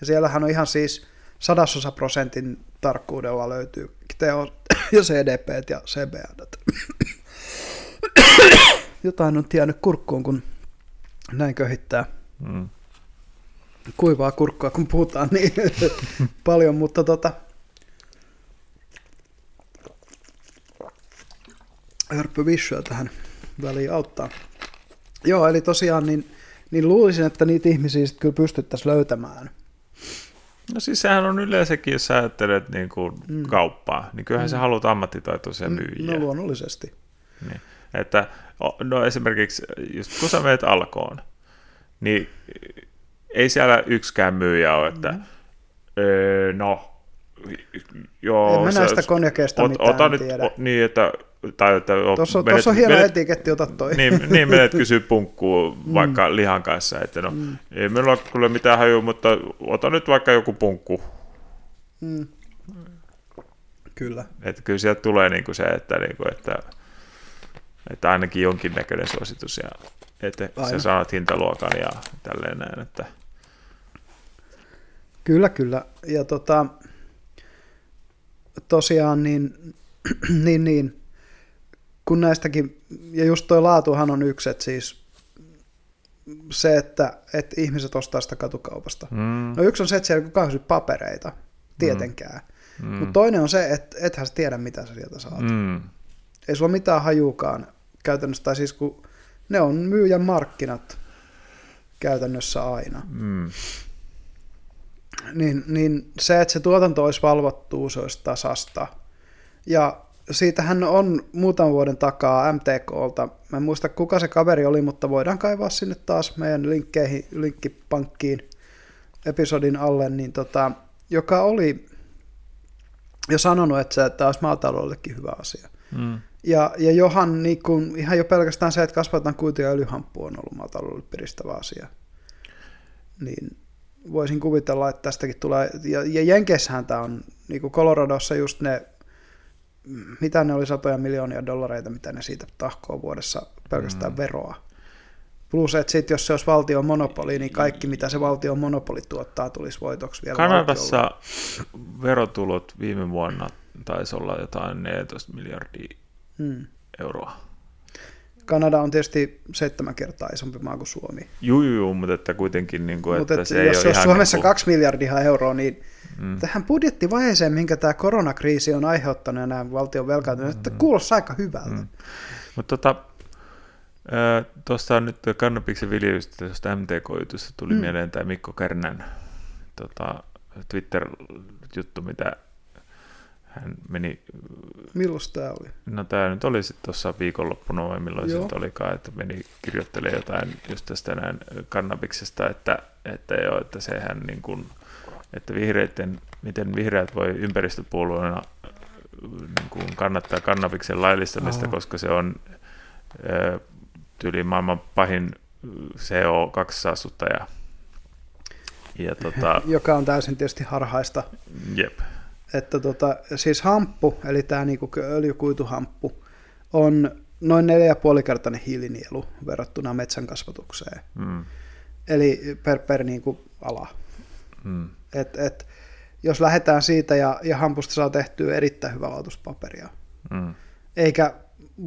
Ja siellähän on ihan siis sadasosa prosentin tarkkuudella löytyy TO (clears throat) ja CDP ja CBD. (clears throat) (coughs) Jotain on tiennyt kurkkuun, kun näin köhittää Mm. kuivaa kurkkua, kun puhutaan niin (laughs) paljon, mutta tota, hörppy vissyä tähän väliin auttaa. Joo, eli tosiaan niin, niin luulisin, että niitä ihmisiä sitten kyllä pystyttäisiin löytämään. No siis sehän on yleensäkin, jos sä ajattelet niin kuin Mm. mm. kauppaa, niin kyllähän mm. sä haluat ammattitaitoisia myyjiä. No luonnollisesti. Niin. Että, no esimerkiksi, just kun sä menet alkoon, niin ei siellä yksikään myyjä ole, että Mm. öö, no, joo, en mä näistä konjakeista ot- mitään ota nyt, tiedä. o, niin, että, tai että Tuossa menet- tuossa on hieno menet- etiketti, ota toi. niin, niin menet (laughs) kysyä punkkuun vaikka lihan kanssa, että no, Mm. ei meillä ole kyllä mitään hajua, mutta ota nyt vaikka joku punkku. Mm. Kyllä. Että kyllä sieltä tulee niinku se, että, niinku, että, että ainakin jonkinnäköinen suositus ja että Aina. sä saat hintaluokan ja tälleen näin. Että, Kyllä, kyllä. Ja tota, tosiaan niin, (clears throat) niin, niin, kun näistäkin, ja just toi laatuhan on yksi, että siis se, että, että ihmiset ostaa sitä katukaupasta. Mm. No yksi on se, että siellä kysy papereita, tietenkään. Mm. Mutta toinen on se, että ethän sä tiedä, mitä sä sieltä saat. Mm. Ei sulla mitään hajukaan käytännössä, tai siis kun ne on myyjän markkinat käytännössä aina. Mm. Niin, niin se, että se tuotanto olisi valvottua, se olisi tasasta. Ja siitähän on muutaman vuoden takaa MTKlta, mä en muista kuka se kaveri oli, mutta voidaan kaivaa sinne taas meidän linkkeihin, linkkipankkiin episodin alle, niin tota, joka oli jo sanonut, että se, että olisi maataloudellekin hyvä asia. Mm. Ja, ja johan niin kun, ihan jo pelkästään se, että kasvatetaan kuitu ja öljyhamppu on ollut maataloudelle piristävä asia. Niin voisin kuvitella, että tästäkin tulee, ja, ja Jenkeissähän tämä on, niin kuin Coloradossa just ne, mitä ne oli satoja miljoonia dollareita, mitä ne siitä tahkoo vuodessa pelkästään mm. veroa. Plus, että sit, jos se olisi valtion monopoli, niin kaikki, mitä se valtion monopoli tuottaa, tulisi voitoksi vielä Kanadassa valtiolle. verotulot viime vuonna taisi olla jotain 14 miljardia Hmm. euroa. Kanada on tietysti seitsemän kertaa isompi maa kuin Suomi. Juu, juu, mutta että kuitenkin, niin kuin, Mutta että et, se ei jos ole olisi ihan Suomessa niin kuin, kaksi miljardia euroa, niin mm, tähän budjettivaiheeseen, minkä tämä koronakriisi on aiheuttanut ja nämä valtion velkaantuminen, että kuulostaa aika hyvältä. mm. Mutta tota, tuosta nyt kannabiksen viljelystä, tuosta MTK-jutusta tuli Mm. mm. mieleen tämä Mikko Kärnän tota, Twitter-juttu, mitä hän meni, Milloin tämä oli? no tämä nyt oli sitten tuossa viikonloppuna vai milloin se olikaan, että meni kirjoittelemaan jotain just tästä näin kannabiksesta, että, että joo, että sehän niin kuin, että vihreiden, miten vihreät voi ympäristöpuolueena niin kuin kannattaa kannabiksen laillistamista, Aa. koska se on ö, tyyli maailman pahin CO2-saastuttaja. Ja tota, (laughs) Joka on täysin tietysti harhaista. jep. Että tota, siis hamppu, eli tämä niinku öljykuituhamppu, on noin neljä ja puoli kertainen hiilinielu verrattuna metsän kasvatukseen. Mm, Eli per, per niinku ala. mm, Et, et, jos lähdetään siitä ja, ja hampusta saa tehtyä erittäin hyvää laatuispaperia. mm, Eikä,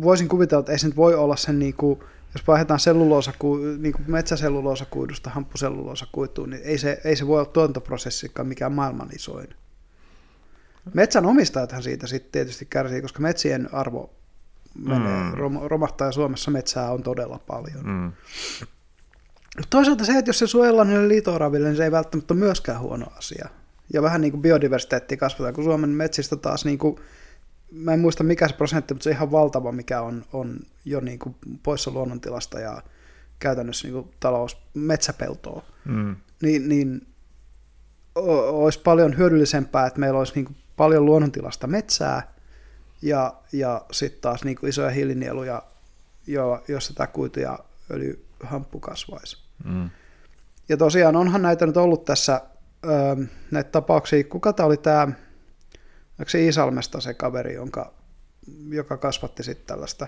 voisin kuvitella, että ei se nyt voi olla sen, niin kuin, jos vaihdetaan selluloosaku, niin kuin metsäselluloosakuidusta hampuselluloosakuituun, niin ei se, ei se voi olla tuotantoprosessikaan mikään maailman isoin. Metsän omistajathan siitä sitten tietysti kärsii, koska metsien arvo menee, Mm. rom, romahtaa ja Suomessa metsää on todella paljon. mm, toisaalta se, että jos se suojellaan niille liitooraville, niin se ei välttämättä ole myöskään huono asia. Ja vähän niin kuin biodiversiteettiä kasvataan, kun Suomen metsistä taas, niin kuin, mä en muista mikä se prosentti, mutta se on ihan valtava, mikä on, on jo niin kuin poissa luonnontilasta ja käytännössä niin kuin talous, metsäpeltoa. mm, Niin, niin olisi paljon hyödyllisempää, että meillä olisi niin kuin paljon luonnontilasta metsää ja, ja sitten taas niin kuin isoja hiilinieluja, jo, jossa tämä kuitu ja öljyhamppu kasvaisi. mm. Ja tosiaan onhan näitä nyt ollut tässä öö, näitä tapauksia. Kuka tämä oli tämä, onko se Iisalmesta se kaveri, jonka, joka kasvatti sitten tällaista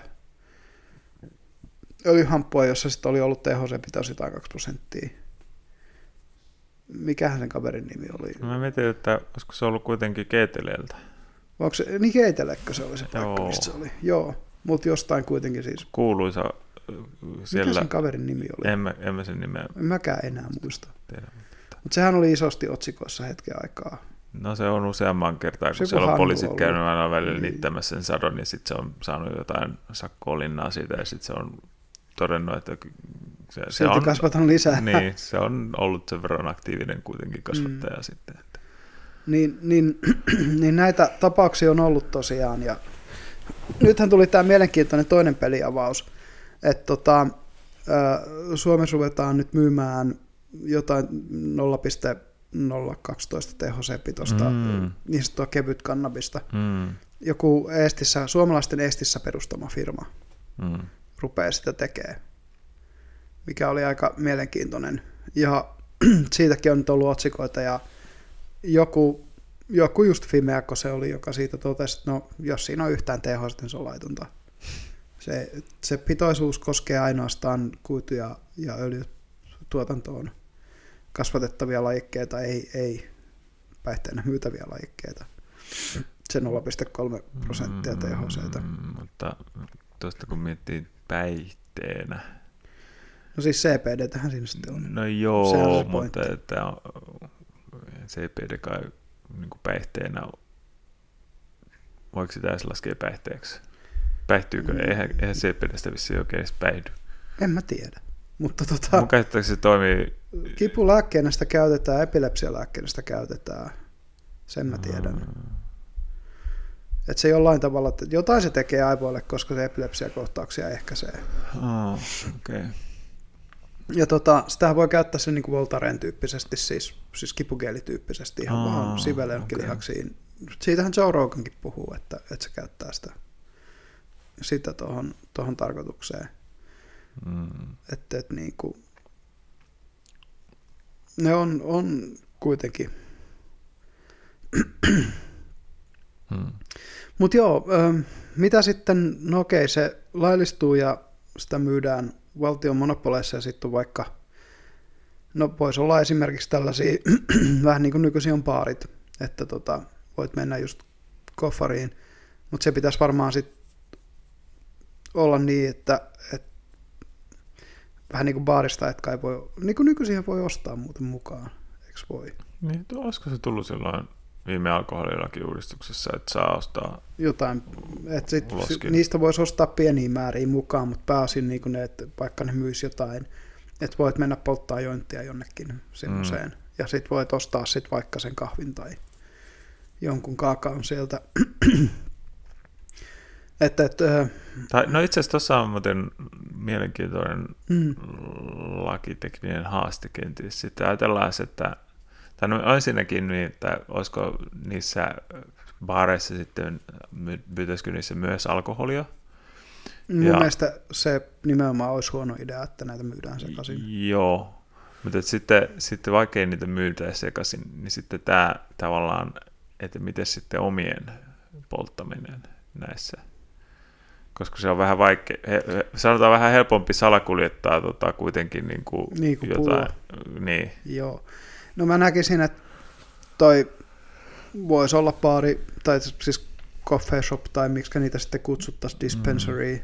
öljyhamppua, jossa sitten oli ollut THC-pitoisuus jotain 2 prosenttia. Mikähän sen kaverin nimi oli? Mä mietin, että olisiko se ollut kuitenkin Keeteleeltä. Vai Onko se, niin Keitelekö se oli se paikka, Joo. mistä se oli? Joo, mutta jostain kuitenkin siis. Kuuluisa Mikä siellä, sen kaverin nimi oli? en mä, en mä sen nimeä En mäkään enää muista. tiedä. Mutta sehän oli isosti otsikoissa hetken aikaa. No se on useamman kertaa, Se kun joku siellä on poliisit ollut. käynyt aina välillä Niin. niittämässä sen sadon, niin sitten se on saanut jotain sakkoa linnaa siitä, ja sitten se on todennut, että se, se Silti on, kasvatan lisää. niin, se on ollut sen verran aktiivinen kuitenkin kasvattaja mm. sitten. Että. niin, niin, (clears throat) niin näitä tapauksia on ollut tosiaan. Ja nythän tuli tämä mielenkiintoinen toinen peliavaus, että tota, Suomessa ruvetaan nyt myymään jotain 0,012 THC-pitoista Mm. niin sanottua kevyt kannabista. Mm. Joku Eestissä, suomalaisten Eestissä perustama firma Mm. Rupeaa sitä tekemään, mikä oli aika mielenkiintoinen. Ja (clears throat) siitäkin on nyt ollut otsikoita ja joku, joku just Fimeako se oli, joka siitä totesi, että no, jos siinä on yhtään THC, niin se on laitonta. Se, se pitoisuus koskee ainoastaan kuitu- ja, ja öljytuotantoon kasvatettavia lajikkeita, ei, ei päihteenä myytäviä lajikkeita. se 0,3 prosenttia THC. Mm, mutta tuosta kun miettii päihteenä. No siis CPD tähän siinä sitten on. No Sehän on joo, se mutta että on, CPD kai niin kuin päihteenä, voiko sitä edes laskea päihteeksi? Päihtyykö? Mm. Eihän, eihän CPDstä vissiin oikein edes päihdy. En mä tiedä. Mutta tota, Mun käsittääkseni se toimii... kipulääkkeenä sitä käytetään, epilepsialääkkeenä sitä käytetään. Sen mä tiedän. Mm. Että se jollain tavalla, että jotain se tekee aivoille, koska se epilepsiakohtauksia ehkäisee. Oh, okei. Okay. Ja tota, sitä voi käyttää sen niin kuin Voltaren tyyppisesti, siis, siis kipugeelityyppisesti, ihan Aa, vaan sivelönkkilihaksiin. Siitähän Joe Rogankin puhuu, että, että se käyttää sitä, sitä tuohon, tuohon tarkoitukseen. Mm. Että, että niin kuin, ne on, on kuitenkin. Mm. Mutta joo, ö, mitä sitten, no okei, se laillistuu ja sitä myydään valtion monopoleissa ja sitten vaikka, no voisi olla esimerkiksi tällaisia, (clears throat) vähän niin kuin nykyisin on baarit, että tota, voit mennä just koffariin, mutta se pitäisi varmaan sitten olla niin, että, että vähän niin kuin baarista, että kai voi, niin kuin nykyisin voi ostaa muuten mukaan, eikö voi? Niin, olisiko se tullut silloin viime alkoholilakiuudistuksessa, että saa ostaa... jotain, että sit, Uloskin. niistä voisi ostaa pieniä määriä mukaan, mutta pääosin niin ne, että vaikka ne myisi jotain, että voit mennä polttaa jointtia jonnekin semmoiseen, mm. ja sitten voit ostaa sit vaikka sen kahvin tai jonkun kaakaon sieltä. (clears throat) että, että, äh, Tai, no itse asiassa tuossa on muuten mielenkiintoinen mm, lakitekninen haaste kenties. Sitten ajatellaan, se, että tai no ensinnäkin, niin, että olisiko niissä baareissa sitten, myytäisikö niissä myös alkoholia? mun Ja- mielestä se nimenomaan olisi huono idea, että näitä myydään sekaisin. Joo, mutta sitten, sitten vaikka ei niitä myydä sekaisin, niin sitten tämä tavallaan, että miten sitten omien polttaminen näissä. Koska se on vähän vaikea, he, he, sanotaan vähän helpompi salakuljettaa tota, kuitenkin niin kuin Niin kuin jotain. Niin, Joo. No mä näkisin, että toi voisi olla baari, tai siis coffee shop, tai miksi niitä sitten kutsuttaisiin dispensary Mm.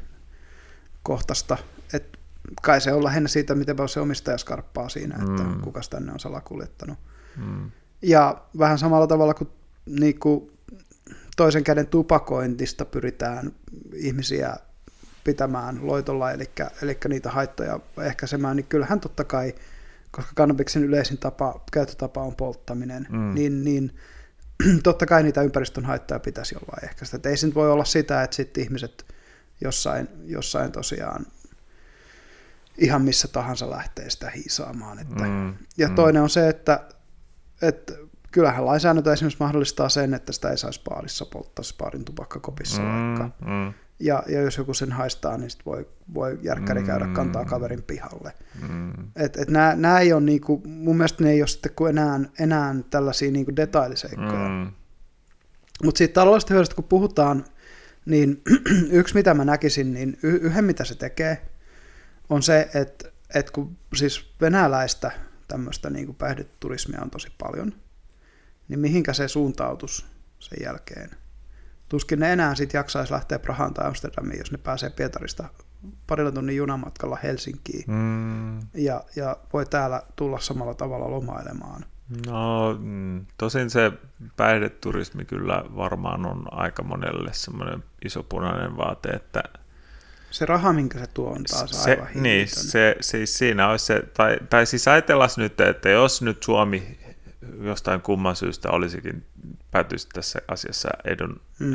kohtasta. Et kai se on lähinnä siitä, miten paljon se omistaja skarppaa siinä, että Mm. kuka tänne on salakuljettanut. mm, Ja vähän samalla tavalla kuin, niin kuin toisen käden tupakointista pyritään ihmisiä pitämään loitolla, eli, eli niitä haittoja ehkäisemään, niin kyllähän totta kai, koska kannabiksen yleisin tapa, käyttötapa on polttaminen, Mm. niin, niin (clears throat) totta kai niitä ympäristön haittoja pitäisi jollain ehkäistä. Et ei se nyt voi olla sitä, että sitten ihmiset jossain, jossain tosiaan ihan missä tahansa lähtee sitä hiisaamaan. Että, mm, ja mm, toinen on se, että, että kyllähän lainsäädäntö esimerkiksi mahdollistaa sen, että sitä ei saisi baarissa polttaa se baarin tupakkakopissa mm. vaikka. mm, Ja, ja jos joku sen haistaa, niin sit voi, voi järkkäri käydä Mm. kantaa kaverin pihalle. mm, Et, et nämä, nämä ei ole niinku, mun mielestä ne ei ole sitten kuin enää, enää tällaisia niinku detailiseikkoja. Mm. Mutta siitä taloudellisesta hyödystä kun puhutaan, niin (clears throat) yksi mitä mä näkisin, niin y- yhden mitä se tekee, on se, että, että kun siis venäläistä tämmöistä niin kuin päihdeturismia on tosi paljon, niin mihinkä se suuntautus sen jälkeen? Tuskin ne enää sitten jaksaisi lähteä Prahaan tai Amsterdamiin, jos ne pääsee Pietarista parilla tunnin junamatkalla Helsinkiin mm. ja, ja voi täällä tulla samalla tavalla lomailemaan. No, mm, tosin se päihdeturismi kyllä varmaan on aika monelle semmoinen iso punainen vaate, että Se raha, minkä se tuo, on taas se, aivan niin, se, siis siinä olisi se, tai, tai siis ajatellaan nyt, että jos nyt Suomi jostain kumman syystä olisikin päätyisi tässä asiassa edun, Mm. mm.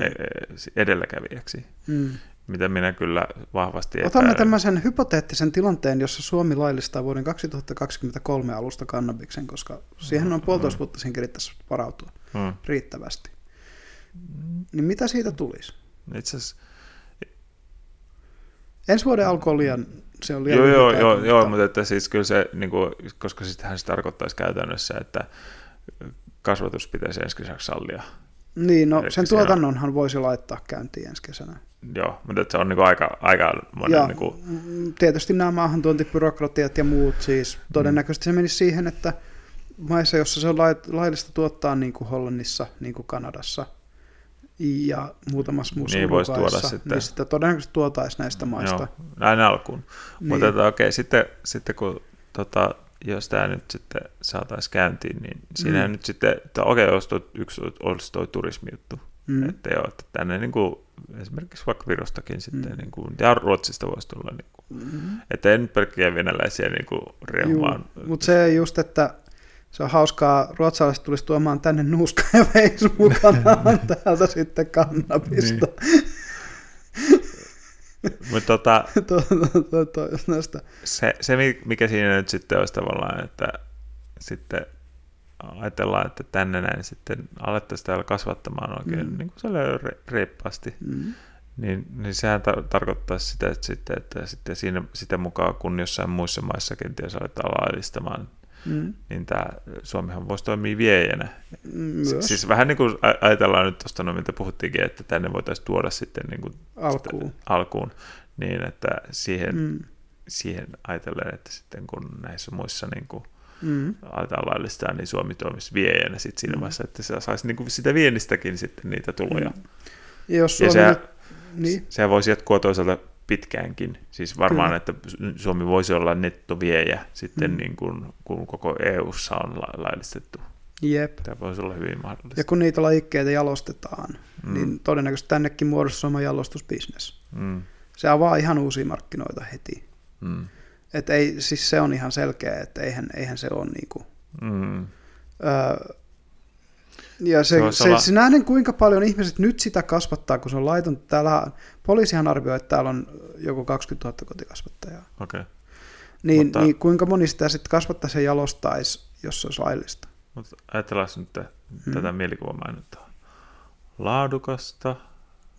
edelläkävijäksi, Mm. mitä minä kyllä vahvasti Otamme epäilen. tämmöisen hypoteettisen tilanteen, jossa Suomi laillistaa vuoden 2023 alusta kannabiksen, koska siihen on puolitoista vuotta siihen kerittäisi varautua Mm. riittävästi. Niin mitä siitä tulisi? Itse asiassa, Ensi vuoden alku on liian, se on liian joo, joo, joo, joo, mutta että siis kyllä se, niin kuin, koska sittenhän se tarkoittaisi käytännössä, että kasvatus pitäisi ensi kesäksi sallia. Niin, no sen tuotannonhan voisi laittaa käyntiin ensi kesänä. Joo, mutta että se on niin kuin aika, aika monen, Ja niin kuin, mm, tietysti nämä maahantuontibyrokratiat ja muut, siis todennäköisesti se menisi siihen, että maissa, jossa se on lai- laillista tuottaa niin kuin Hollannissa, niin kuin Kanadassa, ja muutamassa muussa Niin, voisi tuoda sitten. Niin sitä todennäköisesti tuotaisiin näistä maista. Joo, näin alkuun. Niin. Mutta tota, okei, sitten, sitten kun tota, jos tämä nyt sitten saataisiin käyntiin, niin siinä Mm. nyt sitten, että okei, olisi toi, yksi olisi tuo turismijuttu. Mm. Että joo, että tänne niin kuin, esimerkiksi vaikka Virostakin sitten, Mm. niin kuin, ja Ruotsista voisi tulla, niin kuin, Mm. että nyt pelkkiä venäläisiä niin kuin, riehumaan. Mutta se just, että se on hauskaa, ruotsalaiset tulisi tuomaan tänne nuuska ja (laughs) veis mukanaan (laughs) täältä sitten kannabista. (laughs) Mutta tota, to, to, to, näistä. se, se, mi- mikä siinä nyt sitten olisi tavallaan, että sitten ajatellaan, että tänne näin sitten alettaisiin täällä kasvattamaan oikein Mm. niin kuin re- reippaasti, Mm. niin, niin sehän tar- tarkoittaisi sitä, että, sitten, että sitten siinä, sitä mukaan, kun jossain muissa maissa kenties aletaan laillistamaan, Mm. niin tämä Suomihan voisi toimia viejänä. Myös Siis, siis vähän niin kuin ajatellaan nyt tuosta, no, mitä puhuttiinkin, että tänne voitaisiin tuoda sitten niin kuin alkuun. alkuun, niin että siihen, mm. Mm. siihen ajatellen, että sitten kun näissä muissa niin kuin Mm. aletaan laillistaa, niin Suomi toimisi viejänä sitten siinä Mm. vaiheessa, että se saisi niin kuin sitä viennistäkin sitten niitä tuloja. Mm. Ja jos Ja Suomi sehän, nyt, niin, sehän voisi jatkua toisaalta pitkäänkin. Siis varmaan, Kyllä. että Suomi voisi olla nettoviejä sitten, Mm. niin kuin, kun koko EU:ssa on la- laillistettu. jep. Tämä voisi olla hyvin mahdollista. Ja kun niitä lajikkeita jalostetaan, mm. Niin todennäköisesti tännekin muodostuu oma jalostusbisnes. Mm. Se avaa ihan uusia markkinoita heti. Mm. Et ei, siis se on ihan selkeä, että eihän, eihän se ole niinku, Mm. öö, ja se, Se olla- se nähden kuinka paljon ihmiset nyt sitä kasvattaa, kun se on laiton. Täällä, poliisihan arvioi, että täällä on joku 20 000 kotikasvattajaa. Okei. Okay. Niin, Mutta- niin kuinka moni sitä sitten kasvattaisi ja jalostaisi, jos se olisi laillista? Mutta ajatellaan nyt Mm. tätä mielikuvamainontaa. Laadukasta,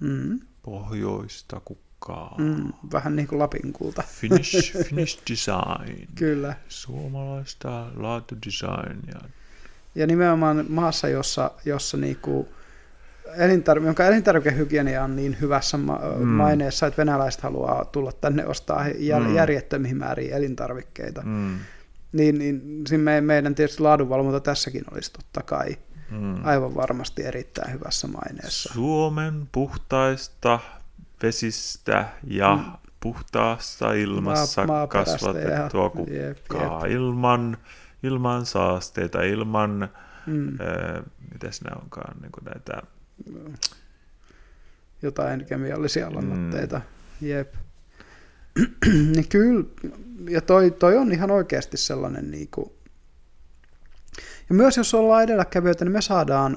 Mm, pohjoista kukkaa. mm, vähän niin kuin Lapin kulta. Finnish, (laughs) Finnish design. Kyllä. Suomalaista laatudesignia. Ja nimenomaan maassa, jossa, jossa niinku elintar- jonka elintarvikehygienia on niin hyvässä ma- Mm. maineessa, että venäläiset haluaa tulla tänne ostaa jär- Mm. järjettömiin määriin elintarvikkeita. Mm. Niin, niin siinä me, meidän tietysti laadunvalvonta tässäkin olisi totta kai Mm. aivan varmasti erittäin hyvässä maineessa. Suomen puhtaista vesistä ja Mm. puhtaassa ilmassa Maa- kasvatettua kukkaa ilman, ilman saasteita, ilman, Mm, öö, mitäs nämä onkaan, niin kuin näitä, jotain kemiallisia lannoitteita. Jep. (clears throat) niin kyllä, ja toi, toi on ihan oikeasti sellainen niin kuin, ja myös jos ollaan edelläkävijöitä, niin me saadaan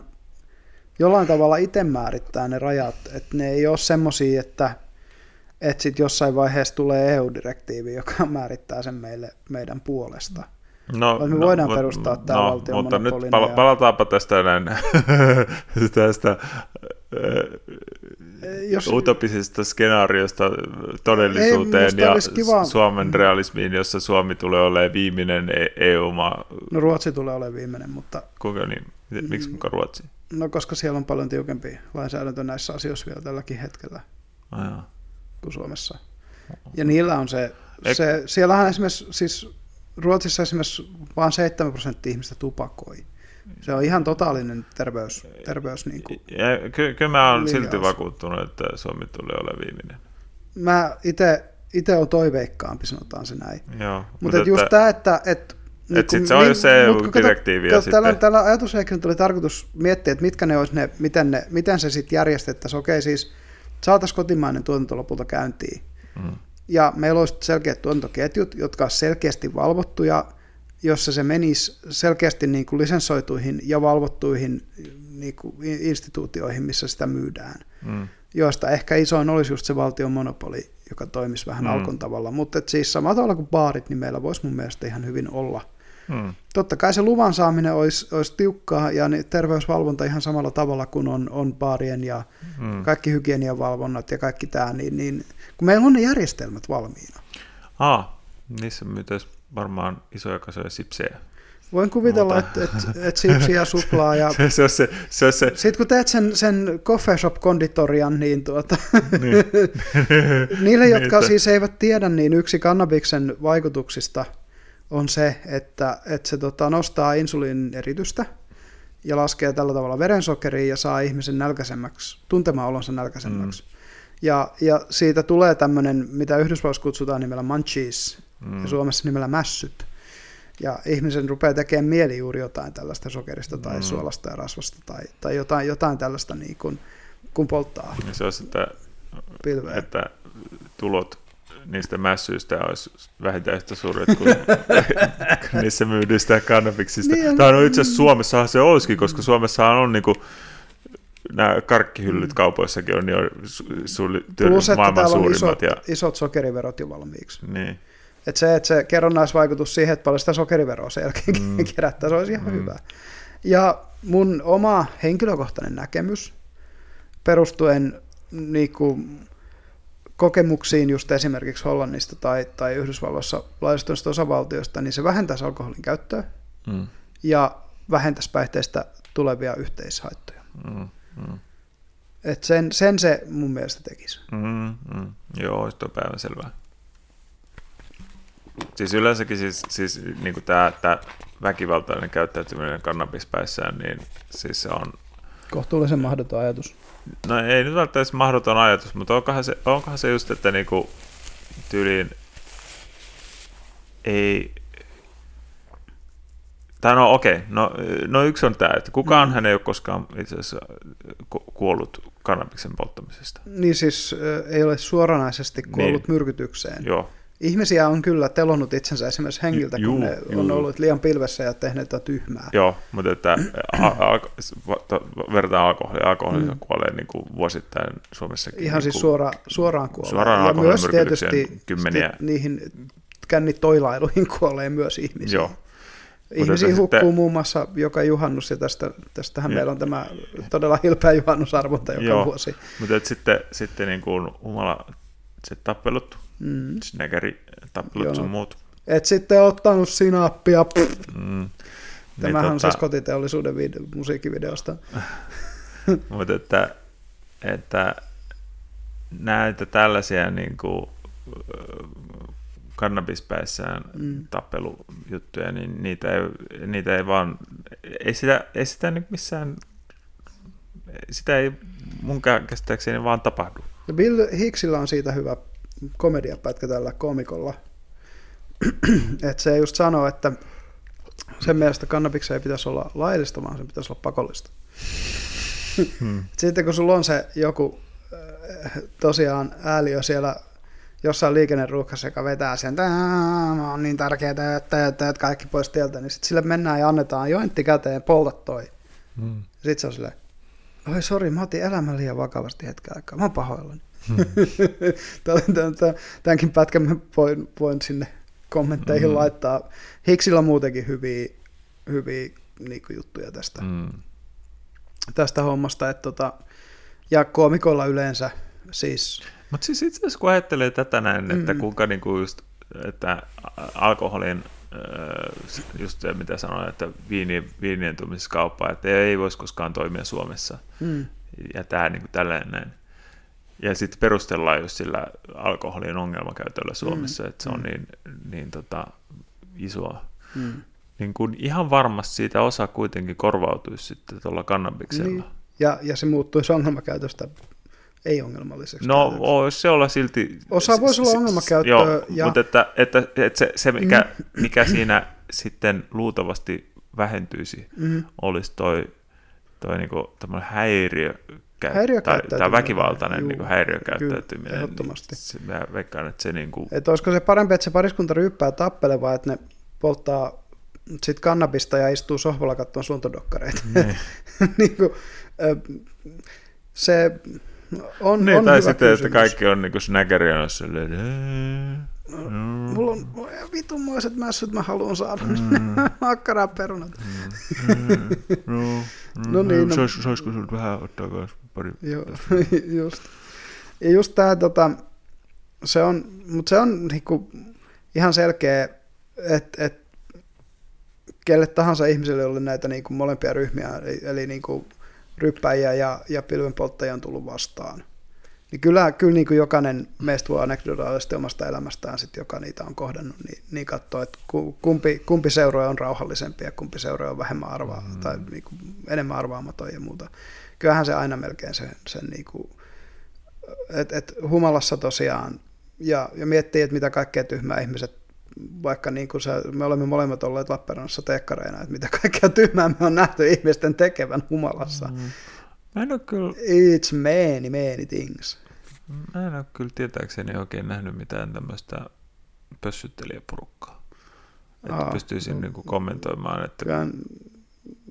jollain tavalla itse määrittää ne rajat, että ne ei ole semmoisia, että, että sitten jossain vaiheessa tulee EU-direktiivi, joka määrittää sen meille meidän puolesta. No, Vai me voidaan mut- perustaa tää no, valtion Mutta nyt pala- ja- palataanpa tästä näin, (laughs) tästä Jos, utopisesta skenaariosta todellisuuteen musta ja kiva- Suomen realismiin, jossa Suomi tulee olemaan viimeinen E- EU-maa. no Ruotsi tulee olemaan viimeinen, mutta Kuinka niin? Miten- Miksi muka Ruotsi? no koska siellä on paljon tiukempi lainsäädäntö näissä asioissa vielä tälläkin hetkellä. Ah, jaa. kuin Suomessa. Ja niillä on se, Ek- se siellähän esimerkiksi, siis Ruotsissa esimerkiksi vain 7 prosenttia ihmistä tupakoi. Se on ihan totaalinen terveys, terveys niin kuin. Ja ky- kyllä mä silti Linjaus. vakuuttunut, että Suomi tulee olemaan viimeinen. Mä itse itse on toiveikkaampi, sanotaan se näin. Joo, Mutta et just tämä, että... Et, Et sit se on just se EU-direktiivi Tällä, sitten- tällä ajatusleikillä oli tarkoitus miettiä, että mitkä ne olisi ne, miten, ne, miten se sitten järjestettäisiin. Okei, siis saataisiin kotimainen tuotanto lopulta käyntiin. Mm. Ja meillä olisi selkeät tuotantoketjut, jotka ovat selkeästi valvottuja, jossa se menisi selkeästi niin kuin lisensoituihin ja valvottuihin niin kuin instituutioihin, missä sitä myydään. Mm. Joista ehkä isoin olisi just se valtion monopoli, joka toimisi vähän Mm. alkon tavalla. Mutta siis samalla tavalla kuin baarit, niin meillä voisi mun mielestä ihan hyvin olla. Mm. Totta kai se luvan saaminen olisi, olisi tiukkaa ja niin terveysvalvonta ihan samalla tavalla kuin on, on baarien ja Mm. kaikki hygieniavalvonnat ja kaikki tämä, niin, niin kun meillä on ne järjestelmät valmiina. Ah, niissä myytäisi varmaan isoja kasoja sipsejä. Voin kuvitella, että et, et sipsiä ja (laughs) suklaa ja Se, se, on se, se, on se sitten kun teet sen, sen coffee shop konditorian, niin tuota, niin. (laughs) niille, jotka Niin, siis eivät tiedä, niin yksi kannabiksen vaikutuksista on se, että, että se tota, nostaa insuliinin eritystä ja laskee tällä tavalla verensokeria ja saa ihmisen nälkäisemmäksi, tuntemaan olonsa nälkäisemmäksi. Mm. Ja, ja siitä tulee tämmöinen, mitä Yhdysvalloissa kutsutaan nimellä munchies mm. ja Suomessa nimellä mässyt. Ja ihmisen rupeaa tekemään mieli juuri jotain tällaista sokerista tai mm. suolasta ja rasvasta tai, tai jotain, jotain tällaista niin kuin, kun polttaa. Ja se on sitä, pilveä. että tulot niistä mässyistä olisi vähintään yhtä suuret kuin (laughs) niissä myydyistä kannabiksista. Niin, Tämä on itse asiassa Suomessahan se olisikin, koska Suomessahan on niinku, nämä karkkihyllyt mm. kaupoissakin on jo su- Plus, että maailman on isot, ja... isot sokeriverot jo valmiiksi. Niin. Et se, että se kerronnaisvaikutus siihen, että paljon sitä sokeriveroa sen jälkeen mm. (laughs) kerättää, se olisi ihan mm. hyvä. Ja mun oma henkilökohtainen näkemys perustuen niin kuin, kokemuksiin just esimerkiksi Hollannista tai, tai Yhdysvalloissa laajistuneista osavaltioista, niin se vähentäisi alkoholin käyttöä mm. ja vähentäisi päihteistä tulevia yhteishaittoja. Mm. Mm. Et sen, sen se mun mielestä tekisi. Mm, mm. Joo, se on päivänselvää. Siis yleensäkin siis, siis niin tämä, tämä väkivaltainen käyttäytyminen kannabispäissään, niin siis se on... Kohtuullisen mahdoton ajatus. No ei nyt välttämättä mahdoton ajatus, mutta onkohan se, onkohan se just, että niinku tyyliin ei... Tai no okei, okay. no, no yksi on tämä, että kukaan mm. hän ei ole koskaan itse asiassa kuollut kannabiksen polttamisesta. Niin siis ei ole suoranaisesti kuollut niin. myrkytykseen. Joo. Ihmisiä on kyllä telonnut itsensä esimerkiksi hengiltä, juu, kun ne juu. on ollut liian pilvessä ja tehneet jotain tyhmää. Joo, mutta että vertaan alkoholia, alkoholia mm. kuolee niin kuin vuosittain Suomessakin. Ihan niin siis suora, suoraan kuolee. Suoraan ja myös tietysti kymmeniä. niihin kännitoilailuihin (laughs) kuolee myös ihmisiä. Joo. Ihmisiä hukkuu sitten... muun muassa joka juhannus, ja tästä, tästähän ja. meillä on tämä todella hilpeä juhannusarvonta joka Joo. vuosi. Mutta sitten, sitten niin kuin humala, se tappelut, mm. tappelut sun muut. Et sitten ottanut sinappia. Mm. Tämähän niin, on tota... siis kotiteollisuuden video, musiikkivideosta. (laughs) Mutta että, että näitä tällaisia niin kuin, kannabispäissään mm. tappelujuttuja, niin niitä ei, niitä ei vaan, ei sitä, ei sitä niin missään, sitä ei mun käsittääkseni vaan tapahdu. Bill Hicksillä on siitä hyvä komediapätkä tällä komikolla. (clears throat) että se just sanoo, että sen mielestä kannabiksen ei pitäisi olla laillista, vaan sen pitäisi olla pakollista. Hmm. (laughs) Sitten kun sulla on se joku äh, tosiaan ääliö siellä jossain liikenneruuhkassa, joka vetää sen, että on niin tärkeää, että, että, että kaikki pois tieltä, niin sitten sille mennään ja annetaan jointti käteen, polta toi. Hmm. Sitten se on silleen, oi sori, mä otin elämän liian vakavasti hetken aikaa, mä oon pahoillani. (laughs) Hmm. Tämänkin pätkän mä voin, voin sinne kommentteihin mm. laittaa. Hiksillä on muutenkin hyviä, hyviä niin juttuja tästä, mm. tästä hommasta. Että tota, ja koomikolla yleensä siis... Mutta siis itse asiassa kun ajattelee tätä näin, että mm. kuinka niinku just, että alkoholin just se, mitä sanoin, että viinien, viinien kauppa, että ei voisi koskaan toimia Suomessa. Mm. Ja tämä niin kuin tällainen näin. Ja sitten perustellaan just sillä alkoholin ongelmakäytöllä Suomessa, mm. että se on mm. niin, niin tota, isoa. Mm. Niin kun ihan varmasti siitä osa kuitenkin korvautuisi sitten tuolla kannabiksella. Niin. Ja, ja se muuttuisi ongelmakäytöstä ei-ongelmalliseksi. No voisi se olla silti... Osa voisi olla ongelmakäyttöä. Joo, ja... mutta että, että, että se, se mikä, mm. mikä siinä sitten luultavasti vähentyisi, mm. olisi toi, toi niinku, häiriö tai, tai väkivaltainen juu, niin häiriökäyttäytyminen. Kyllä, ehdottomasti. Niin, mä veikkaan, että se niin kuin... Että olisiko se parempi, että se pariskunta ryyppää tappele, vai että ne polttaa sit kannabista ja istuu sohvalla katsomaan suuntodokkareita. Niin. (laughs) niin kuin, se on, niin, on tai hyvä sitten, kysymys. että kaikki on niin kuin silleen, No, mm. Mulla on vitunmoiset mässyt, mä haluan saada mm. (laughs) makkaraa perunat. Mm. No, no, no niin. No. Sais, saisiko sinulta vähän ottaa kanssa pari? Joo, (laughs) just. Ja just tää, tota, se on, mutta se on niinku ihan selkeä, että et, kelle tahansa ihmiselle, jolle näitä niinku molempia ryhmiä, eli, eli niinku ryppäjiä ja, ja pilvenpolttajia on tullut vastaan, Niin kyllä, kyllä niin kuin jokainen meistä voi anekdotaalisesti omasta elämästään, sit, joka niitä on kohdannut, niin, niin katsoo, että kumpi, kumpi seura on rauhallisempi ja kumpi seura on vähemmän arvaa, mm. tai niin kuin enemmän arvaamaton ja muuta. Kyllähän se aina melkein sen, sen niin kuin, että et humalassa tosiaan, ja, ja miettii, että mitä kaikkea tyhmää ihmiset vaikka niin kuin se, me olemme molemmat olleet Lappeenrannassa tekkareina, että mitä kaikkea tyhmää me on nähty ihmisten tekevän humalassa. Mm. Mä en ole kyllä... It's many, many things. Mä en ole kyllä tietääkseni oikein nähnyt mitään tämmöistä pössyttelijäporukkaa. Että Aa, pystyisin no, niin kuin kommentoimaan. Että...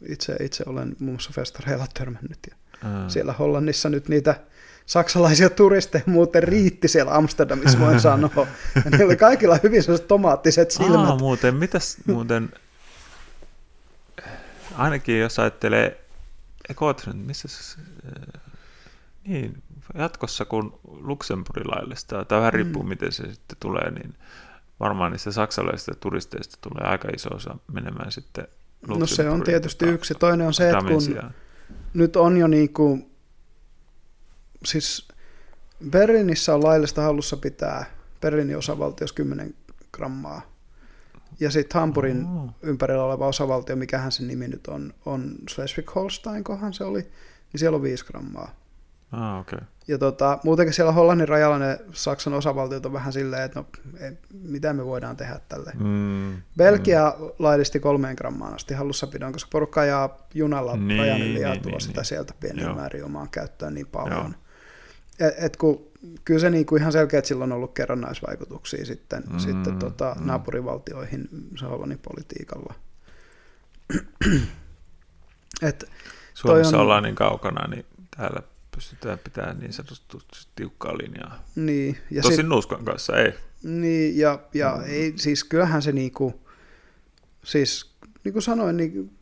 Itse, itse olen muun muassa festareilla törmännyt. Ja Aa. siellä Hollannissa nyt niitä saksalaisia turisteja muuten riitti siellä Amsterdamissa, voin sanoa. Ja niillä oli kaikilla hyvin sellaiset tomaattiset silmät. Aa, muuten, mitäs muuten, ainakin jos ajattelee, Ekotren, missä se, niin, jatkossa kun Luxemburgin laillistaa, tai vähän riippuu mm. miten se sitten tulee, niin varmaan niistä saksalaisista turisteista tulee aika iso osa menemään sitten No se on tietysti yksi. Toinen on se, että kun nyt on jo niin kuin siis Berliinissä on laillista hallussa pitää Berliinin osavaltiossa 10 grammaa. Ja sitten Hampurin oh. ympärillä oleva osavaltio, mikähän sen nimi nyt on, on Schleswig-Holstein, kohan se oli, niin siellä on 5 grammaa. Ah, okay. Ja tota, muutenkin siellä Hollannin rajalla ne Saksan osavaltiot on vähän silleen, että no, ei, mitä me voidaan tehdä tälle. Mm, Belgia mm. laillisti kolmeen grammaan asti hallussapidon, koska porukka ajaa junalla niin, rajan yli ja niin, tuo niin, sitä niin. sieltä pieniä määrin omaan käyttöön niin paljon. Joo et, et kun, kyllä se niinku ihan selkeä, että sillä on ollut kerrannaisvaikutuksia sitten, mm, sitten tota, mm. naapurivaltioihin Hollannin politiikalla. (clears throat) et Suomessa on, ollaan niin kaukana, niin täällä pystytään pitämään niin sanotusti tiukkaa linjaa. Niin, ja Tosin sit, nuuskan kanssa ei. Niin, ja, ja mm. ei, siis kyllähän se niinku, siis niin kuin sanoin, niin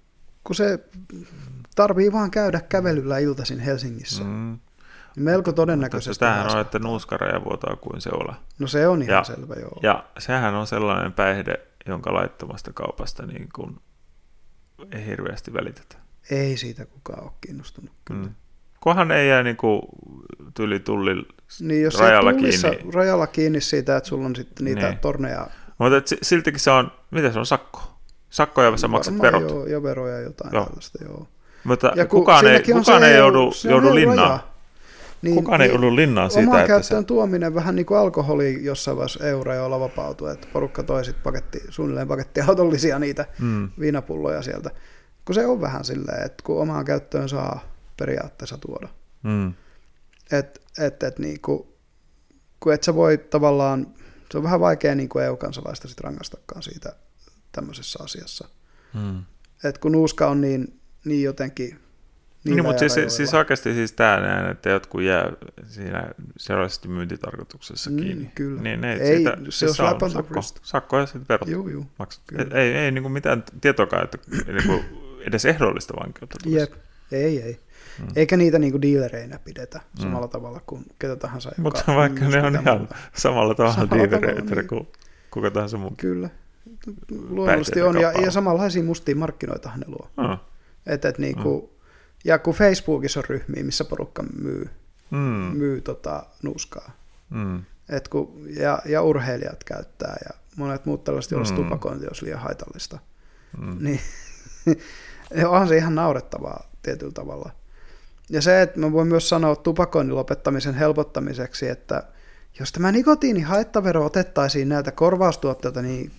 kun se tarvii vaan käydä kävelyllä iltaisin Helsingissä, mm. Melko todennäköisesti. Tämähän on, että nuuskareja vuotaa kuin se ole. No se on ihan ja, selvä, joo. Ja sehän on sellainen päihde, jonka laittomasta kaupasta niin kuin ei hirveästi välitetä. Ei siitä kukaan ole kiinnostunut. Kyllä. Mm. Kohan ei jää niin kuin tyli tulli niin, jos rajalla kiinni. rajalla kiinni siitä, että sulla on sitten niitä niin. torneja. Mutta siltikin se on, mitä se on, sakko? Sakkoja sä maksat verot. Joo, ja veroja jotain joo. tällaista, joo. Mutta ja kukaan ei, kukaan ei joudu, joudu linnaan. Niin, Kukaan ei niin, ollut linnaan siitä, oman että käyttöön se... tuominen vähän niin kuin alkoholi jossain vaiheessa euroja vapautui, että porukka toi sit paketti, suunnilleen pakettiautollisia niitä mm. viinapulloja sieltä. Kun se on vähän silleen, että kun omaan käyttöön saa periaatteessa tuoda. Mm. Että et, et, niin kuin, kun et sä voi tavallaan, se on vähän vaikea niin kuin EU-kansalaista sit rangaistakaan siitä tämmöisessä asiassa. Mm. Et kun nuuska on niin, niin jotenkin niin, niin mutta siis, siis oikeasti siis tämä näin, että jotkut jää siinä sellaisesti myyntitarkoituksessa niin, kiinni. Niin, kyllä. Niin, ne, ei, siitä, se siis on sakko, sakko ja sitten verot Joo, joo. Ei, ei, ei niin kuin mitään tietoakaan, että niin kuin edes ehdollista vankeutta tulisi. Jep, ei, ei. Hmm. Eikä niitä niin kuin dealereinä pidetä mm. samalla tavalla kuin ketä tahansa. Joka Mutta vaikka ne on ihan samalla tavalla samalla dealereitä niin. kuin kuka tahansa muu. Kyllä, luonnollisesti on. Ja, ja samanlaisia mustia markkinoita ne luo. Oh. Että et, niin kuin, hmm ja kun Facebookissa on ryhmiä, missä porukka myy, mm. myy tota nuuskaa. Mm. Et kun, ja, ja urheilijat käyttää ja monet muut tällaiset, joilla mm. tupakointi olisi liian haitallista. Mm. Niin (laughs) onhan se ihan naurettavaa tietyllä tavalla. Ja se, että mä voin myös sanoa tupakoinnin lopettamisen helpottamiseksi, että jos tämä nikotiinihaittavero otettaisiin näiltä korvaustuotteilta, niin,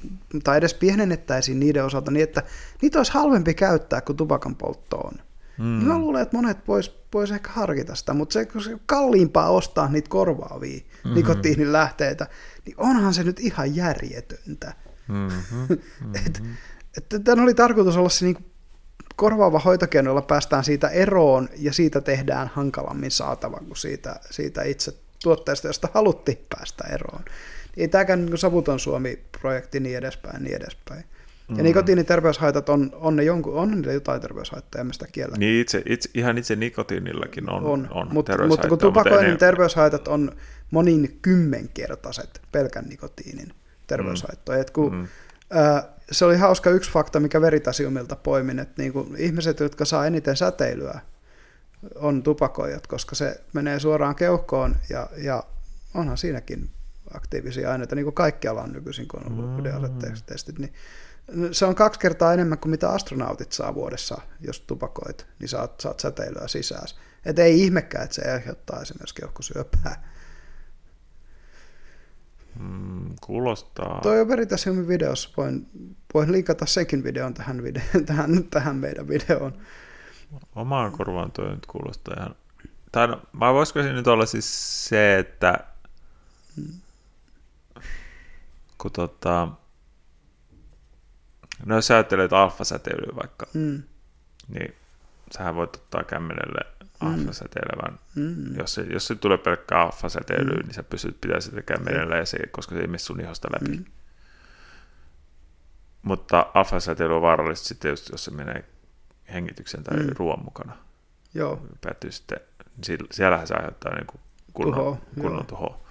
tai edes pienennettäisiin niiden osalta niin, että niitä olisi halvempi käyttää kuin tupakan polttoon. Mm. Niin mä luulen, että monet vois, vois ehkä harkita sitä, mutta se, kun se kalliimpaa ostaa niitä korvaavia mm-hmm. nikotiinin lähteitä, niin onhan se nyt ihan järjetöntä. Mm-hmm. Mm-hmm. (laughs) et, et, tämän oli tarkoitus olla se niinku korvaava hoitokeino, jolla päästään siitä eroon ja siitä tehdään hankalammin saatava kuin siitä, siitä itse tuotteesta, josta haluttiin päästä eroon. Ei tämäkään niin savuton Suomi-projekti niin edespäin, niin edespäin. Mm. Ja nikotiiniterveyshaitat on, on, ne jonkun, on niillä jotain terveyshaittoja, en mä sitä kiellä. Niin itse, itse, ihan itse nikotiinillakin on, on, on mutta, mutta kun tupakoinnin mutta terveyshaitat on monin kymmenkertaiset pelkän nikotiinin terveyshaittoja. Mm. Et kun, mm. äh, se oli hauska yksi fakta, mikä veritasiumilta poimin, että niinku ihmiset, jotka saa eniten säteilyä on tupakoijat, koska se menee suoraan keuhkoon ja, ja onhan siinäkin aktiivisia aineita, niin kuin kaikkialla on nykyisin, kun on ollut Mm. videoasetestit, niin se on kaksi kertaa enemmän kuin mitä astronautit saa vuodessa, jos tupakoit, niin saat, saat säteilyä sisään. Et ei ihmekään, että se aiheuttaa esimerkiksi keuhkosyöpää. Mm, kuulostaa. Toi on Veritasiumin videossa, voin, voin linkata senkin videon tähän, video, (laughs) tähän, tähän meidän videoon. Omaan korvaan toi nyt kuulostaa ihan... Tai no, vai voisiko se nyt olla siis se, että kun tota... No jos sä ajattelet alfasäteilyä vaikka, Mm, niin sähän voit ottaa kämmenelle alfasäteilevän. mm, Jos, se, jos se tulee pelkkää alfasäteilyä, niin sä pystyt pitämään sitä kämmenellä, ja se, koska se ei mene sun ihosta läpi. mm, Mutta alfasäteily on vaarallista sitten, jos, jos se menee hengityksen tai Mm. mm. ruoan mukana. joo, Päätyy sitten, siellä- siellähän se aiheuttaa niin kunnon, Tuhoa, kunnon tuhoa.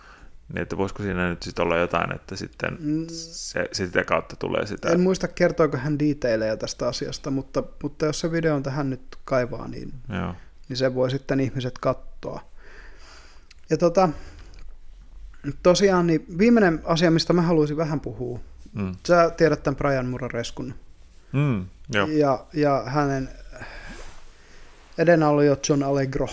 Niin että voisiko siinä nyt sitten olla jotain, että sitten Mm. se, sitä kautta tulee sitä. En muista kertoiko hän detaileja tästä asiasta, mutta, mutta jos se video on tähän nyt kaivaa, niin, Joo. niin se voi sitten ihmiset katsoa. Ja tota, tosiaan niin viimeinen asia, mistä mä haluaisin vähän puhua. Mm. Sä tiedät tämän Brian Murareskun. Mm. Joo. Ja, ja hänen edenä oli jo John Allegro.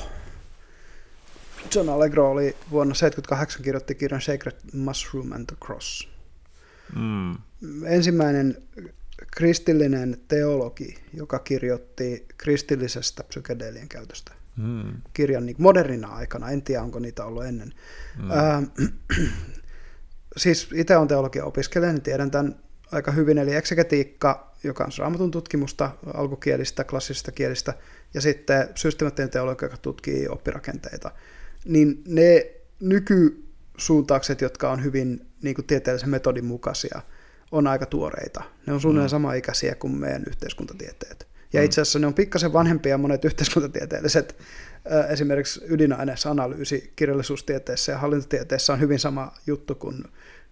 John Allegro oli vuonna 1978 kirjoitti kirjan Sacred Mushroom and the Cross. Mm. ensimmäinen kristillinen teologi, joka kirjoitti kristillisestä psykedeelien käytöstä. Mm. Kirjan niin modernina aikana, en tiedä onko niitä ollut ennen. Mm. Ää, (clears throat) siis itse on teologia opiskelija, niin tiedän tämän aika hyvin, eli eksegetiikka, joka on raamatun tutkimusta alkukielistä, klassisista kielistä, ja sitten systemaattinen teologia, joka tutkii oppirakenteita. Niin ne nykysuuntaukset, jotka on hyvin niin kuin tieteellisen metodin mukaisia, on aika tuoreita. Ne on suunnilleen Mm. sama ikäisiä kuin meidän yhteiskuntatieteet. Ja Mm. itse asiassa ne on pikkasen vanhempia monet yhteiskuntatieteelliset, ö, esimerkiksi ydinainesanalyysi kirjallisuustieteessä ja hallintotieteessä on hyvin sama juttu kuin,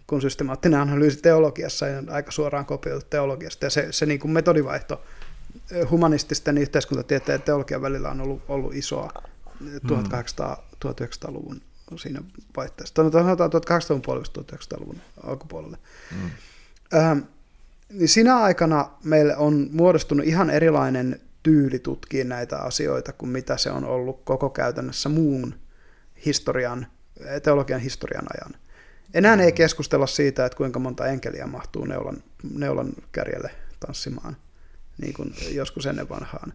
kuin systemaattinen analyysi teologiassa ja aika suoraan kopioitu teologiasta. Ja se, se niin kuin metodivaihto ö, humanististen yhteiskuntatieteen ja teologian välillä on ollut, ollut isoa 1800-1900-luvun siinä vaihteessa. No, Sanotaan 1800-luvun puolesta 1900-luvun alkupuolelle. Mm. Ähm, niin sinä aikana meille on muodostunut ihan erilainen tyyli tutkia näitä asioita kuin mitä se on ollut koko käytännössä muun historian, teologian historian ajan. Enää ei keskustella siitä, että kuinka monta enkeliä mahtuu neulan, neulan kärjelle tanssimaan, niin kuin joskus ennen vanhaan,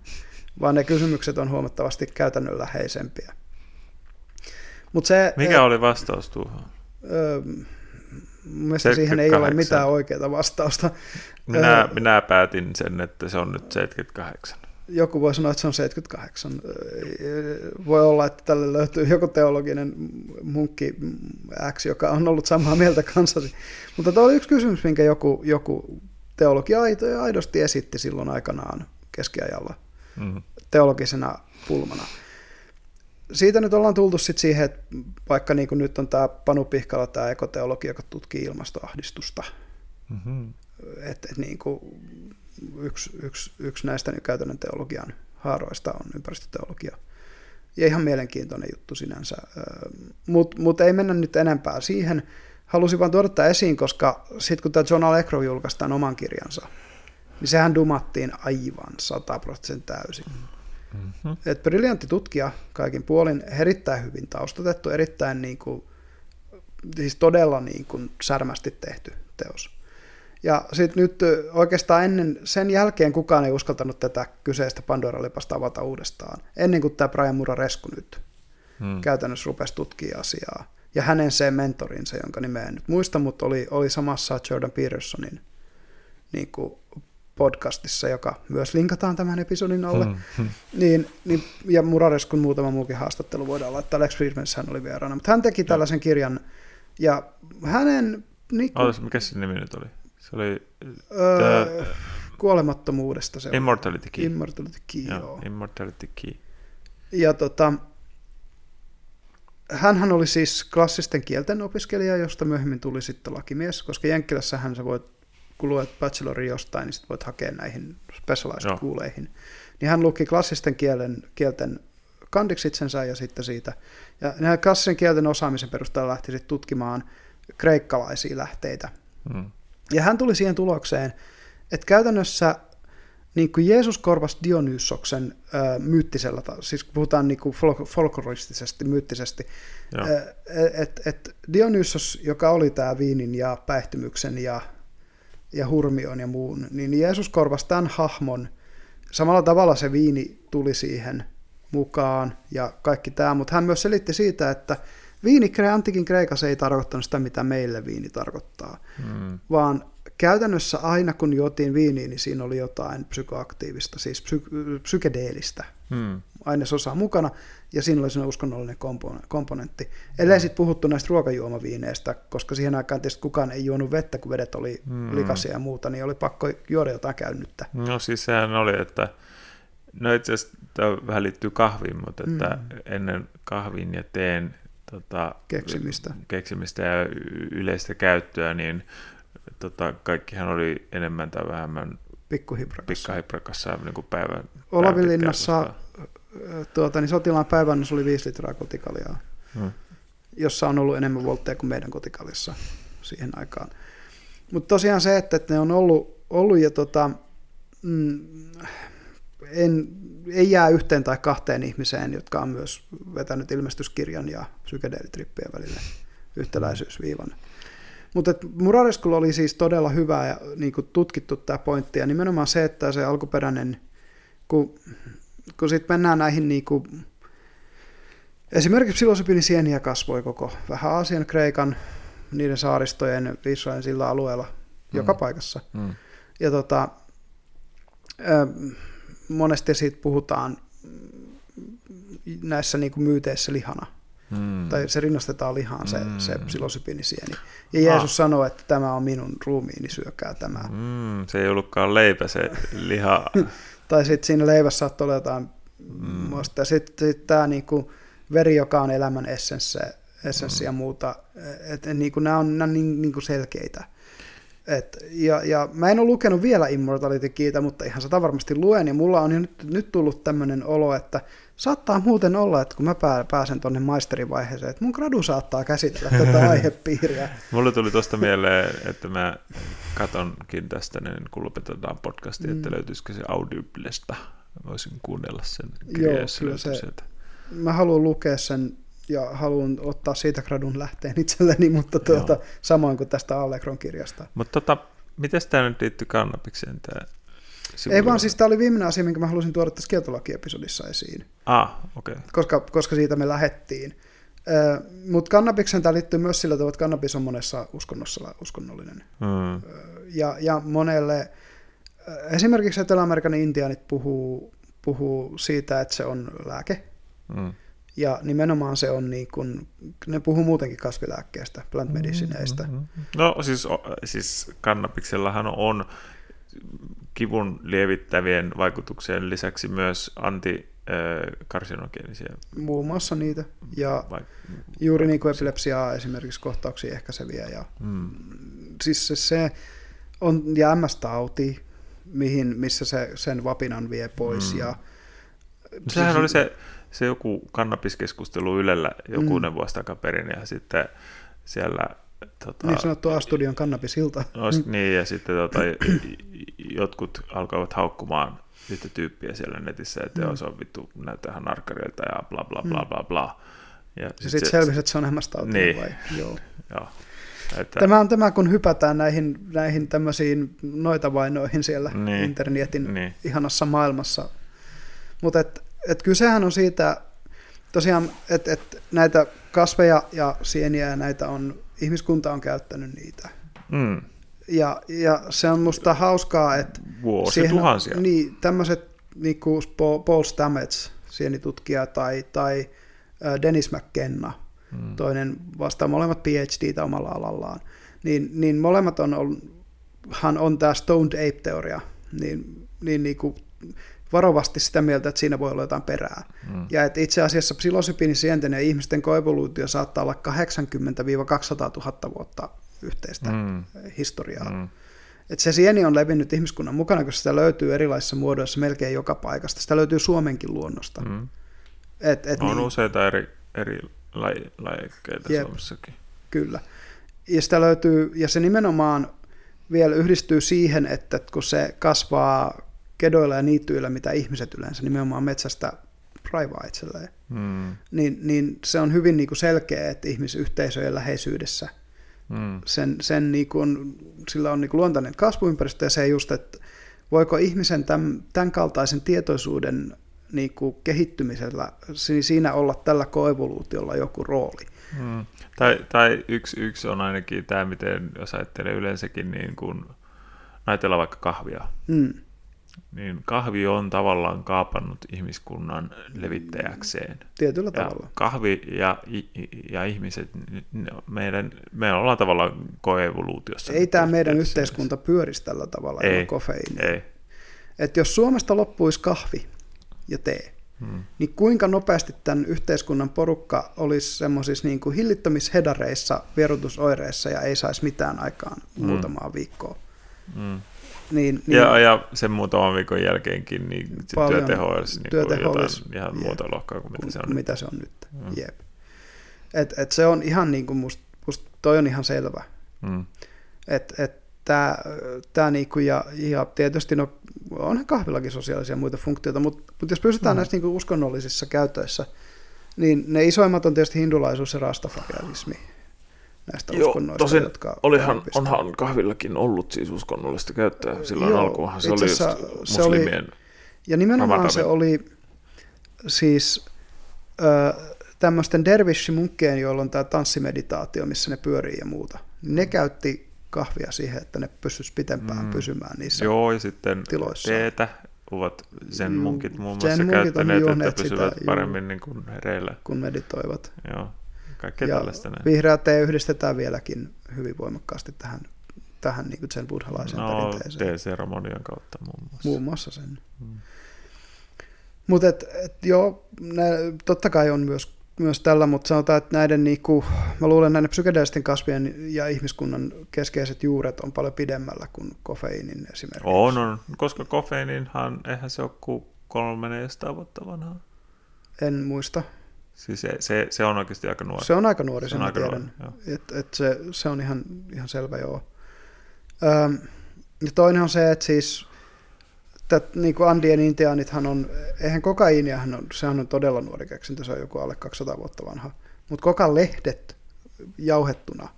vaan ne kysymykset on huomattavasti käytännönläheisempiä. Mut se, Mikä oli vastaus tuohon? Öö, mun mielestä siihen ei ole 78. mitään oikeaa vastausta. Minä, Öö, minä päätin sen, että se on nyt 78. Joku voi sanoa, että se on 78. Öö, Voi olla, että tälle löytyy joku teologinen munkki X, joka on ollut samaa mieltä kanssasi. Mutta tämä oli yksi kysymys, minkä joku, joku teologi aidosti esitti silloin aikanaan keskiajalla Mm. teologisena pulmana. Siitä nyt ollaan tultu sit siihen, että vaikka niin kuin nyt on tämä Panu Pihkala, tämä ekoteologi, joka tutkii ilmastoahdistusta, Mm-hmm. että et niin kuin yksi, yksi, yksi näistä nyt käytännön teologian haaroista on ympäristöteologia. Ja ihan mielenkiintoinen juttu sinänsä, mutta mut ei mennä nyt enempää siihen. Halusin vaan tuoda tämä esiin, koska sitten kun tämä John Allegro julkaistaan oman kirjansa, niin sehän dumattiin aivan 100 prosenttia täysin. Mm-hmm. Et briljantti tutkija kaikin puolin, erittäin hyvin taustatettu, erittäin niin kuin, siis todella niin kuin särmästi tehty teos. Ja sitten nyt oikeastaan ennen, sen jälkeen kukaan ei uskaltanut tätä kyseistä Pandora-lipasta avata uudestaan, ennen kuin tämä Brian Muraresku nyt Mm. käytännössä rupesi tutkia asiaa. Ja hänen se mentorinsa, jonka nimeä en nyt muista, mutta oli, oli samassa Jordan Petersonin niin kuin podcastissa, joka myös linkataan tämän episodin alle. Mm. (laughs) Niin, niin, ja Murareskun muutama muukin haastattelu voidaan laittaa. Alex Friedmans hän oli vieraana, mutta hän teki tällaisen kirjan, ja hänen niin kuin, mikä se nimi nyt oli? Se oli öö, kuolemattomuudesta se Immortality Key. oli. Immortality Key, joo. Joo, Immortality Key. Ja tota, hänhän oli siis klassisten kielten opiskelija, josta myöhemmin tuli sitten lakimies, koska Jenkkilässähän sä voit, kun luet bachelorin jostain, niin sit voit hakea näihin specialized. Niin hän luki klassisten kielen, kielten kandiksi itsensä ja sitten siitä. Ja nämä klassisen kielten osaamisen perusteella lähti sitten tutkimaan kreikkalaisia lähteitä. Mm. Ja hän tuli siihen tulokseen, että käytännössä niin kuin Jeesus korvasi Dionysoksen ö, myyttisellä, siis puhutaan niin kuin fol- folkloristisesti, myyttisesti, että et Dionysos, joka oli tämä viinin ja päihtymyksen ja, ja hurmion ja muun, niin Jeesus korvasi tämän hahmon. Samalla tavalla se viini tuli siihen mukaan ja kaikki tämä, mutta hän myös selitti siitä, että viini antikin Kreikassa ei tarkoittanut sitä, mitä meille viini tarkoittaa, Mm. vaan käytännössä aina kun juotiin viiniä, niin siinä oli jotain psykoaktiivista, siis psy- psykedeellistä Mm. Ainesosaa mukana, ja siinä oli sellainen uskonnollinen kompo- komponentti. Ellei sitten puhuttu näistä ruokajuomaviineistä, koska siihen aikaan tietysti kukaan ei juonut vettä, kun vedet oli Mm. likaisia ja muuta, niin oli pakko juoda jotain käynyttä. No siis sehän oli, että no itse asiassa tämä vähän liittyy kahviin, mutta että Mm. ennen kahvin ja teen tota, Keksimistä. keksimistä ja yleistä käyttöä, niin tota, kaikkihan oli enemmän tai vähemmän Pikkuhibrakassa. pikkahiprakassa niin kuin päivän. Ö, tuota, niin sotilaan päivännes oli 5 litraa kotikaljaa, Mm. jossa on ollut enemmän voltteja kuin meidän kotikaljassa siihen aikaan. Mutta tosiaan se, että, että ne on ollut, ollut ja tota, mm, en, ei jää yhteen tai kahteen ihmiseen, jotka on myös vetänyt ilmestyskirjan ja psykedeelitrippien välille yhtäläisyysviivan. Mutta Murareskulla oli siis todella hyvä ja niin tutkittu tämä pointti, ja nimenomaan se, että se alkuperäinen, kun, kun sitten mennään näihin niin kuin, esimerkiksi psilosybinisieniä kasvoi koko vähän Aasian, Kreikan, niiden saaristojen, Israelin sillä alueella, joka Mm. paikassa. Mm. Ja tota, ö, monesti siitä puhutaan näissä niin kuin myyteissä lihana. Mm. Tai se rinnastetaan lihaan se, Mm. se psilosybinisieni. Ja Jeesus Ah. sanoo, että tämä on minun ruumiini, syökää tämä. Mm, se ei ollutkaan leipä, se liha. (laughs) Tai sitten siinä leivässä saattoi olla jotain Mm. muista. Sitten sit tämä niinku veri, joka on elämän essenssi, essenssi ja muuta, että et, niinku, nämä on, nää on niin, niinku selkeitä. Et, ja, ja mä en ole lukenut vielä Immortality Keytä, mutta ihan sitä varmasti luen, ja mulla on jo nyt, nyt tullut tämmöinen olo, että saattaa muuten olla, että kun mä pää- pääsen tuonne maisterivaiheeseen, että mun gradu saattaa käsitellä (laughs) tätä aihepiiriä. Mulle tuli tuosta mieleen, että mä katonkin tästä, niin kun lopetetaan podcastia, mm. että löytyisikö se Audiblesta. Voisin kuunnella sen Joo, kirja, kyllä se- sieltä. Mä haluan lukea sen ja haluan ottaa siitä gradun lähteen itselleni, mutta tuota, samoin kuin tästä Allegron kirjasta. Mutta tota, miten tämä nyt liittyy kannabikseen? Tää Ei vaan, siis tämä oli viimeinen asia, minkä mä halusin tuoda tässä kieltolakiepisodissa esiin, Ah, okei. Okay. koska, koska siitä me lähettiin. Mutta kannabikseen tämä liittyy myös sillä tavalla, että kannabis on monessa uskonnossa uskonnollinen. Mm. Ja, ja monelle, esimerkiksi Etelä-Amerikan intiaanit puhuu, puhuu siitä, että se on lääke, Mm. Ja nimenomaan se on niin kuin, ne puhuu muutenkin kasvilääkkeestä, plant medicineistä. Mm. No siis, o- siis kannabiksellahan on kivun lievittävien vaikutuksien lisäksi myös antikarsinogenisia. Muun muassa niitä. Ja Vai, juuri niin kuin epilepsiaa esimerkiksi kohtauksia ehkäiseviä. Ja, mm. siis se, se on, ja MS-tauti, mihin, missä se sen vapinan vie pois. Mm. Ja, Sehän oli se, se joku kannabiskeskustelu Ylellä jokunen Mm. vuosi takaperin ja sitten siellä tota, niin sanottu A-studion kannabisilta. Os, niin, ja sitten tota, (clears throat) jotkut alkoivat haukkumaan yhtä tyyppiä siellä netissä, että Mm. mm. se on vittu, näyttää ihan narkkarilta ja bla bla bla Mm. bla bla. Ja Ja sit sitten se- selvisi, että se on MS-tauti. Niin. Vai? Joo. (laughs) Joo. Että, Tämä on tämä, kun hypätään näihin, näihin tämmöisiin noita vainoihin siellä Niin. internetin Niin. ihanassa maailmassa. Mutta et, kysehän on siitä, tosiaan, että et näitä kasveja ja sieniä ja näitä on, ihmiskunta on käyttänyt niitä. Mm. Ja, ja se on musta hauskaa, että Vuosituhansia. on, niin, tämmöiset niin kuin Paul Stamets, sienitutkija, tai, tai Dennis McKenna, Mm. toinen vastaa molemmat PhDtä omalla alallaan, niin, niin molemmat on, on, hän on tämä Stoned Ape-teoria, niin, niin, niin kuin varovasti sitä mieltä, että siinä voi olla jotain perää. Mm. Ja että itse asiassa psilosybiinisienten ja ihmisten koevoluutio saattaa olla 80-200 000 vuotta yhteistä Mm. historiaa. Mm. Et se sieni on levinnyt ihmiskunnan mukana, koska sitä löytyy erilaisissa muodoissa melkein joka paikasta. Sitä löytyy Suomenkin luonnosta. Mm. Et, et on niin, useita eri, eri laji, lajikkeita Jep. Suomessakin. Kyllä. Ja sitä löytyy, ja se nimenomaan vielä yhdistyy siihen, että kun se kasvaa kedoilla ja niityillä, mitä ihmiset yleensä nimenomaan metsästä raivaa itselleen, Mm, niin, niin se on hyvin niin kuin selkeä, että ihmisyhteisöjen läheisyydessä mm, sen, sen niin kuin, sillä on niin kuin luontainen kasvuympäristö ja se just, että voiko ihmisen tämän, tämän kaltaisen tietoisuuden niin kuin kehittymisellä si- siinä olla tällä koevoluutiolla joku rooli. mm. Tai, tai yksi, yksi on ainakin tämä, miten jos ajattelee yleensäkin, niin kun ajatellaan vaikka kahvia, Mm, niin kahvi on tavallaan kaapannut ihmiskunnan levittäjäkseen. tietyllä Ja tavalla. kahvi ja, ja ihmiset, ne- meidän, me ollaan tavallaan koevoluutiossa. Ei tämä meidän yhteiskunta pyörisi tällä tavalla Ei. mielessä. Ei. Että jos Suomesta loppuisi kahvi ja tee, Hmm. niin kuinka nopeasti tämän yhteiskunnan porukka olisi semmoisissa niin kuin hillittömissä hedareissa, vierotusoireissa ja ei saisi mitään aikaan Mm. muutamaa viikkoa. Mm. Niin, niin Ja, ja sen muutaman viikon jälkeenkin niin se työteho olisi niin työteho jotain olisi- ihan muuta luokkaa kuin mitä se on. nyt. mitä se on nyt. Mm. Jep. Et, et se on ihan niin kuin musta, musta toi on ihan selvä. Mm. Et, et tää, tää niinku ja, ja tietysti no, onhan kahvillakin sosiaalisia muita funktioita, mutta mut jos pysytään mm. näissä niinku uskonnollisissa käytöissä, niin ne isoimmat on tietysti hindulaisuus ja rastafarianismi näistä Joo, uskonnoista, tosin jotka Olihan, onhan kahvillakin ollut siis uskonnollista käyttöä silloin Joo, alkuunhan. Se oli just se oli- muslimien. Ja nimenomaan Ramadani. se oli siis ö, tämmöisten dervishi-munkkeen, joilla on tämä tanssimeditaatio, missä ne pyörii ja muuta. Ne käytti kahvia siihen, että ne pystyisi pitempään Mm. mm. pysymään niissä. Joo, ja sitten tiloissa. teetä ovat sen Juu, munkit muun muassa käyttäneet, että juoneet sitä, pysyvät juu. paremmin niin kuin hereillä. kun meditoivat. Joo, kaikkea ja tällaista näin. vihreä tee yhdistetään vieläkin hyvin voimakkaasti tähän, tähän niin sen buddhalaiseen No, perinteeseen. T-seremonian kautta muun muassa. Muun muassa sen. Mm. Mutta et, et, joo, nä, totta kai on myös, myös tällä, mutta sanotaan, että näiden, niinku, mä luulen näiden psykedeellisten kasvien ja ihmiskunnan keskeiset juuret on paljon pidemmällä kuin kofeiinin esimerkiksi. On, on, koska kofeiininhan, eihän se ole kuin 300 vuotta vanhaa. En muista. Siis se, se, se on oikeasti aika nuori. Se on aika nuori, Se sen aika tiedän. nuori, Et, et se, se on ihan, ihan selvä, joo. Öm, ja toinen on se, että siis tät, niin kuin Andien intiaanithan on, eihän kokaiiniahan on, sehän on todella nuori keksintö, se on joku alle 200 vuotta vanha. Mutta kokan lehdet jauhettuna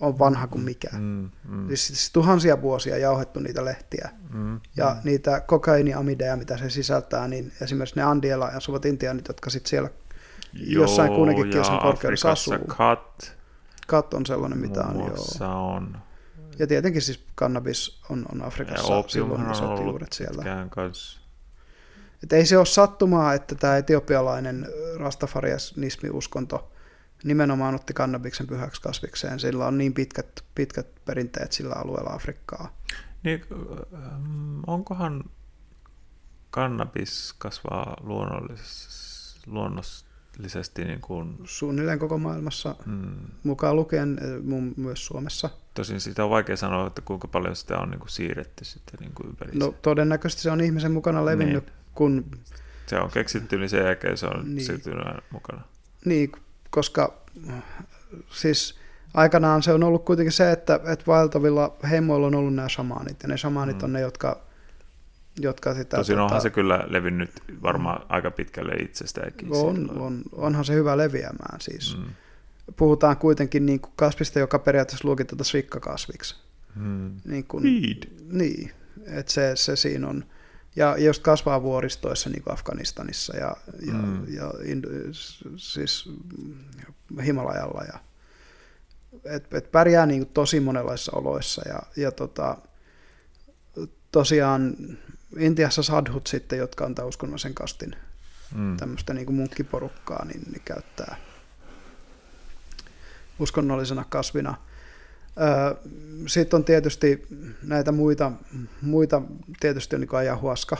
on vanha kuin mikä. Mm, mm, Siis, siis tuhansia vuosia jauhettu niitä lehtiä. mm, Ja mm. niitä kokainiamideja, mitä se sisältää, niin esimerkiksi ne Andiella asuvat intiaanit, jotka sitten siellä jossain Joo, kuitenkin ja kilsan korkeudessa asuu. Kat, kat on sellainen, mitä on joo. on. Ja tietenkin siis kannabis on, on Ja Afrikassa silloin opiumhan on isot ollut juuret siellä. kanssa. Et ei se ole sattumaa, että tämä etiopialainen rastafarianismi-uskonto nimenomaan otti kannabiksen pyhäksi kasvikseen. Sillä on niin pitkät, pitkät perinteet sillä alueella Afrikkaa. Niin, ähm, onkohan kannabis kasvaa luonnollisesti, luonnollisesti niin kuin, Suunnilleen koko maailmassa, mm, mukaan lukien eh, mun, myös Suomessa. tosin sitä on vaikea sanoa, että kuinka paljon sitä on niin kuin siirretty sitten niin kuin ympäri. No todennäköisesti se on ihmisen mukana levinnyt, Niin. kun Se on keksitty, niin sen jälkeen se on Niin. niin. siirtynyt mukana. Niin, koska äh, siis aikanaan se on ollut kuitenkin se, että, että vaeltavilla heimoilla on ollut nämä shamaanit, ja ne shamaanit Mm. on ne, jotka, jotka sitä... Tosin onhan tota, se kyllä levinnyt varmaan aika pitkälle itsestäänkin. on, silloin. on, onhan se hyvä leviämään siis. Mm. Puhutaan kuitenkin niin kuin kasvista, joka periaatteessa luokiteltaisiin rikkakasviksi. Mm. Niin, kuin, niin että se, se siinä on. Ja just kasvaa vuoristoissa niin kuin Afganistanissa ja, ja, Mm. ja siis Himalajalla. Ja, et, et pärjää niin kuin tosi monenlaisissa oloissa. Ja, ja tota, tosiaan Intiassa sadhut sitten, jotka antaa uskonnollisen kastin Mm. tämmöistä niin kuin munkkiporukkaa, niin ne käyttää uskonnollisena kasvina. Sitten on tietysti näitä muita, muita tietysti on niin kuin ayahuasca,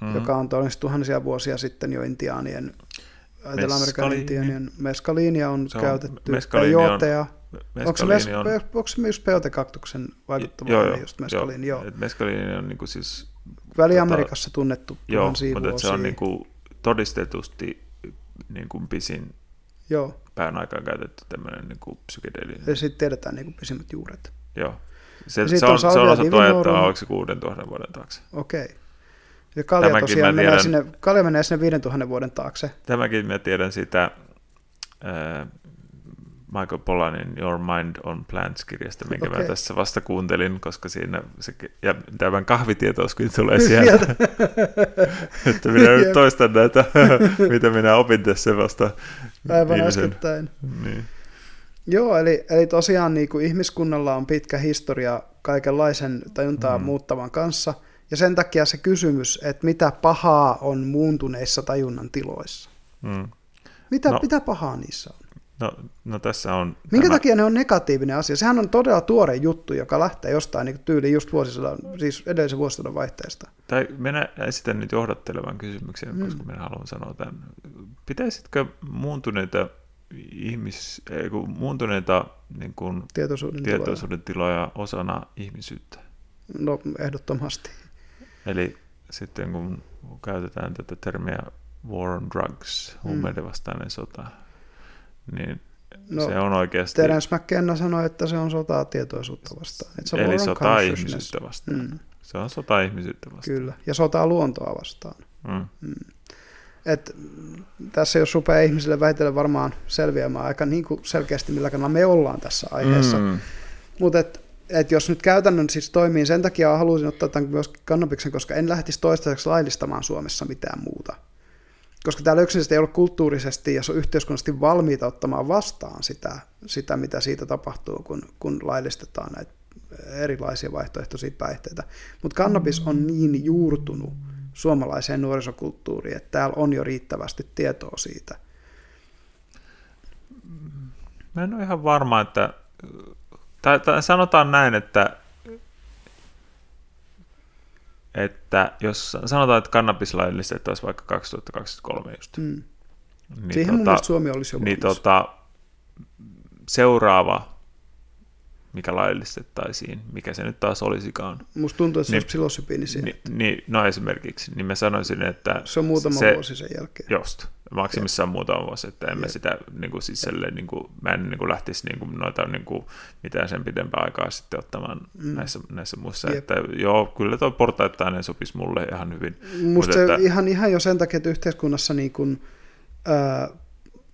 Mm. joka on todennäköisesti tuhansia vuosia sitten jo intiaanien, Etelä-Amerikan intiaanien meskaliinia on, Se on- käytetty, meskaliini on- peyotea. Onko se, mes, on, onko se myös peyotekaktuksen vaikuttava joo, joo, just meskaliini? Joo. Et meskaliini on niinku siis, Väli-Amerikassa tunnettu joo, mutta se on niinku todistetusti niin kuin pisin Joo, pään aikaan käytetty tämmöinen niin kuin psykedeeli. ja sitten tiedetään niin kuin pisimmät juuret. Joo. Se, se, on se on osattu ajattaa oliko se 6000 vuoden taakse. Okei. Ja kalja Tämänkin tosiaan menee tiedän. sinne, kalja menee sinne 5000 vuoden taakse. Tämäkin mä tiedän sitä äh, Michael Polanin Your Mind on Plants-kirjasta, minkä okay. Mä tässä vasta kuuntelin, koska siinä se, ja tämän kahvitietouskin tulee sieltä, (laughs) että minä nyt toistan näitä, (laughs) mitä minä opin tässä vasta Aivan viimeisen. äskettäin. Niin. Joo, eli, eli tosiaan niin kuin ihmiskunnalla on pitkä historia kaikenlaisen tajuntaa mm. muuttavan kanssa, ja sen takia se kysymys, että mitä pahaa on muuntuneissa tajunnan tiloissa. Mm. Mitä, no. mitä pahaa niissä on? No, no tässä on... Minkä tämä- takia ne on negatiivinen asia? Sehän on todella tuore juttu, joka lähtee jostain niin tyyliin just vuosisadan, siis edellisen vuosisadan vaihteesta. Tai minä esitän nyt johdattelevan kysymyksen, Mm. koska minä haluan sanoa tämän. Pitäisitkö muuntuneita ihmis, ei, kun muuntuneita niin kuin, Tietoisuuden tiloja. tietoisuuden tiloja osana ihmisyyttä? No ehdottomasti. Eli sitten kun käytetään tätä termiä war on drugs, huumeiden vastainen sota, niin No, se on oikeasti, Terence McKenna sanoi, että se on sotaa tietoisuutta vastaan. A war eli on sota consciousness. ihmisyyttä vastaan. Mm, Se on sota ihmisyyttä vastaan. kyllä, ja sotaa luontoa vastaan. Mm. Et, mm, tässä jos rupeaa ihmisille väitellä varmaan selviämään aika niin kuin selkeästi, millä kannalla me ollaan tässä aiheessa. Mm. Mm. Mutta et, et jos nyt käytännön siis toimii, sen takia halusin ottaa tämän myös kannabiksen, koska en lähtisi toistaiseksi laillistamaan Suomessa mitään muuta. Koska täällä yksinkertaisesti ei ole kulttuurisesti ja yhteiskunnallisesti valmiita ottamaan vastaan sitä, sitä mitä siitä tapahtuu, kun, kun laillistetaan näitä erilaisia vaihtoehtoisia päihteitä. Mutta kannabis on niin juurtunut suomalaiseen nuorisokulttuuriin, että täällä on jo riittävästi tietoa siitä. Mä en ole ihan varma, että... Tai, tai sanotaan näin, että että jos sanotaan, että kannabis laillistettaisiin vaikka 2023 just, Mm. niin, Siihen mun tota, mielestä Suomi olisi jo niin tota, seuraava, mikä laillistettaisiin, mikä se nyt taas olisikaan, Musta tuntuu, että se niin- olisi psilosybiini niin, niin, no esimerkiksi, niin mä sanoisin, että Se on muutama se- vuosi sen jälkeen. Just, maksimissaan muutama vuosi, että Jep. sitä niin kuin, siis silleen, niin kuin, mä en niin kuin, lähtisi niin kuin, noita niin kuin, mitään sen pidempää aikaa sitten ottamaan Mm. näissä, näissä muissa, Jep. että joo, kyllä tuo portaittainen sopisi mulle ihan hyvin. Musta se että- ihan, ihan jo sen takia, että yhteiskunnassa niin kun, ää,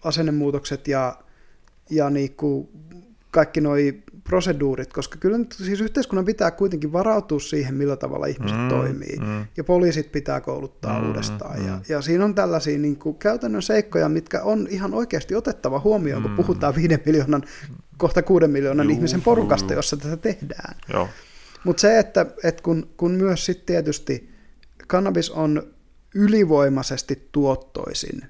asennemuutokset ja, ja niin kuin kaikki nuo proseduurit, koska kyllä nyt, siis yhteiskunnan pitää kuitenkin varautua siihen, millä tavalla ihmiset Mm, toimii. mm. Ja poliisit pitää kouluttaa Mm, uudestaan. Ja, mm. ja siinä on tällaisia niin kuin käytännön seikkoja, mitkä on ihan oikeasti otettava huomioon, kun Mm. puhutaan viiden miljoonan, kohta kuuden miljoonan Juu, ihmisen porukasta, juu. jossa tätä tehdään. Mutta se, että, että kun, kun myös sitten tietysti kannabis on ylivoimaisesti tuottoisin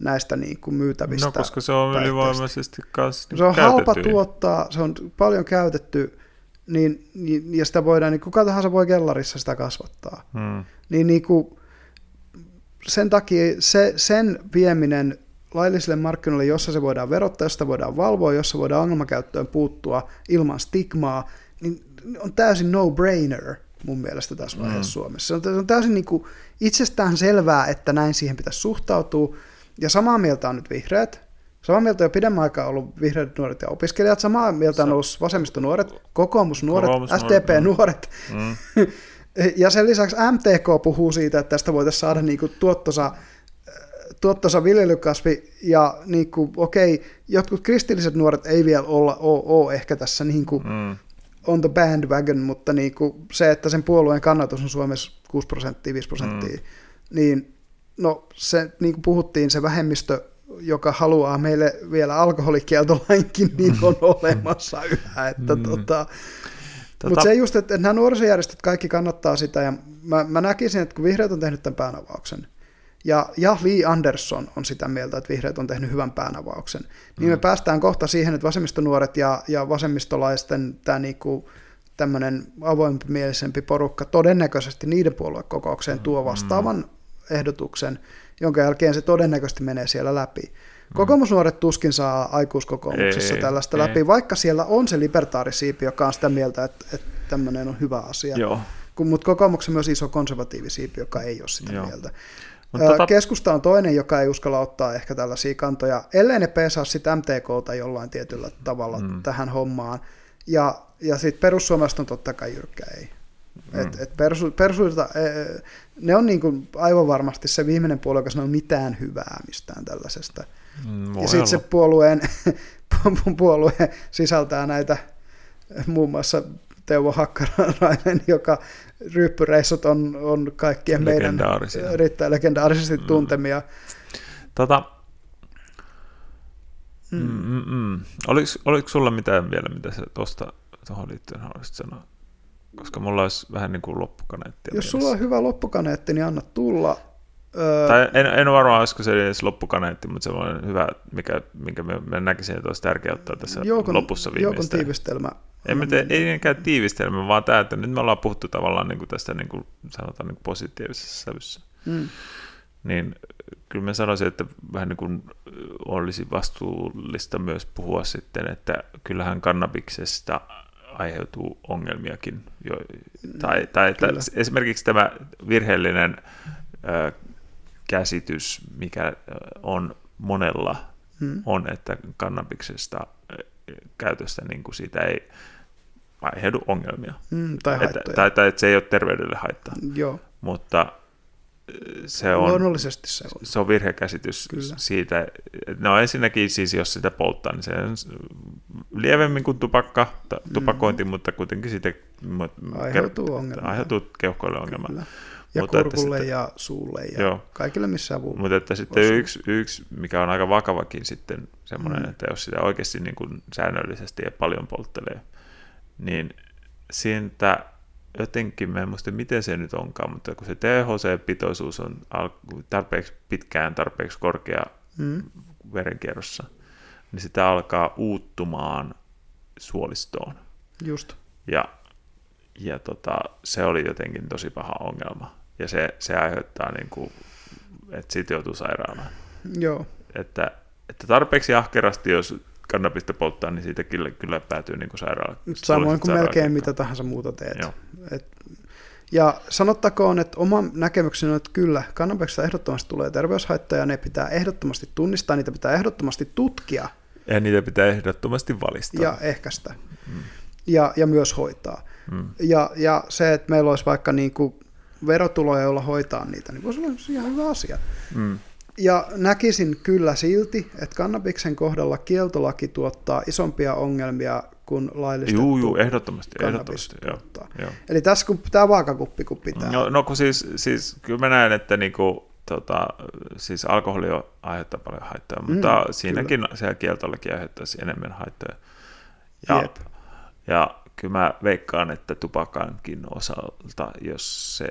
näistä niin kuin myytävistä. no koska se on päihteistä. ylivoimaisesti kanssa Se on halpa käytetyin. tuottaa, se on paljon käytetty, niin, niin, ja sitä voidaan, niin kuka tahansa voi kellarissa sitä kasvattaa. Mm. Niin, niin kuin, sen takia se, sen vieminen laillisille markkinoille, jossa se voidaan verottaa, jossa sitä voidaan valvoa, jossa voidaan ongelmakäyttöön puuttua ilman stigmaa, niin on täysin no-brainer mun mielestä tässä vaiheessa mm. Suomessa. Se on, se on täysin niin kuin itsestään selvää, että näin siihen pitäisi suhtautua. Ja samaa mieltä on nyt vihreät. Samaa mieltä on jo pidemmän aikaa ollut vihreät nuoret ja opiskelijat. Samaa mieltä on ollut vasemmistonuoret, kokoomusnuoret, Kokoomusnuoret, SDP-nuoret. Mm. (laughs) Ja sen lisäksi MTK puhuu siitä, että tästä voitaisiin saada niinku tuottosa, tuottosa viljelykasvi, ja niinku, okei, jotkut kristilliset nuoret ei vielä olla, ole, ole ehkä tässä niinku Mm. on the bandwagon, mutta niinku se, että sen puolueen kannatus on Suomessa 6 prosenttia, 5 prosenttia, mm. niin no se, niin kuin puhuttiin, se vähemmistö, joka haluaa meille vielä alkoholikieltolainkin, niin on olemassa yhä. Että Mm. tota, Tota, mutta se just, että nämä nuorisojärjestöt kaikki kannattaa sitä, ja mä, mä näkisin, että kun vihreät on tehnyt tämän päänavauksen, ja, ja Lee Anderson on sitä mieltä, että vihreät on tehnyt hyvän päänavauksen, niin me Mm. päästään kohta siihen, että vasemmistonuoret ja, ja vasemmistolaisten tämä niinku, tämmöinen avoimimielisempi porukka todennäköisesti niiden puoluekokoukseen tuo vastaavan ehdotuksen, jonka jälkeen se todennäköisesti menee siellä läpi. Kokoomusnuoret tuskin saa aikuiskokoomuksessa Ei, tällaista ei. läpi, vaikka siellä on se libertaarisiipi, joka on sitä mieltä, että, että tämmöinen on hyvä asia. Joo. Mutta kokoomuksen myös iso konservatiivisiipi, joka ei ole sitä Joo. mieltä. Mut tota- Keskusta on toinen, joka ei uskalla ottaa ehkä tällaisia kantoja, ellei ne pesaa sitten MTKta jollain tietyllä tavalla mm. tähän hommaan. Ja, ja sitten perussuomalaiset on totta kai jyrkkä ei. Mm. Et, et persu, persuilta, e, ne on niin kuin aivan varmasti se viimeinen puolue, joka sanoo mitään hyvää mistään tällaisesta. Mm, Ja sitten se puolueen, (laughs) puolue sisältää näitä muun muassa Teuvo Hakkarainen, joka ryyppyreissut on, on kaikkien meidän erittäin legendaarisesti Mm. tuntemia. Tota, mm. Mm, mm. Oliko, oliko sulla mitään vielä, mitä sä tuosta tuohon liittyen haluaisit sanoa? Koska mulla olisi vähän niin kuin loppukaneettia. Jos sulla on hyvä loppukaneetti, niin anna tulla. Öö, Tai en, en varmaan, olisiko se edes loppukaneetti, mutta semmoinen hyvä, mikä, minkä me, me näkisin, että olisi tärkeää ottaa tässä Joukon, lopussa Joukon viimeistään. tiivistelmä. En mä tee, ei niinkään tiivistelmä, vaan tämä, että nyt me ollaan puhuttu tavallaan niin kuin tästä niin kuin, sanotaan niin kuin positiivisessa sävyssä. Mm. Niin kyllä mä sanoisin, että vähän niin kuin olisi vastuullista myös puhua sitten, että kyllähän kannabiksesta aiheutuu ongelmiakin. Jo, tai, tai että Kyllä. esimerkiksi tämä virheellinen ö, käsitys, mikä on monella, Mm. on, että kannabiksesta käytöstä niin kuin siitä ei aiheudu ongelmia. Mm, tai Että, tai, tai että se ei ole terveydelle haittaa, Joo, mutta se on, luonnollisesti se on. se on virhekäsitys Kyllä. siitä. että No ensinnäkin siis, jos sitä polttaa, niin se on lievemmin kuin tupakka, ta- tupakointi, mm. mutta kuitenkin siitä Aiheutuu ker- ongelmia. aiheutuu keuhkoille ongelma. Kyllä. Ja Mutta että kurkulle sitten- ja suulle ja Joo. kaikille missä voi. Mutta että sitten yksi, yksi, mikä on aika vakavakin sitten semmoinen, Mm. mm. että jos sitä oikeasti niin kuin säännöllisesti ja paljon polttelee, niin siitä jotenkin, mä en muista miten se nyt onkaan, mutta kun se THC-pitoisuus on tarpeeksi pitkään, tarpeeksi korkea Mm. verenkierrossa, niin sitä alkaa uuttumaan suolistoon. Just. Ja, ja tota, se oli jotenkin tosi paha ongelma. Ja se, se aiheuttaa, niin kuin, että siitä joutuu sairaalaan. Joo. Että, että tarpeeksi ahkerasti, jos kannabista polttaa, niin siitä kyllä, kyllä päätyy niin kuin sairaala. Samoin kuin melkein mitä tahansa muuta teet. Joo. Et, ja sanottakoon, että oma näkemykseni on, että kyllä, kannabiksesta ehdottomasti tulee terveyshaittoja, ne pitää ehdottomasti tunnistaa, niitä pitää ehdottomasti tutkia Ja niitä pitää ehdottomasti valistaa. ja ehkäistä ja, ja myös hoitaa. Mm. Ja, ja se, että meillä olisi vaikka niin kuin verotuloja, joilla hoitaa niitä, niin voisi olla ihan hyvä asia. Mm. Ja näkisin kyllä silti, että kannabiksen kohdalla kieltolaki tuottaa isompia ongelmia kuin laillistettu Juu, juu, ehdottomasti, ehdottomasti. Joo, joo. Eli tässä kun tämä vaakakuppi kun pitää. No, no kun siis, siis kyllä mä näen, että niinku, tota, siis alkoholi on- aiheuttaa paljon haittoja, Mm, mutta siinäkin se kieltollakin aiheuttaisi enemmän haittoja. Ja, Jep. ja kyllä mä veikkaan, että tupakankin osalta, jos se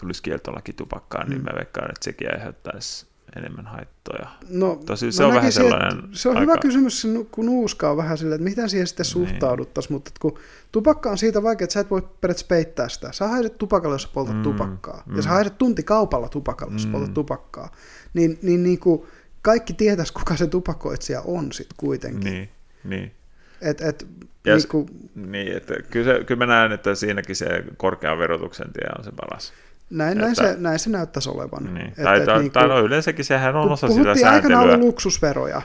tulisi kieltolaki tupakkaan, niin Mm. mä veikkaan, että sekin aiheuttaisi enemmän haittoja. No, Tosi se on vähän näkisin, että sellainen Se on aika- hyvä kysymys, kun nuuskaa on vähän silleen, että miten siihen sitten Niin. suhtauduttaisiin, mutta että kun tupakka on siitä vaikea, että sä et voi periaatteessa peittää sitä. Sä haiset tupakalle, jos sä poltat Mm, tupakkaa. mm. Ja sä haiset tunti kaupalla tupakalle, jos Mm. poltat tupakkaa. Niin, niin, niin kuin kaikki tietäisi, kuka se tupakoitsija on sitten kuitenkin. Niin, niin. Et, et, Ja niin kuin, Niin, että kyllä, se, kyllä mä näen, että siinäkin se korkean verotuksen tie on se paras. Näin, näin, että- se, näin se näyttäisi olevan. Niin. Et- tai, et tai, niin kuin- no yleensäkin sehän on osa sitä puhuttiin aikanaan sääntelyä. ollut luksusveroja,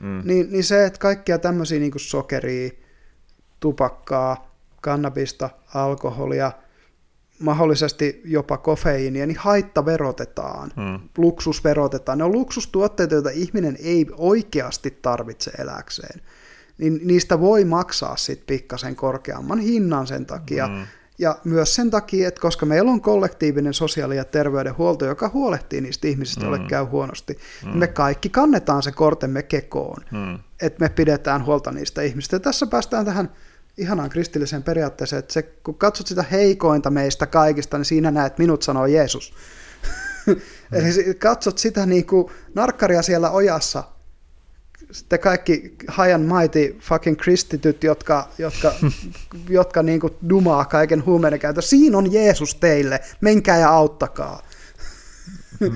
Mm. niin, niin se, että kaikkia tämmöisiä niin sokeria, tupakkaa, kannabista, alkoholia, mahdollisesti jopa kofeiinia, niin haitta verotetaan, Mm. luksus verotetaan. Ne on luksustuotteita, joita ihminen ei oikeasti tarvitse eläkseen. Niin niistä voi maksaa sitten pikkasen korkeamman hinnan sen takia. Mm. Ja myös sen takia, että koska meillä on kollektiivinen sosiaali- ja terveydenhuolto, joka huolehtii niistä ihmisistä, joille Mm. käy huonosti, niin me kaikki kannetaan se kortemme kekoon Mm. että me pidetään huolta niistä ihmistä. Ja tässä päästään tähän ihanaan kristilliseen periaatteeseen, että se, kun katsot sitä heikointa meistä kaikista, niin siinä näet minut sanoo Jeesus. (laughs) Eli si- katsot sitä niin kuin narkkaria siellä ojassa, sitten kaikki and mighty fucking kristityt, jotka, jotka, (laughs) jotka niin kuin dumaa kaiken huumeiden käytön. Siinä on Jeesus teille, menkää ja auttakaa. (laughs)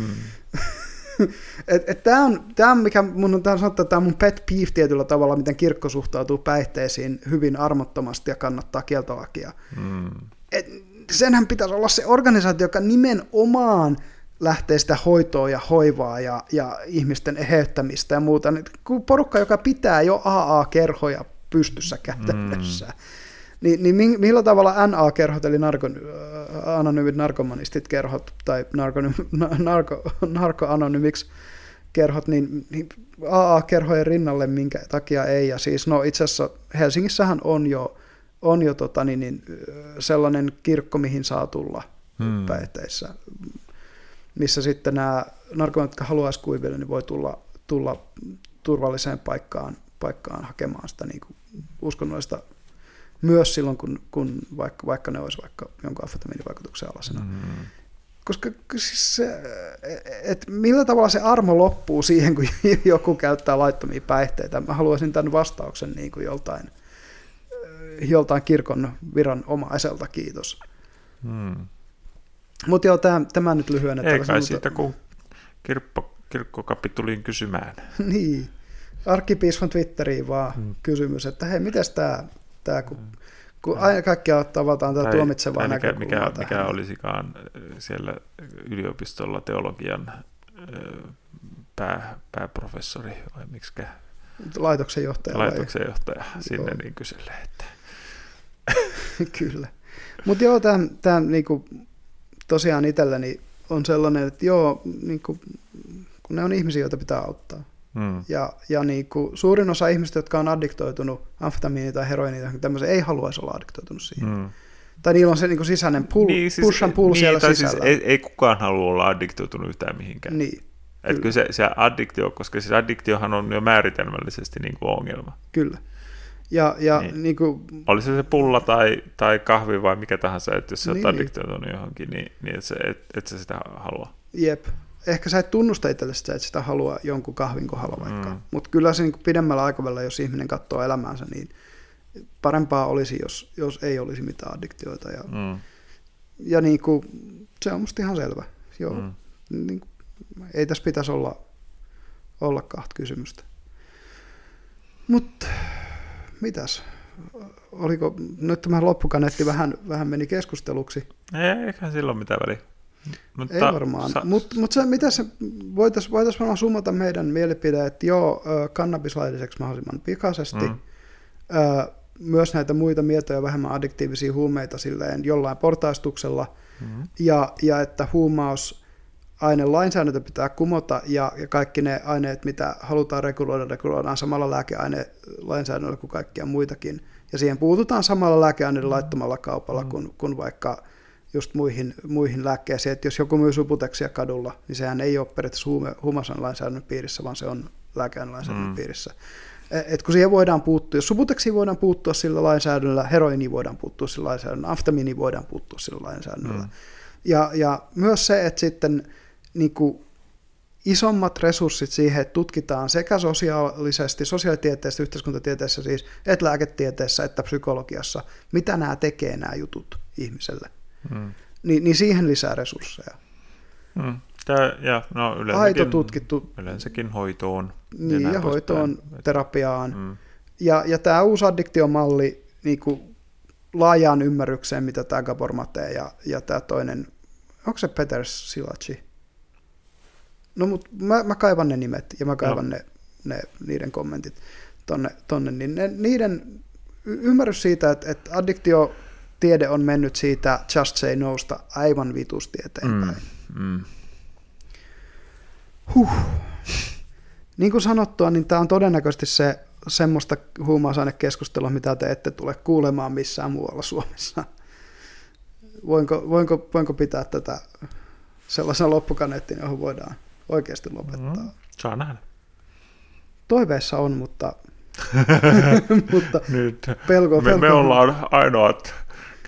Et tämä on, tää on, mikä mun on tää sanottu, tämä on mun pet peeve tietyllä tavalla, miten kirkko suhtautuu päihteisiin hyvin armottomasti ja kannattaa kieltolakia. Mm. Et senhän pitäisi olla se organisaatio, joka nimenomaan lähtee sitä hoitoa ja hoivaa ja, ja ihmisten eheyttämistä ja muuta. Niin porukka, joka pitää jo AA-kerhoja pystyssä käytännössä, mm. niin, niin millä tavalla NA-kerhot, eli narko, anonyymit narkomanistit kerhot, tai narko, narko, narkoanonymiksi kerhot, niin, niin AA-kerhojen rinnalle minkä takia ei. Ja siis no itse asiassa Helsingissähän on jo, on jo tota, niin, niin, sellainen kirkko, mihin saa tulla hmm. päihteissä, missä sitten nämä narkomanit, jotka haluaisi kuiville, niin voi tulla, tulla turvalliseen paikkaan, paikkaan hakemaan sitä niin kuin uskonnollista myös silloin, kun, kun vaikka, vaikka ne olisi vaikka jonkun amfetamiinivaikutuksen alasena. Mm koska siis se, että millä tavalla se armo loppuu siihen, kun (laughs) joku käyttää laittomia päihteitä. Mä haluaisin tämän vastauksen niin kuin joltain, joltain kirkon viran-omaiselta, kiitos. Hmm. Mutta joo, tämä, tämä nyt lyhyen. Ei kai siitä, kun kirkko, kirkkokapituliin kysymään. (laughs) niin, arkkipiispan Twitteriin vaan hmm. kysymys, että hei, miten tämä, tämä kun hmm kun aina kaikkia tavataan tätä tuomitsevaa mikä, mikä, mikä olisikaan siellä yliopistolla teologian pää, pääprofessori vai miksikä? Laitoksen johtaja. Laitoksen vai? johtaja sinne niin kyselee. Että. (laughs) Kyllä. Mutta joo, tämä niinku, tosiaan itselläni on sellainen, että joo, niinku, kun ne on ihmisiä, joita pitää auttaa. Mm. Ja, ja niin kuin suurin osa ihmistä, jotka on addiktoitunut amfetamiiniin tai heroiniin tai tämmöiseen, ei haluaisi olla addiktoitunut siihen. Mm. Tai niillä on se niin kuin sisäinen pull, niin, siis, push and pull niin, siellä siis sisällä. Siis ei, ei kukaan halua olla addiktoitunut yhtään mihinkään. Niin. Että kyllä se, se addiktio, koska siis addiktiohan on jo määritelmällisesti niin kuin ongelma. Kyllä. Ja, ja niin. Niin kuin, Oli se se pulla tai, tai kahvi vai mikä tahansa, että jos sä niin, oot niin. addiktoitunut johonkin, niin, niin et, se, et, et sä sitä halua. Jep, ehkä sä et tunnusta itsellesi että sitä haluaa jonkun kahvin kohdalla vaikka. Mm. Mutta kyllä se niin pidemmällä aikavälillä, jos ihminen katsoo elämäänsä, niin parempaa olisi, jos, jos ei olisi mitään addiktioita. Ja, mm. ja niin kuin, se on musta ihan selvä. Joo, mm. niin kuin, ei tässä pitäisi olla, olla kahta kysymystä. Mutta mitäs? Oliko, nyt tämä loppukanetti vähän, vähän meni keskusteluksi. Ei, eiköhän silloin mitään väliä. Mutta Ei varmaan, sa- mutta mut se, mitä se, voitaisiin voitais varmaan summata meidän mielipide, että joo, kannabis lailliseksi mahdollisimman pikaisesti, mm. ö, myös näitä muita mietoja vähemmän addiktiivisia huumeita silleen jollain portaistuksella, mm. ja, ja että huumaus lainsäädäntö pitää kumota ja, ja kaikki ne aineet, mitä halutaan reguloida, reguloidaan samalla lääkeainelainsäädännöllä kuin kaikkia muitakin. Ja siihen puututaan samalla lääkeaineiden laittomalla kaupalla mm. kuin, kuin vaikka just muihin, muihin lääkkeisiin, että jos joku myy suputeksia kadulla, niin sehän ei ole periaatteessa huume, lainsäädännön piirissä, vaan se on lääkeainelainsäädännön mm. piirissä. E, et kun siihen voidaan puuttua, jos subuteksiin voidaan puuttua sillä lainsäädännöllä, heroiniin voidaan puuttua sillä lainsäädännöllä, aftamiiniin voidaan puuttua sillä lainsäädännöllä. Mm. Ja, ja myös se, että sitten niin kuin isommat resurssit siihen, että tutkitaan sekä sosiaalisesti, sosiaalitieteessä, yhteiskuntatieteessä siis, että lääketieteessä, että psykologiassa, mitä nämä tekee nämä jutut ihmiselle. Mm. Niin, niin siihen lisää resursseja. Mm. Tää, ja, no yleensäkin, Aito tutkittu. Yleensäkin hoitoon. Niin, ja, ja hoitoon, päin. terapiaan. Mm. Ja, ja tämä uusi addiktiomalli niin kuin laajaan ymmärrykseen, mitä tämä Gabor Mate ja, ja tämä toinen, onko se Peter Silaci? No mutta mä, mä kaivan ne nimet ja mä kaivan no. ne, ne, niiden kommentit tonne, tonne niin ne, niiden ymmärrys siitä, että, että addiktio tiede on mennyt siitä Just Say Nosta aivan vitusti eteenpäin. Mm, mm. Huh. Niin kuin sanottua, niin tämä on todennäköisesti se semmoista huumausainekeskustelua, mitä te ette tule kuulemaan missään muualla Suomessa. Voinko, voinko, voinko pitää tätä sellaisena loppukaneettina, johon voidaan oikeasti lopettaa? Mm, saa nähdä. Toiveissa on, mutta, (laughs) mutta Nyt. pelko, me, pelko. me ollaan ainoat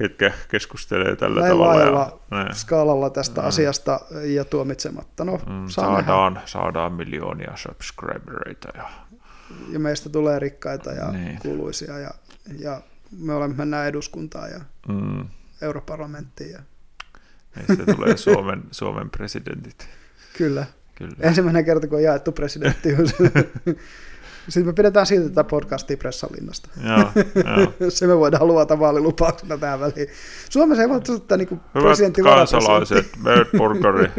ketkä keskustelee tällä Näin tavalla. Ja, skaalalla tästä mm. asiasta ja tuomitsematta. No, mm, saadaan, saadaan miljoonia subscribereita. Ja... ja meistä tulee rikkaita ja niin. kuuluisia ja, ja me olemme mennään eduskuntaan ja mm. europarlamenttiin. Ja... Meistä tulee Suomen, Suomen presidentit. Kyllä. Kyllä. Ensimmäinen kerta, kun on jaettu presidentti. (laughs) Sitten me pidetään silti tätä podcastia Pressanlinnasta. Joo, joo. (laughs) Se me voidaan luvata vaalilupauksena tähän väliin. Suomessa ei voi ottaa niin kuin Hyvät presidentti kansalaiset, Birdburgeri.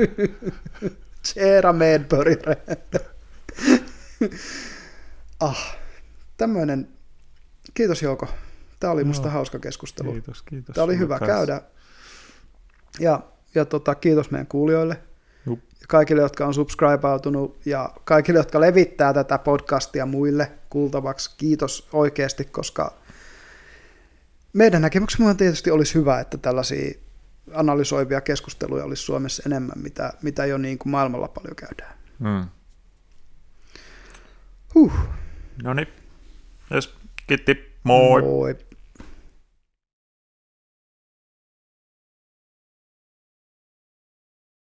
Tjera (laughs) medborgare. ah, tämmöinen. Kiitos Jouko. Tämä oli musta Joo. hauska keskustelu. Kiitos, kiitos. Tämä oli hyvä käydä. Ja, ja tota, kiitos meidän kuulijoille. Jup. Kaikille, jotka on subscribeutunut ja kaikille, jotka levittää tätä podcastia muille kuultavaksi. Kiitos oikeasti, koska meidän näkemyksemme tietysti olisi hyvä, että tällaisia analysoivia keskusteluja olisi Suomessa enemmän, mitä, mitä jo niin kuin maailmalla paljon käydään. Mm. Huh. No niin. Yes. Kiitti. Moi. Moi.